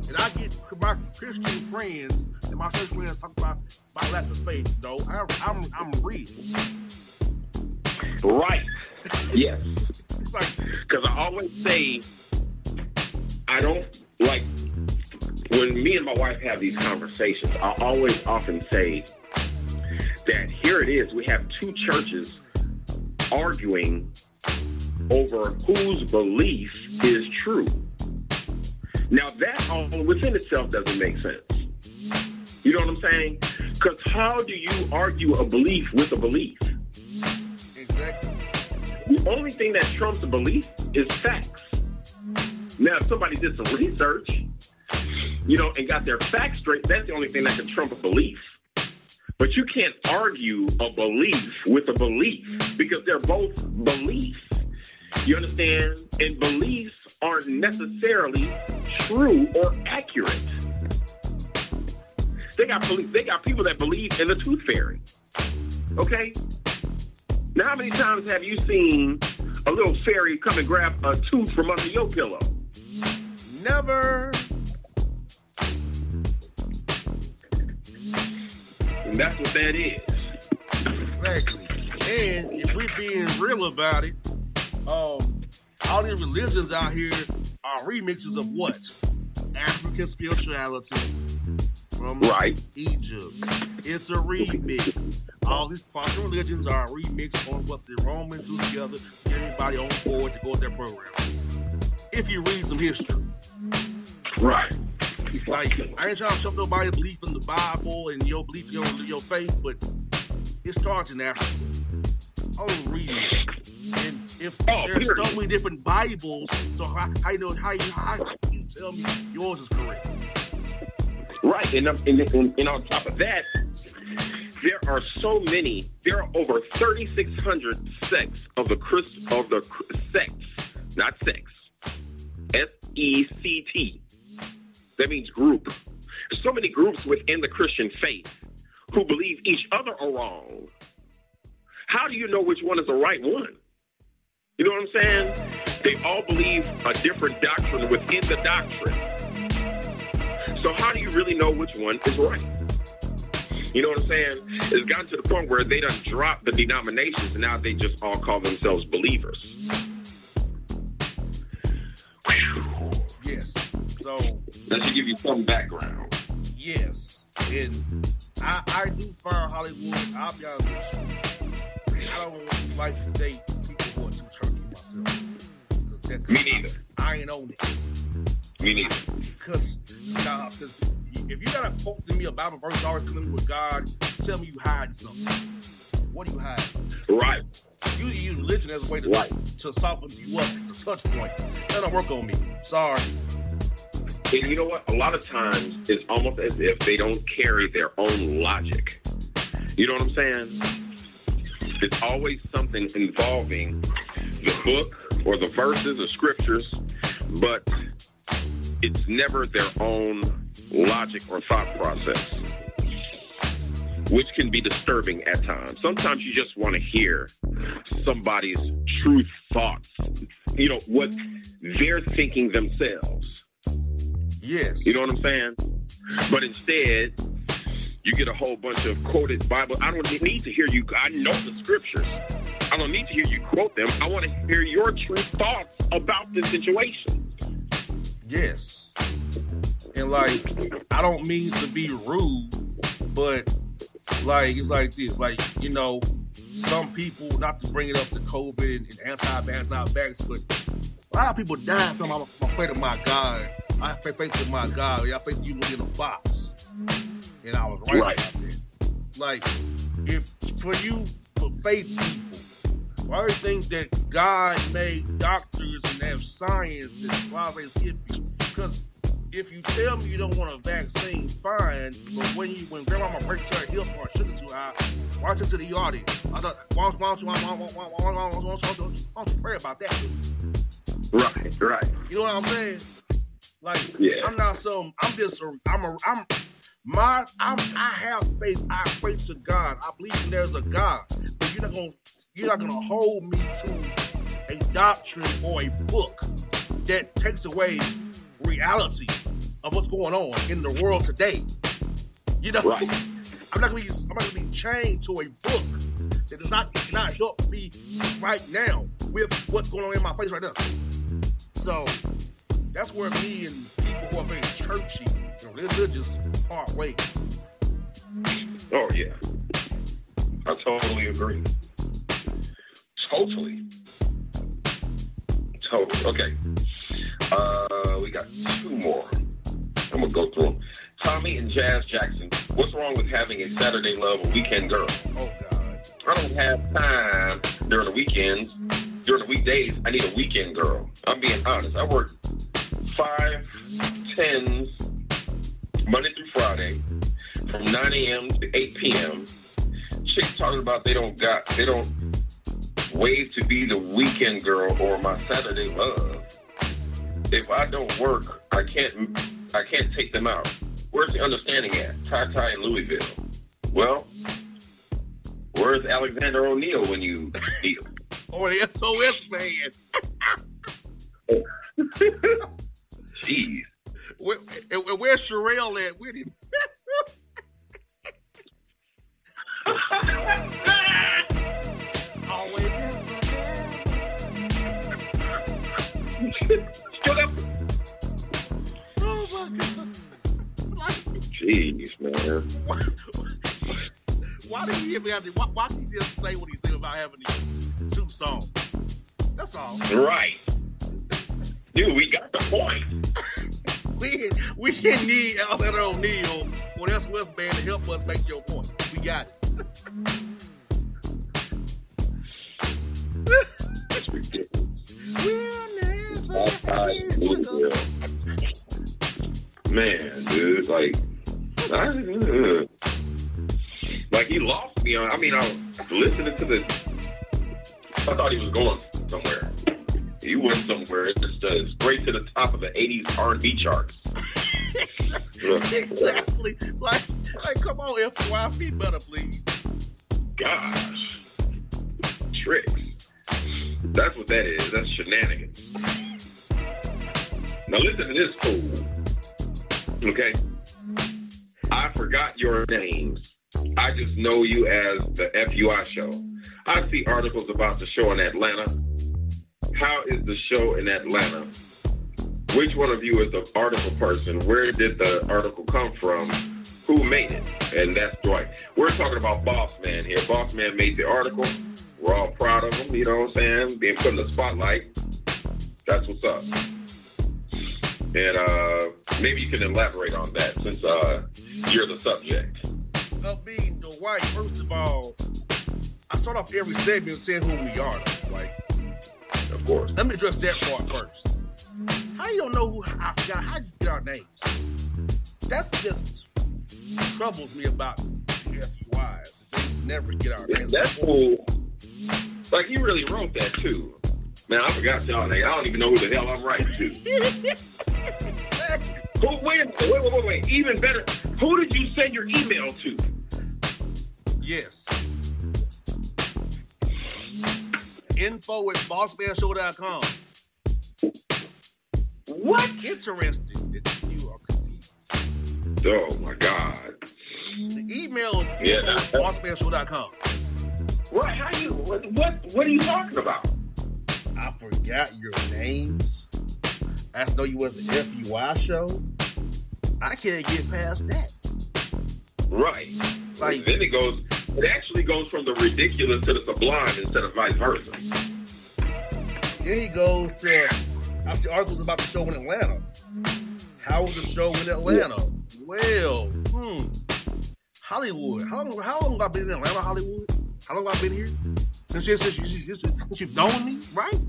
and I get my Christian friends and my church friends talk about my lack of faith. Though I'm I'm, I'm real. Right. Yes. It's like Because I always say, I don't like when me and my wife have these conversations. I always often say that here it is. We have two churches arguing over whose belief is true. Now that all within itself doesn't make sense. You know what I'm saying? Because how do you argue a belief with a belief? exactly. The only thing that trumps a belief is facts. Now, if somebody did some research, you know, and got their facts straight, that's the only thing that can trump a belief. But you can't argue a belief with a belief because they're both beliefs. You understand? And beliefs aren't necessarily true or accurate. They got they got people that believe in the tooth fairy. Okay? Now, how many times have you seen a little fairy come and grab a tooth from under your pillow? Never. And that's what that is. Exactly. And if we're being real about it, um, all these religions out here are remixes of what? African spirituality from Right. Egypt. It's a remix. All these foreign religions are a remix on what the Romans do together to get everybody on board to go with their program. If you read some history. Right. Like, I ain't trying to jump nobody's belief in the Bible and your belief in your, your faith, but it starts in Africa. Oh, read it. And if Oh, there's so many different Bibles, so how, how you know how you how you tell me yours is correct? Right. And, um, and, and, and on top of that, there are so many, there are over 3,600 sects of the Christ, of the sects, not sex. S E C T. That means group. So many groups within the Christian faith who believe each other are wrong. How do you know which one is the right one? You know what I'm saying? They all believe a different doctrine within the doctrine. So how do you really know which one is right? You know what I'm saying? It's gotten to the point where they done dropped the denominations and now they just all call themselves believers. Whew. Yes. So That should give you some background. yes, and I I do find Hollywood. I'll be honest with you. I don't like to date people who are too churchy myself. Me neither. I ain't on it. Me neither. Cause, nah, 'cause if you gotta quote to me a Bible verse coming with God, tell me you hiding something. What do you hide? Right. You use religion as a way to Right. to soften you up. It's a touch point. That don't work on me. Sorry. And you know what? A lot of times it's almost as if they don't carry their own logic. You know what I'm saying? It's always something involving the book or the verses or scriptures, but it's never their own logic or thought process, which can be disturbing at times. Sometimes you just want to hear somebody's true thoughts, you know, what they're thinking themselves. Yes. You know what I'm saying? But instead, you get a whole bunch of quoted Bible. I don't need to hear you. I know the scriptures. I don't need to hear you quote them. I want to hear your true thoughts about the situation. Yes. And like, I don't mean to be rude, but like, it's like this. Like, you know, some people, not to bring it up to COVID and, and anti-vax, not vax, but a lot of people die from I'm, I'm afraid of my God. I have faith in my God. I think you in a box. And I was right, Right. about that. Like, if for you, for faith people, why do you think that God made doctors and have science and why they skip you? Because if you tell me you don't want a vaccine, fine. But when you when grandmama breaks her hip or sugar too high, why don't you to the audience? I thought, why don't, why don't you why don't, why why don't you pray about that? Right, right. You know what I'm saying? Like, Yeah. I'm not some. I'm just. A, I'm a. I'm. My. I'm. I have faith. I pray to God. I believe there's a God. But you're not gonna. You're not gonna hold me to a doctrine or a book that takes away reality of what's going on in the world today. You know. Right. [LAUGHS] I'm not gonna be. I'm not gonna be chained to a book that does not cannot help me right now with what's going on in my face right now. So that's where me and people who are very churchy and religious part ways. Oh yeah, I totally agree. Totally. Totally. Okay. Uh, we got two more. I'm gonna go through them. Tommy and Jazz Jackson. What's wrong with having a Saturday love a weekend girl? Oh God. I don't have time during the weekends. During the weekdays, I need a weekend girl. I'm being honest. I work five tens Monday through Friday from 9 a.m. to 8 p.m. Chicks talking about they don't got they don't wait to be the weekend girl or my Saturday love. If I don't work, I can't I can't take them out. Where's the understanding at? Ty Ty in Louisville. Well, where's Alexander O'Neal when you need him? Or the SOS band. [LAUGHS] Jeez. Where, and- where's Cherrelle at with him? Always is. Shut up. Oh my God. Jeez, man. Why, did he even have to? Why, why did he just say what he said about having these two songs? That's all. Right. Dude, we got the point. [LAUGHS] We we didn't need Alexander O'Neal or the SOS band to help us make your point. We got it. That's ridiculous. We'll never All right, get you go. Louisville. Man, dude, like, I, uh, like he lost me on. I mean, I was listening to this. I thought he was going somewhere. He went somewhere. It's just uh, straight to the top of the '80s R&B charts. exactly. Like, like, come on, FYP better, please. Gosh, tricks. That's what that is. That's shenanigans. Now listen to this fool. Okay. I forgot your names. I just know you as the FUI show. I see articles about the show in Atlanta. How is the show in Atlanta? Which one of you is the article person? Where did the article come from? Who made it? And that's Dwight. We're talking about Boss Man here. Boss Man made the article. We're all proud of him, you know what I'm saying? Being put in the spotlight. That's what's up. And uh, maybe you can elaborate on that since uh, you're the subject. Of being Dwight, first of all, I start off every segment saying who we are. Like, Of course. let me address that part first. How you don't know who? How, how you get our names? That's just troubles me about the FUIs. They never get our names. That's cool. Like he really wrote that too. Man, I forgot y'all name. I don't even know who the hell I'm writing to. [LAUGHS] Who, wait, wait, wait, wait, wait. Even better, who did you send your email to? Yes. Info at bossmanshow.com. What? Interesting that you are confused. Oh my God. The email is Yeah, info at bossmanshow.com. What? How you? What? What are you talking about? Forgot your names. I know you was the FUI show. I can't get past that. Right. Like- then it goes. It actually goes from the ridiculous to the sublime instead of vice versa. Then he goes to, I see articles about the show in Atlanta. How was the show in Atlanta? Well, hmm. Hollywood. How long, how long have I been in Atlanta, Hollywood? How long have I been here? Since, you- since, you- since, you- since you've known me, right?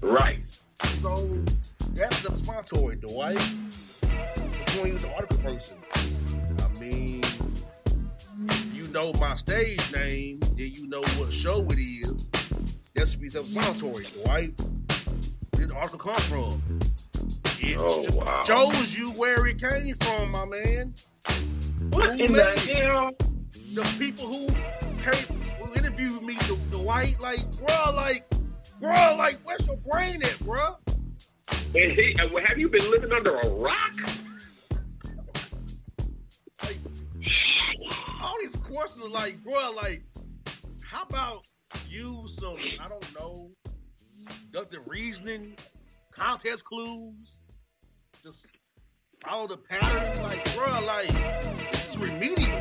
Right. So that's self-explanatory, Dwight. Which one was the article person? I mean, if you know my stage name, then you know what show it is. That should be self-explanatory, Dwight. Where did the article come from? It Oh, sh- wow. shows you where it came from, my man. What Who in the hell? The people who came, who interviewed me, the, the white, like, bro, like, bruh, like, where's your brain at, bro? And he, have you been living under a rock? Like, all these questions are like, bro, like, how about use some, I don't know, deductive reasoning, contest clues, just follow the pattern? Like, bro, like, this is remedial.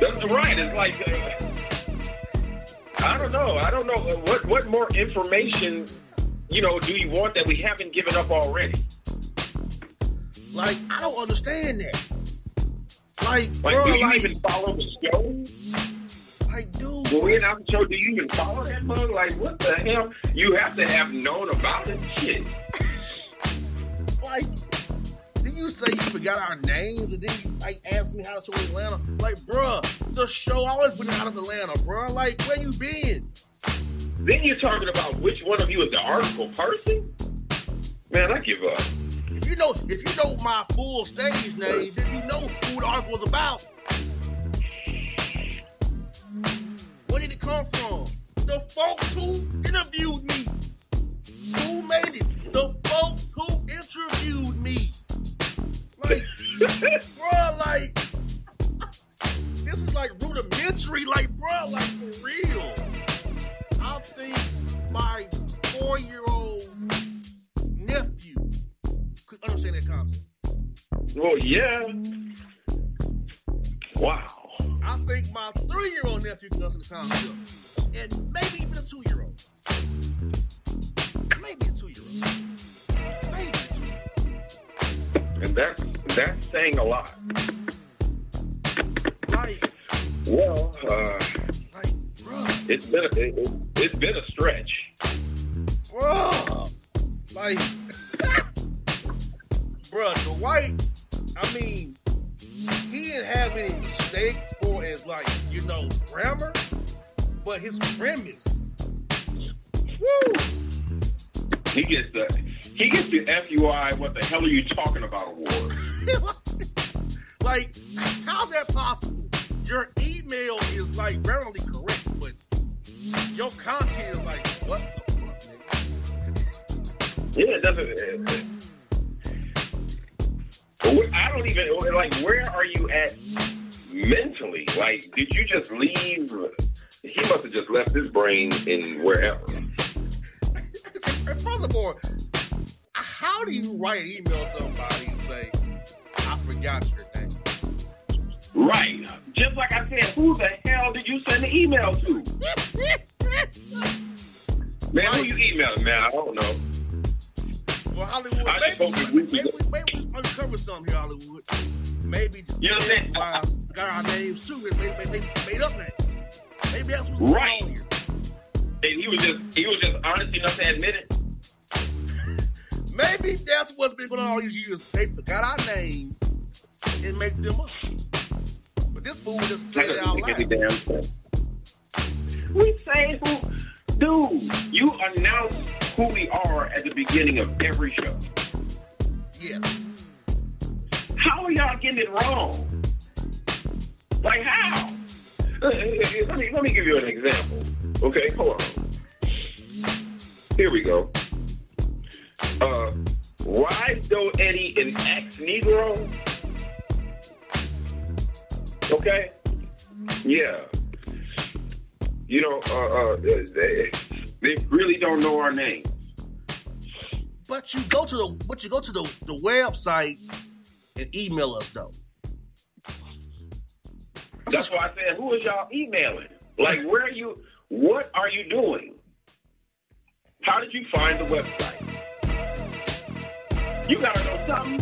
That's the right. It's like uh, I don't know. I don't know uh, what what more information you know do you want that we haven't given up already? Like, I don't understand that. Like, Like, bruh, do you like, even follow the show? like, dude, When we announce the show, do you even follow that mug? Like, what the hell? You have to have known about it. Shit. like, you say you forgot our names and then you like ask me how to show Atlanta? Like, bruh, the show always been out of Atlanta, bruh. Like, where you been? Then you're talking about which one of you is the article person? Man, I give up. If you know, if you know my full stage name, then you know who the article was about. Where did it come from? The folks who interviewed me. Who made it? The folks who interviewed me. Like, [LAUGHS] bruh, like, this is like rudimentary, like, bruh, like, for real. I think my four-year-old nephew could understand that concept. Well, yeah. Wow. I think my three-year-old nephew can understand the concept, and maybe even a two-year-old. Maybe a two-year-old. And that's that's saying a lot. Well, uh, it's been a, it, it's been a stretch. like, bruh, the white. I mean, he didn't have any mistakes for his like, you know, grammar, but his premise. Woo! He gets the he gets the FUI. What the hell are you talking about? Award. [LAUGHS] like, how's that possible? Your email is like grammatically correct, but your content is like, what the fuck? Yeah, it doesn't. It, it- I don't even like. Where are you at mentally? Like, did you just leave? He must have just left his brain in wherever. And furthermore, how do you write an email to somebody and say, I forgot your name? Right. Just like I said, who the hell did you send the email to? Man, who you emailing, man? I don't know. Well, Hollywood, I maybe, maybe, we- maybe, maybe we uncover something here, Hollywood. Maybe You know what I'm saying? why got our names too. Maybe they made, made up names. Maybe that's what's Right. going on here. And he was just he was just honest enough to admit it. Maybe that's what's been going on all these years. They forgot our names and make them up. But this fool just That said it out doesn't make any loud. We say who, dude. You announce who we are at the beginning of every show. Yes. How are y'all getting it wrong? Like how? Uh, Let me let me give you an example. Okay, hold on. Here we go. Uh, why though Eddie an ex Negro? Okay. Yeah. You know, uh, uh, they, they really don't know our names. But you go to the but you go to the, the website and email us though. That's why I said, who is y'all emailing? Like, where are you? What are you doing? How did you find the website? You gotta know something.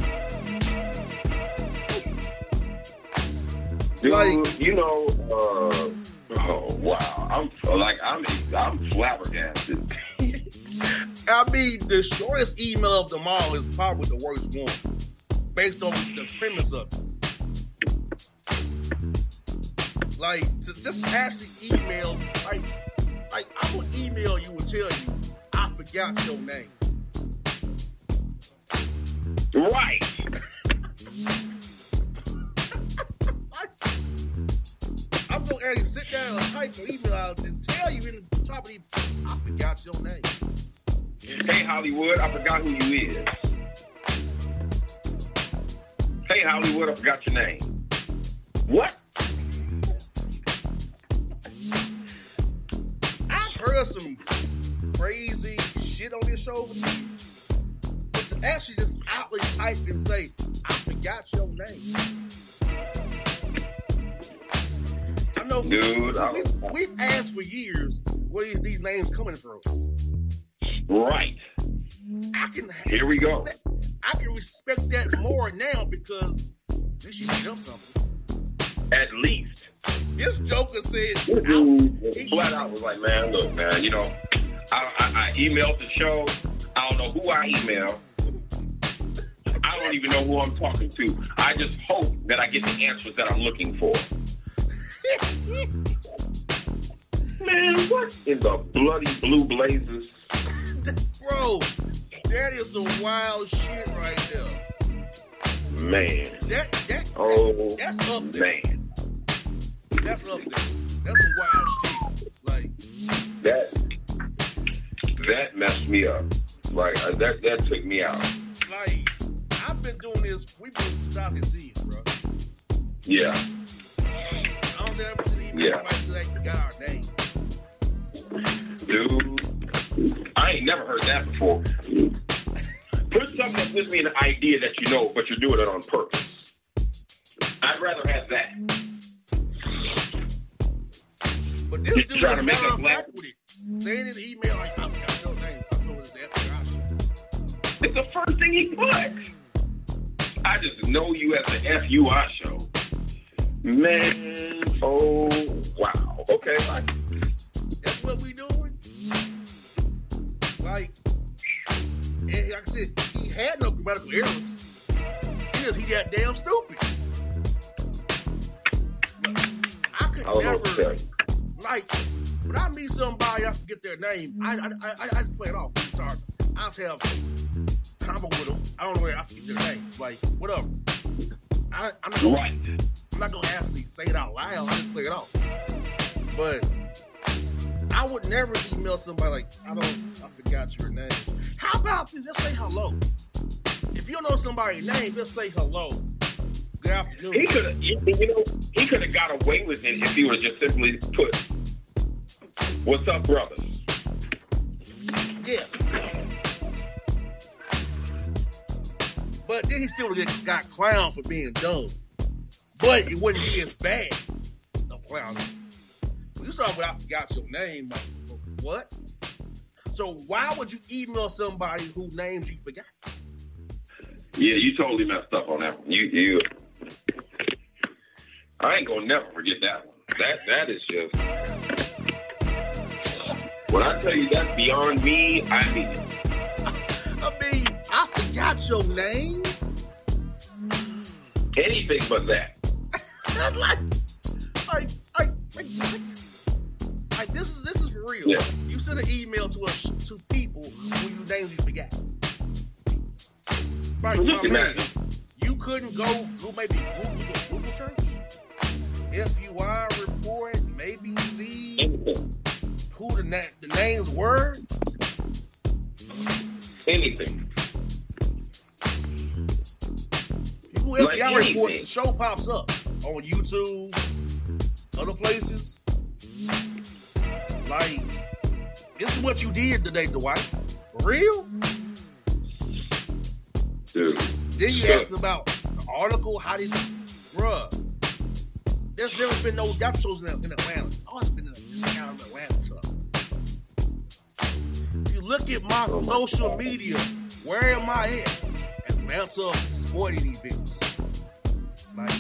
Dude, Like- you know, uh, oh wow, I'm like I'm I'm flabbergasted. [LAUGHS] I mean, the shortest email of them all is probably the worst one, based on the premise of it. Like, to just actually email, like, like I would email you and tell you I forgot your name. Right. [LAUGHS] I'm gonna have you sit down and type your email out and tell you in the top of the, I forgot your name. Hey Hollywood, I forgot who you is. Hey Hollywood, I forgot your name. What? there's some crazy shit on this show, actually just outly type and say, "I forgot your name." I know, Dude, I- we, we've asked for years where is these names coming from. Right. I can Here we go. I can respect that more now because this should made up something. At least. This Joker said, This dude flat out was like, man, look, man, you know, I, I, I emailed the show. I don't know who I email. I don't even know who I'm talking to. I just hope that I get the answers that I'm looking for. [LAUGHS] Man, what in the bloody blue blazes? [LAUGHS] bro, that is some wild shit right there. Man. That that Oh, that's up there. man. That's up there. That's some wild shit. Like That that messed me up. Like uh, that that took me out. like I've been doing this. We've been talking seeds, bro. Yeah. I don't ever see Yeah. say they our name. Dude, I ain't never heard that before. Put something that gives me an idea that you know, but you're doing it on purpose. I'd rather have that. But this You're dude trying is to make matter us of laugh. fact with it. Saying in the email like I forgot your name. I know FBI. It's the first thing he put. I just know you as the FUI show. Man, oh, wow. Okay. Like that's what we doing. Like, and like I said, he had no grammatical errors. He just he that damn stupid. I could I don't know what to tell never like when I meet somebody, I forget their name. I I, I, I just play it off. I'm sorry. I just have combo with them. I don't know where I forget their name. Like whatever. I, I'm not gonna, Right. I'm not gonna actually say it out loud. I just play it off. But I would never email somebody like I don't. I forgot your name. How about this? Just say hello. If you don't know somebody's name, just say hello. Good afternoon. He could have, you you know, he could have got away with it if he would have just simply put, "What's up, brothers?" Yes. But then he still got clowned for being dumb. But it wouldn't be as bad of clowning. When you start with I forgot your name, what? So why would you email somebody whose names you forgot? Yeah, you totally messed up on that one. You, you. I ain't gonna never forget that one. That, that is just. When I tell you that's beyond me, I mean. I mean, I forgot your names. anything but that. [LAUGHS] Like, like, like, like what? Like this is this is real. Yeah. You sent an email to us to people who you names you forgot. Right, Well, my just man, you couldn't go go maybe Google the Google search. FUI report, maybe see Anything. Who the na- the names were. Anything. Who Like FUI report, the show pops up on YouTube, other places. Like, this is what you did today, Dwight. For real? Dude. Then you asked about the article, how did bruh. There's never been no that shows in, Atlanta. It's always been in Atlanta. Tuck. If you look at my social media, where am I at? Atlanta sporting events. Like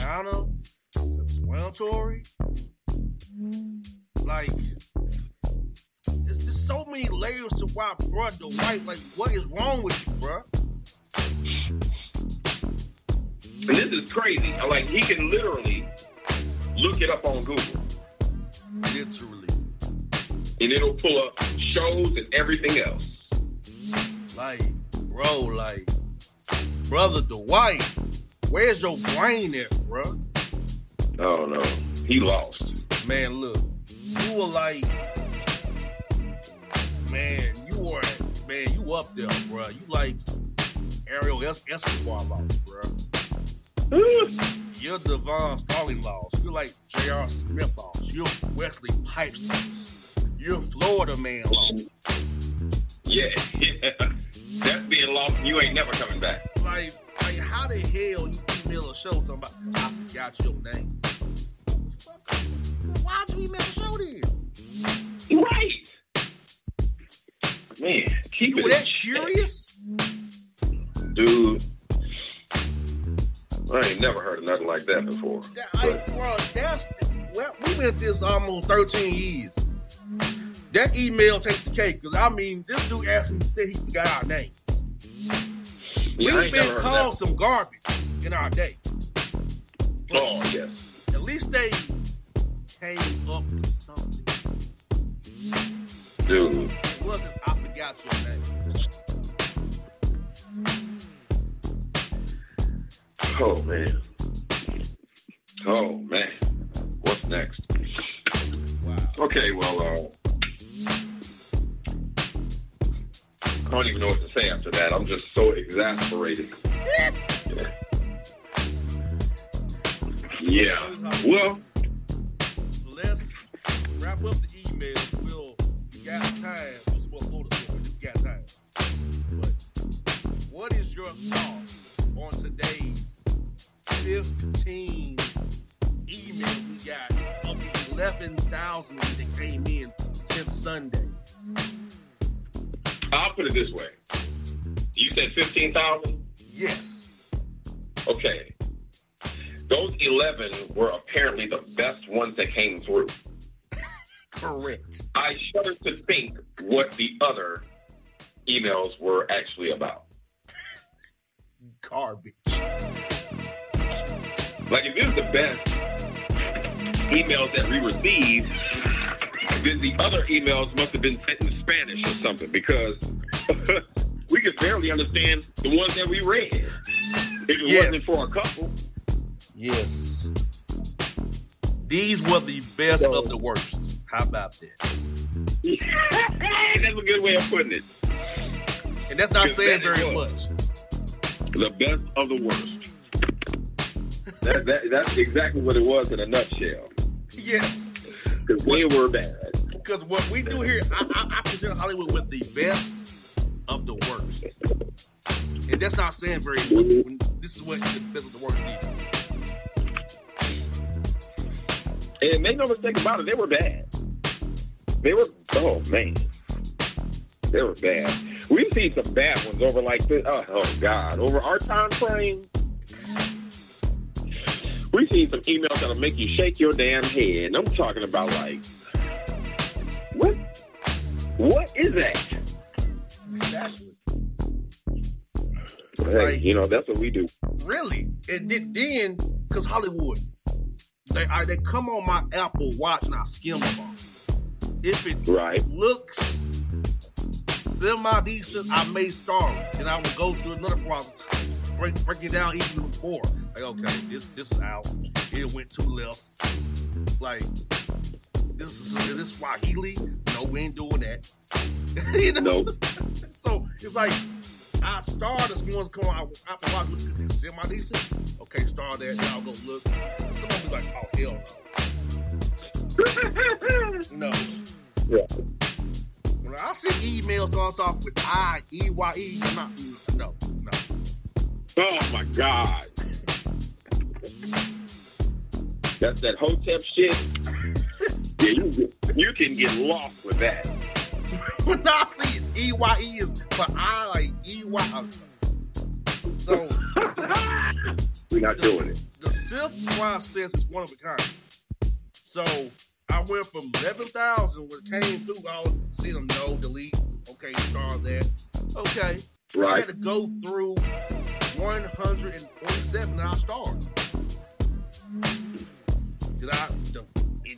kind of self-explanatory. Like, there's just so many layers to why, bruh, the white, like, what is wrong with you, bruh? And this is crazy. Like he can literally look it up on Google, Literally. and it'll pull up shows and everything else. Like, bro, like, brother Dwight, where's your brain at, bruh? Oh no, he lost. Man, look, you were like, man, you are, man, you up there, bro. You like Ariel Es- Escobar bruh. You're Devon Starling lost. You're like J.R. Smith lost. You're Wesley Snipes you're Florida man. Yeah, yeah. [LAUGHS] That's being lost. You ain't never coming back. Like, like how the hell you email a show talking about I forgot your name? Why'd you email the show then? Right. Man, keep You it that curious? dude. I ain't never heard of nothing like that before. That, I, bro, that's well, we've been at this almost 13 years. That email takes the cake because I mean, this dude actually said he forgot our name. Yeah, We've been called some garbage in our day. Oh yes. At least they came up with something. Dude. It wasn't I forgot your name. Oh man. Oh man. What's next? Wow. Okay, well, uh, I don't even know what to say after that. I'm just so exasperated. Yeah. Yeah. Well, Let's wrap up the email. We'll we got time. We're supposed to go to school. We got time. But what is your thoughts on today's 15 emails we got of the 11,000 that came in since Sunday? I'll put it this way. You said 15,000? Yes. Okay. Those 11 were apparently the best ones that came through. Correct. I shudder to think what the other emails were actually about. Garbage. Like, if it was the best emails that we received, then the other emails must have been sent in Spanish or something because [LAUGHS] we could barely understand the ones that we read. If it Yes. wasn't for a couple. Yes. These were the best of the worst. How about that? [LAUGHS] That's a good way of putting it. And that's not saying that very much. The best of the worst. That, that, that's exactly what it was in a nutshell. Yes. Because we were bad. Because what we do here, I, I, I present Hollywood with the best of the worst. And that's not saying very much. When this is what the best of the worst is. And make no mistake about it, they were bad. They were, oh man, they were bad. We've seen some bad ones over like this. Oh, oh God, over our time frame. We've seen some emails that'll make you shake your damn head. I'm talking about like, what? What is that? Exactly. Hey, Like- you know that's what we do. Really? And then- then, because Hollywood, they I, they come on my Apple Watch and I skim them. If it Right. looks semi decent, I may start it. and I will go through another process, break, break it down even more. Like, okay, this this is out. It went too left. Like, this is is this Swahili? No, we ain't doing that. [LAUGHS] you know. No. [LAUGHS] So it's like I started as ones come on. I, I watch look at this semi decent. Okay, start that. Y'all go look. Someone be like, oh hell no. [LAUGHS] No. Yeah. When I see emails going off with I E Y E, I'm not. No, no. Oh my God. That's that hotep shit. Yeah, you, get- you can get lost with that. When I see E Y E is for I like E Y. So [LAUGHS] We're not doing it. the SIF process is one of a kind. So I went from eleven thousand when it came through. I was see them no delete. Okay, start that. Okay, Right. I had to go through one hundred and forty-seven. And I start. Did I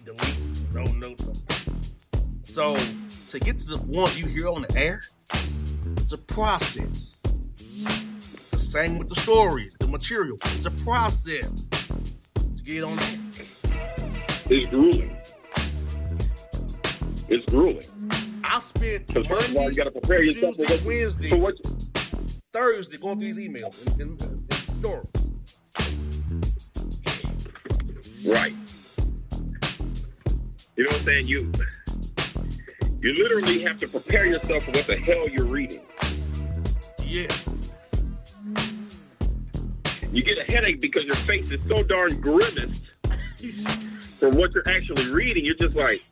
delete? No, no. no. So to get to the ones you hear on the air, it's a process. The same with the stories, the material. It's a process to get on air. It's grueling. It's grueling. I spent Because first of all, you got to prepare yourself for Tuesday, what, Wednesday, for what. Thursday going through these emails and, and, and stories. Right. You know what I'm saying? You You literally have to prepare yourself for what the hell you're reading. Yeah. You get a headache because your face is so darn grimaced from what you're actually reading. You're just like,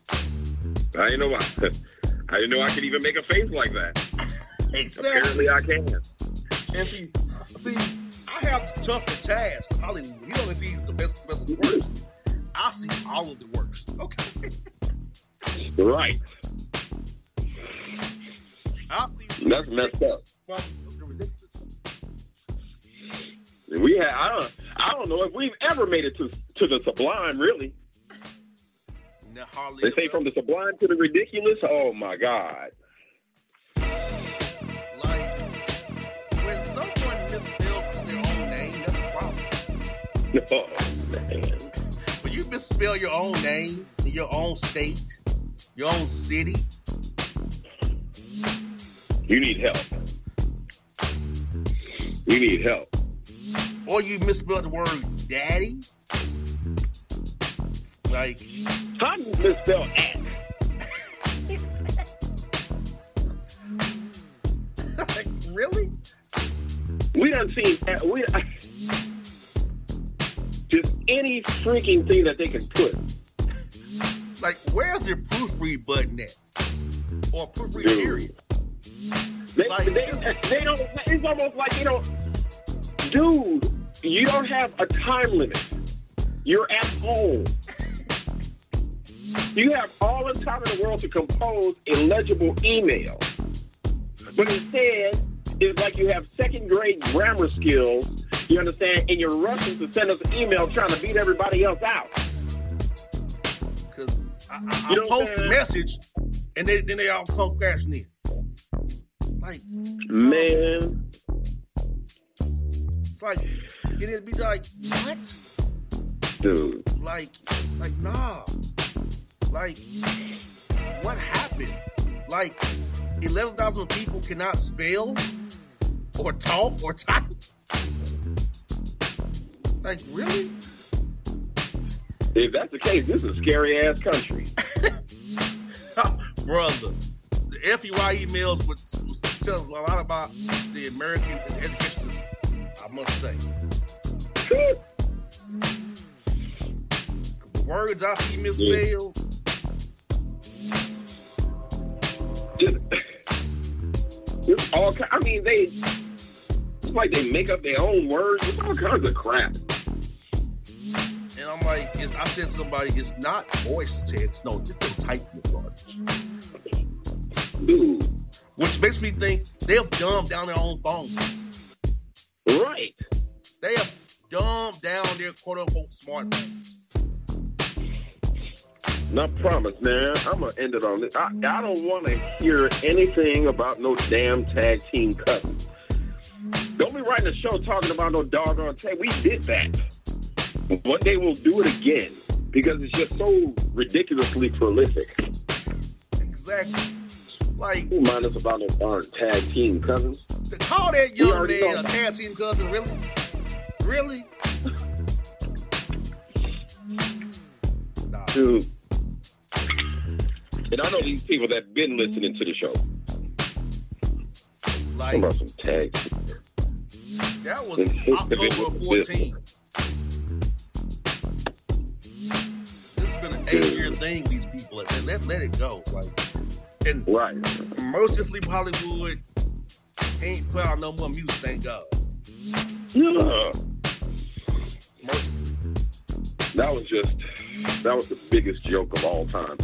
I didn't [LAUGHS] know I, I didn't know I could even make a face like that. Exactly. Apparently, I can. And see, see, I have the tougher task. Hollywood. He only sees the best, best of the worst. I see all of the worst. Okay. Right. I see. That's messed up. We had I don't I don't know if we've ever made it to to the sublime. Really, Now, they say uh, from the sublime to the ridiculous. Oh my God. like when someone misspells their own name, that's a problem. Oh man. Misspell your own name in your own state, your own city, You need help. You need help. or you misspell the word daddy, like How do you misspell at? like, [LAUGHS] really? We done seen we [LAUGHS] just any freaking thing that they can put. Like, where's your proofread button at? Or proofread Dude. period? They, Like- they, they don't. It's almost like you know, dude. You don't have a time limit. You're at home. You have all the time in the world to compose a legible email, but instead, it's like you have second grade grammar skills. You understand, and you're rushing to send us an email trying to beat everybody else out. Because I, I, I You know post a message and they, then they all come crashing in. Like, Man, it's like, and it'd be like, what? dude. Like, like, nah. Like, what happened? Like, 11,000 people cannot spell or talk or type? Like, really? If that's the case, this is a scary ass country. [LAUGHS] Brother, the FUI emails would, would tell us a lot about the American education system, I must say. The words I see misspelled, just it's all I mean they it's like they make up their own words. It's all kinds of crap. and I'm like, I said to somebody, it's not voice text, no, it's the typing garbage. Dude. Which makes me think they've dumbed down their own phones. Right. They have dumbed down their quote unquote smartphones. Not promise, man. I'm gonna end it on this. I, I don't want to hear anything about no damn tag team cousins. Don't be writing a show talking about no doggone tag. We did that. One day we'll do it again because it's just so ridiculously prolific. Exactly. Like, Who mind us about no darn tag team cousins? to call that young man a tag team cousin, really? Really? Nah. Dude. And I know these people that have been listening to the show. Like, about some tags. that was October 14. This has been an eight year thing, these people. Let, let, let it go. Like, and Right. mercifully, Hollywood ain't put out no more music, thank God. Yeah. Mercifully. That was just that was the biggest joke of all time.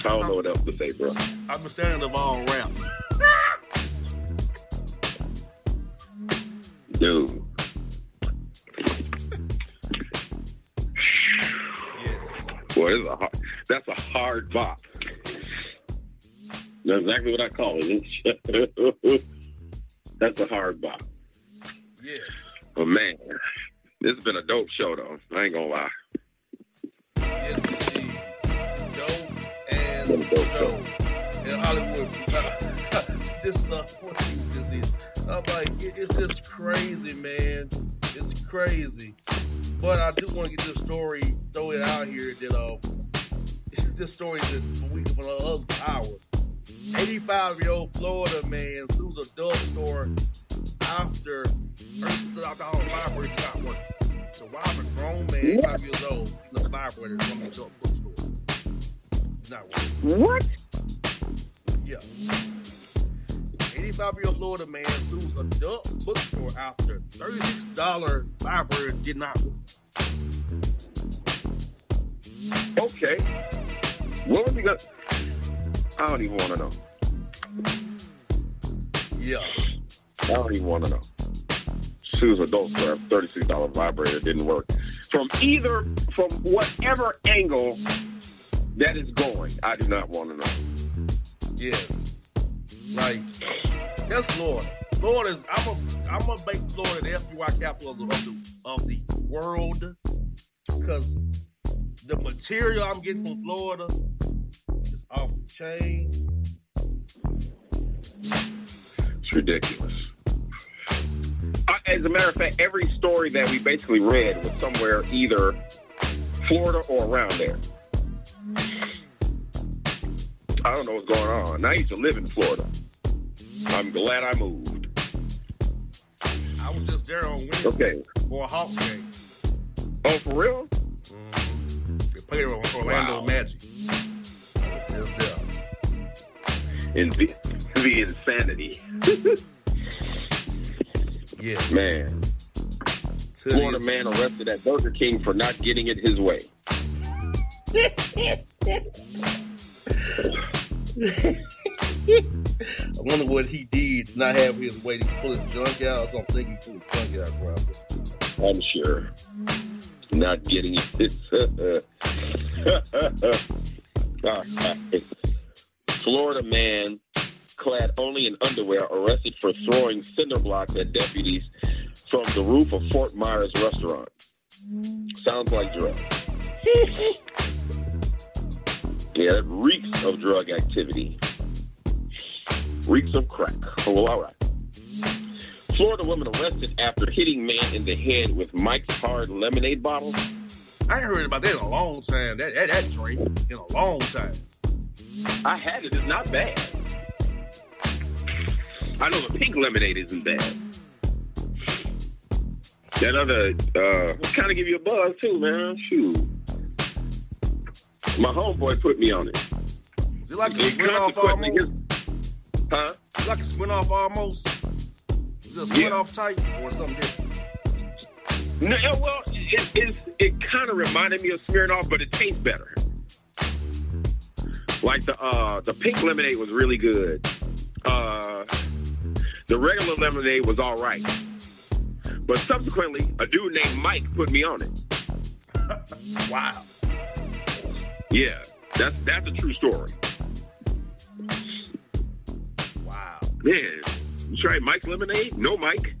I don't know what else to say, bro. I'm a standing of all rap. Dude. Yes. Boy, it's a hard, that's a hard bop. That's exactly what I call it. [LAUGHS] that's a hard bop. Yes. But man, this has been a dope show though. I ain't gonna lie. Yes, a dope show. in Hollywood. [LAUGHS] this uh, this is. I'm like, it, it's just crazy, man. It's crazy. But I do want to get this story, throw it out here that uh, [LAUGHS] this story is for we for the other hour. 85 year old Florida man sues a drug store after the house vibrator did not work. So why a grown man, 85 years old, in a vibrator from the drug bookstore? Not working. What? Yeah. 85 year old Florida man sues adult bookstore after $36 vibrator did not work. Okay. What was he gonna? I don't even want to know. Yeah. I don't even want to know. Sue's adult store, thirty-six dollar vibrator didn't work. From either, from whatever angle that is going, I do not want to know. Yes. Like, that's Florida. is I'm a, I'm gonna make Florida the FUI capital of the, of the, of the world because the material I'm getting from Florida is off the chain. It's ridiculous. As a matter of fact, every story that we basically read was somewhere either Florida or around there. I don't know what's going on. I used to live in Florida. I'm glad I moved. I was just there on Wednesday Okay. for a Hawk game. Oh, for real? Mm-hmm. They played with Orlando Wow. Magic. Just there. In the, the insanity. [LAUGHS] Yes. Man. Florida man arrested at Burger King for not getting it his way. I wonder what he did to not have his way to pull his junk out or something. He pulled his junk out, bro. I'm sure. Not getting it. [LAUGHS] Florida man clad only in underwear arrested for throwing cinder blocks at deputies from the roof of Fort Myers restaurant. Sounds like drugs. [LAUGHS] yeah, it reeks of drug activity. Reeks of crack. Oh, well, all right. Florida woman arrested after hitting man in the head with Mike's Hard lemonade bottle. I ain't heard about that in a long time. That that, that drink in a long time. I had it. It's not bad. I know the pink lemonade isn't bad. That other uh, kind of give you a buzz too, man. Shoot. My homeboy put me on it. Is it like a It spin off almost? gets- Huh? Is it like a spin off almost? Is it a spin off type or something different? No, yeah, well, it, it, it kind of reminded me of Smirnoff, but it tastes better. Like the uh, the pink lemonade was really good. Uh, the regular lemonade was all right. But subsequently, a dude named Mike put me on it. [LAUGHS] Wow. Yeah, that's that's a true story. Wow. Man, you tried Mike's lemonade? No, Mike.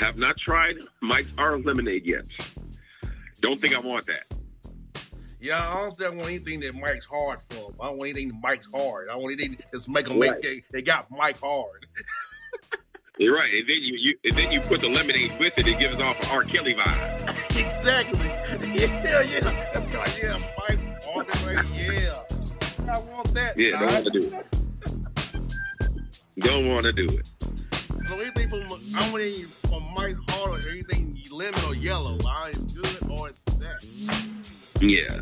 Have not tried Mike's R lemonade yet. Don't think I want that. Yeah, I don't think I want anything that Mike's hard from. I don't want anything that Mike's hard. I want anything that's make them make they, they got Mike hard. [LAUGHS] You're right. And then you, you and then you put the lemonade with it, it gives off an R. Kelly vibe. [LAUGHS] exactly. [LAUGHS] Yeah, yeah. Like, yeah, Mike's hard that way. Yeah. I want that. Yeah, don't want to do it. Don't want to do it. So anything from I want anything from Mike Hard or anything lemon or yellow. I am good or that. Yeah.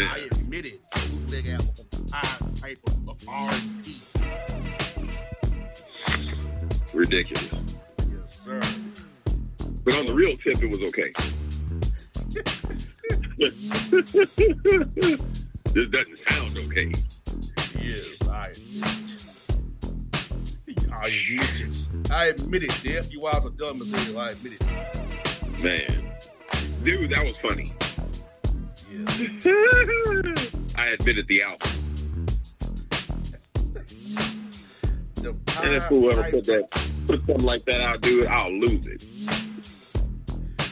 I admit it. Bootleg album high type of, of R&B. Ridiculous. Yes, sir. But on the real tip, it was okay. [LAUGHS] this doesn't sound okay. Yes, I admit it. I admit it. I admit it. The FUIs are dumb as hell. I admit it. Man. Dude, that was funny. Yes. [LAUGHS] I admitted the album. [LAUGHS] The And if whoever put that put something like that out, dude, I'll lose it.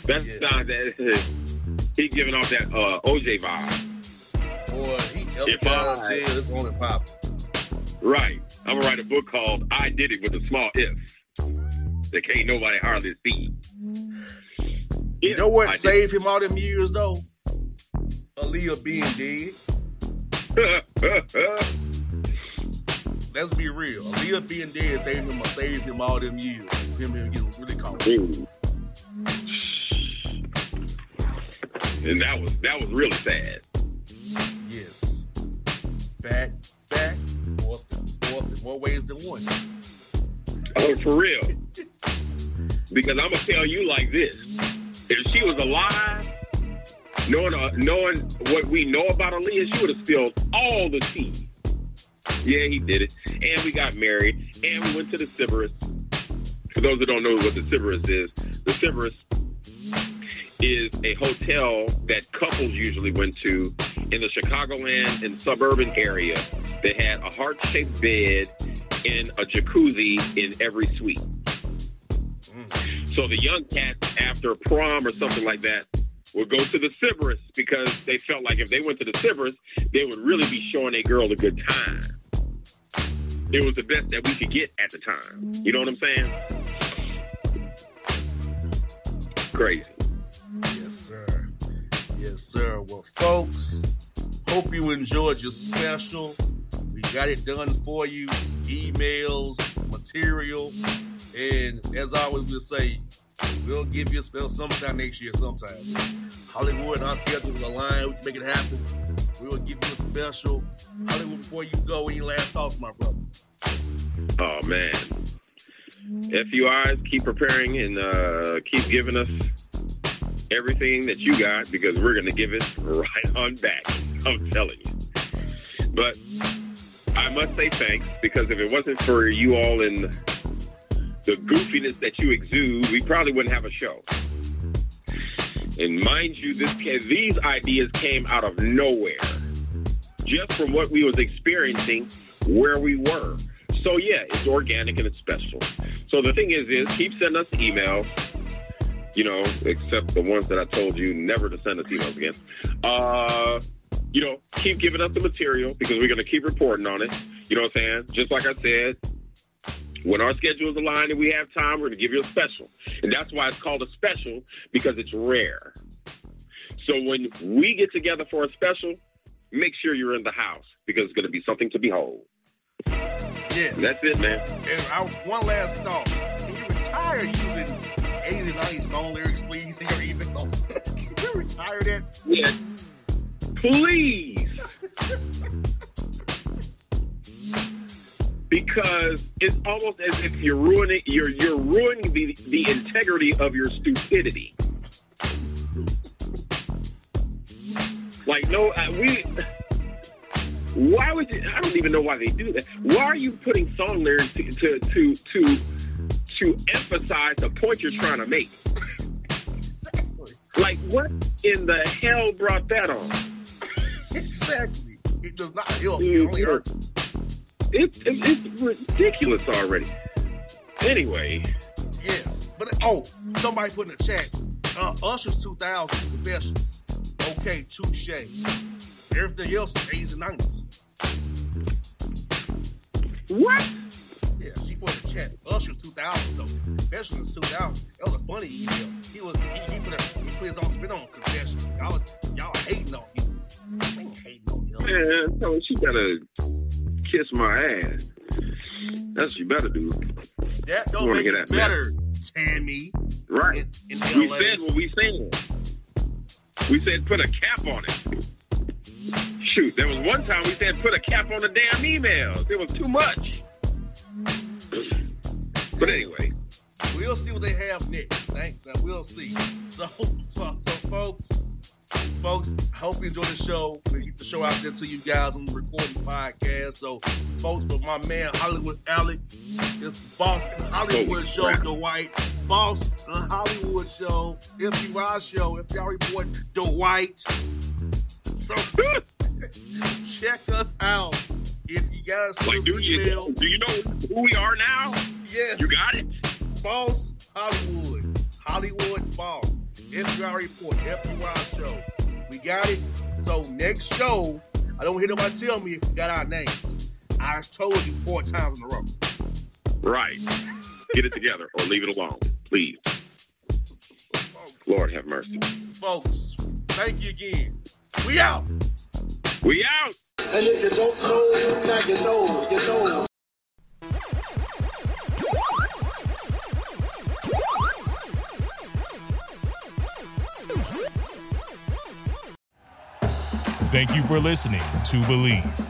That's Yeah. not that [LAUGHS] he giving off that uh, OJ vibe. Boy, he If I- jail. It's on and pop. Right. I'm gonna write a book called I Did It with a Small If. That can't nobody hardly see. You know what I did- saved him all them years though? Aaliyah being dead. [LAUGHS] Let's be real. Aaliyah being dead saved him saved him all them years. Him him getting really caught. And that was that was really sad. Yes. Back, back, forth, forth in more ways than one. Oh, for real. Because I'm gonna tell you like this: if she was alive, knowing uh, knowing what we know about Aaliyah, she would have spilled all the tea. Yeah, he did it, and we got married, and we went to the Sybaris. For those that don't know what the Sybaris is, the Sybaris is a hotel that couples usually went to in the Chicagoland and suburban area that had a heart-shaped bed and a jacuzzi in every suite. So the young cats, after prom or something like that, would go to the Sybaris because they felt like if they went to the Sybaris, they would really be showing a girl a good time. It was the best that we could get at the time. You know what I'm saying? Crazy. Yes, sir. Yes, sir. Well, folks, hope you enjoyed your special. We got it done for you. Emails, material, and as always, we'll say we'll give you a spell sometime next year. Sometime Hollywood and our schedules align. We can make it happen. We will give you a special Hollywood before you go. Any last thoughts, my brother? Oh man. FUIs, keep preparing and uh, keep giving us everything that you got because we're going to give it right on back. [LAUGHS] I'm telling you. But I must say thanks because if it wasn't for you all and the goofiness that you exude, we probably wouldn't have a show. And mind you, this these ideas came out of nowhere, just from what we was experiencing where we were. So yeah, it's organic and it's special. So the thing is, is keep sending us emails. You know, except the ones that I told you never to send us emails again. Uh, you know, keep giving us the material because we're going to keep reporting on it. You know what I'm saying? Just like I said, when our schedules align and we have time, we're going to give you a special. And that's why it's called a special because it's rare. So when we get together for a special, make sure you're in the house because it's going to be something to behold. Yes. That's it, man. And I, one last thought. Can you retire using 80s and 90s song lyrics, please, in your emails? Can you retire that? Yeah. Please. because it's almost as if you're ruining you're you're ruining the, the integrity of your stupidity. Like no, uh, we. Why would you? I don't even know why they do that. Why are you putting song lyrics to to to to, to emphasize the point you're trying to make? Exactly. Like what in the hell brought that on? Exactly. It does not help. It only hurts. It, it, it's ridiculous already. Anyway, Yes. But oh, somebody put in the chat. Uh, Usher's 2000 confessions. Okay, touche. Everything else is 80s and 90s. what? Yeah, she for the chat. Usher's 2000 though. Confessions is 2000. That was a funny email. He was he, he put a, he put his own spin on confessions. Y'all y'all hating on him. I ain't hating on him. Man, tell her she better kiss my ass. That's what you better do. That don't wanna make get it that better, Tammy. Right. In, in We said what we said. We said put a cap on it. Shoot, there was one time we said put a cap on the damn emails. It was too much. But anyway, We'll see what they have next. Thanks. We'll see. So, so, so folks, folks, hope you enjoy the show. We get the show out there to you guys on the recording podcast. So, folks, for my man Hollywood Alec, it's Boss Hollywood Holy Show, crap. Dwight. Boss Hollywood Show, FUI Show, FUI Report, Dwight. So, [LAUGHS] check us out. If you guys like, do you email, do you know who we are now? yes. You got it. Boss Hollywood. Hollywood Boss. FUI Report. FUI Show. We got it. So next show, I don't hear nobody tell me if you got our names. I told you four times in a row. Right. Get it together or leave it alone, please. Folks, Lord have mercy. folks thank you again. We out. We out. And if you don't know, now you know, you know. Thank you for listening to Bleav.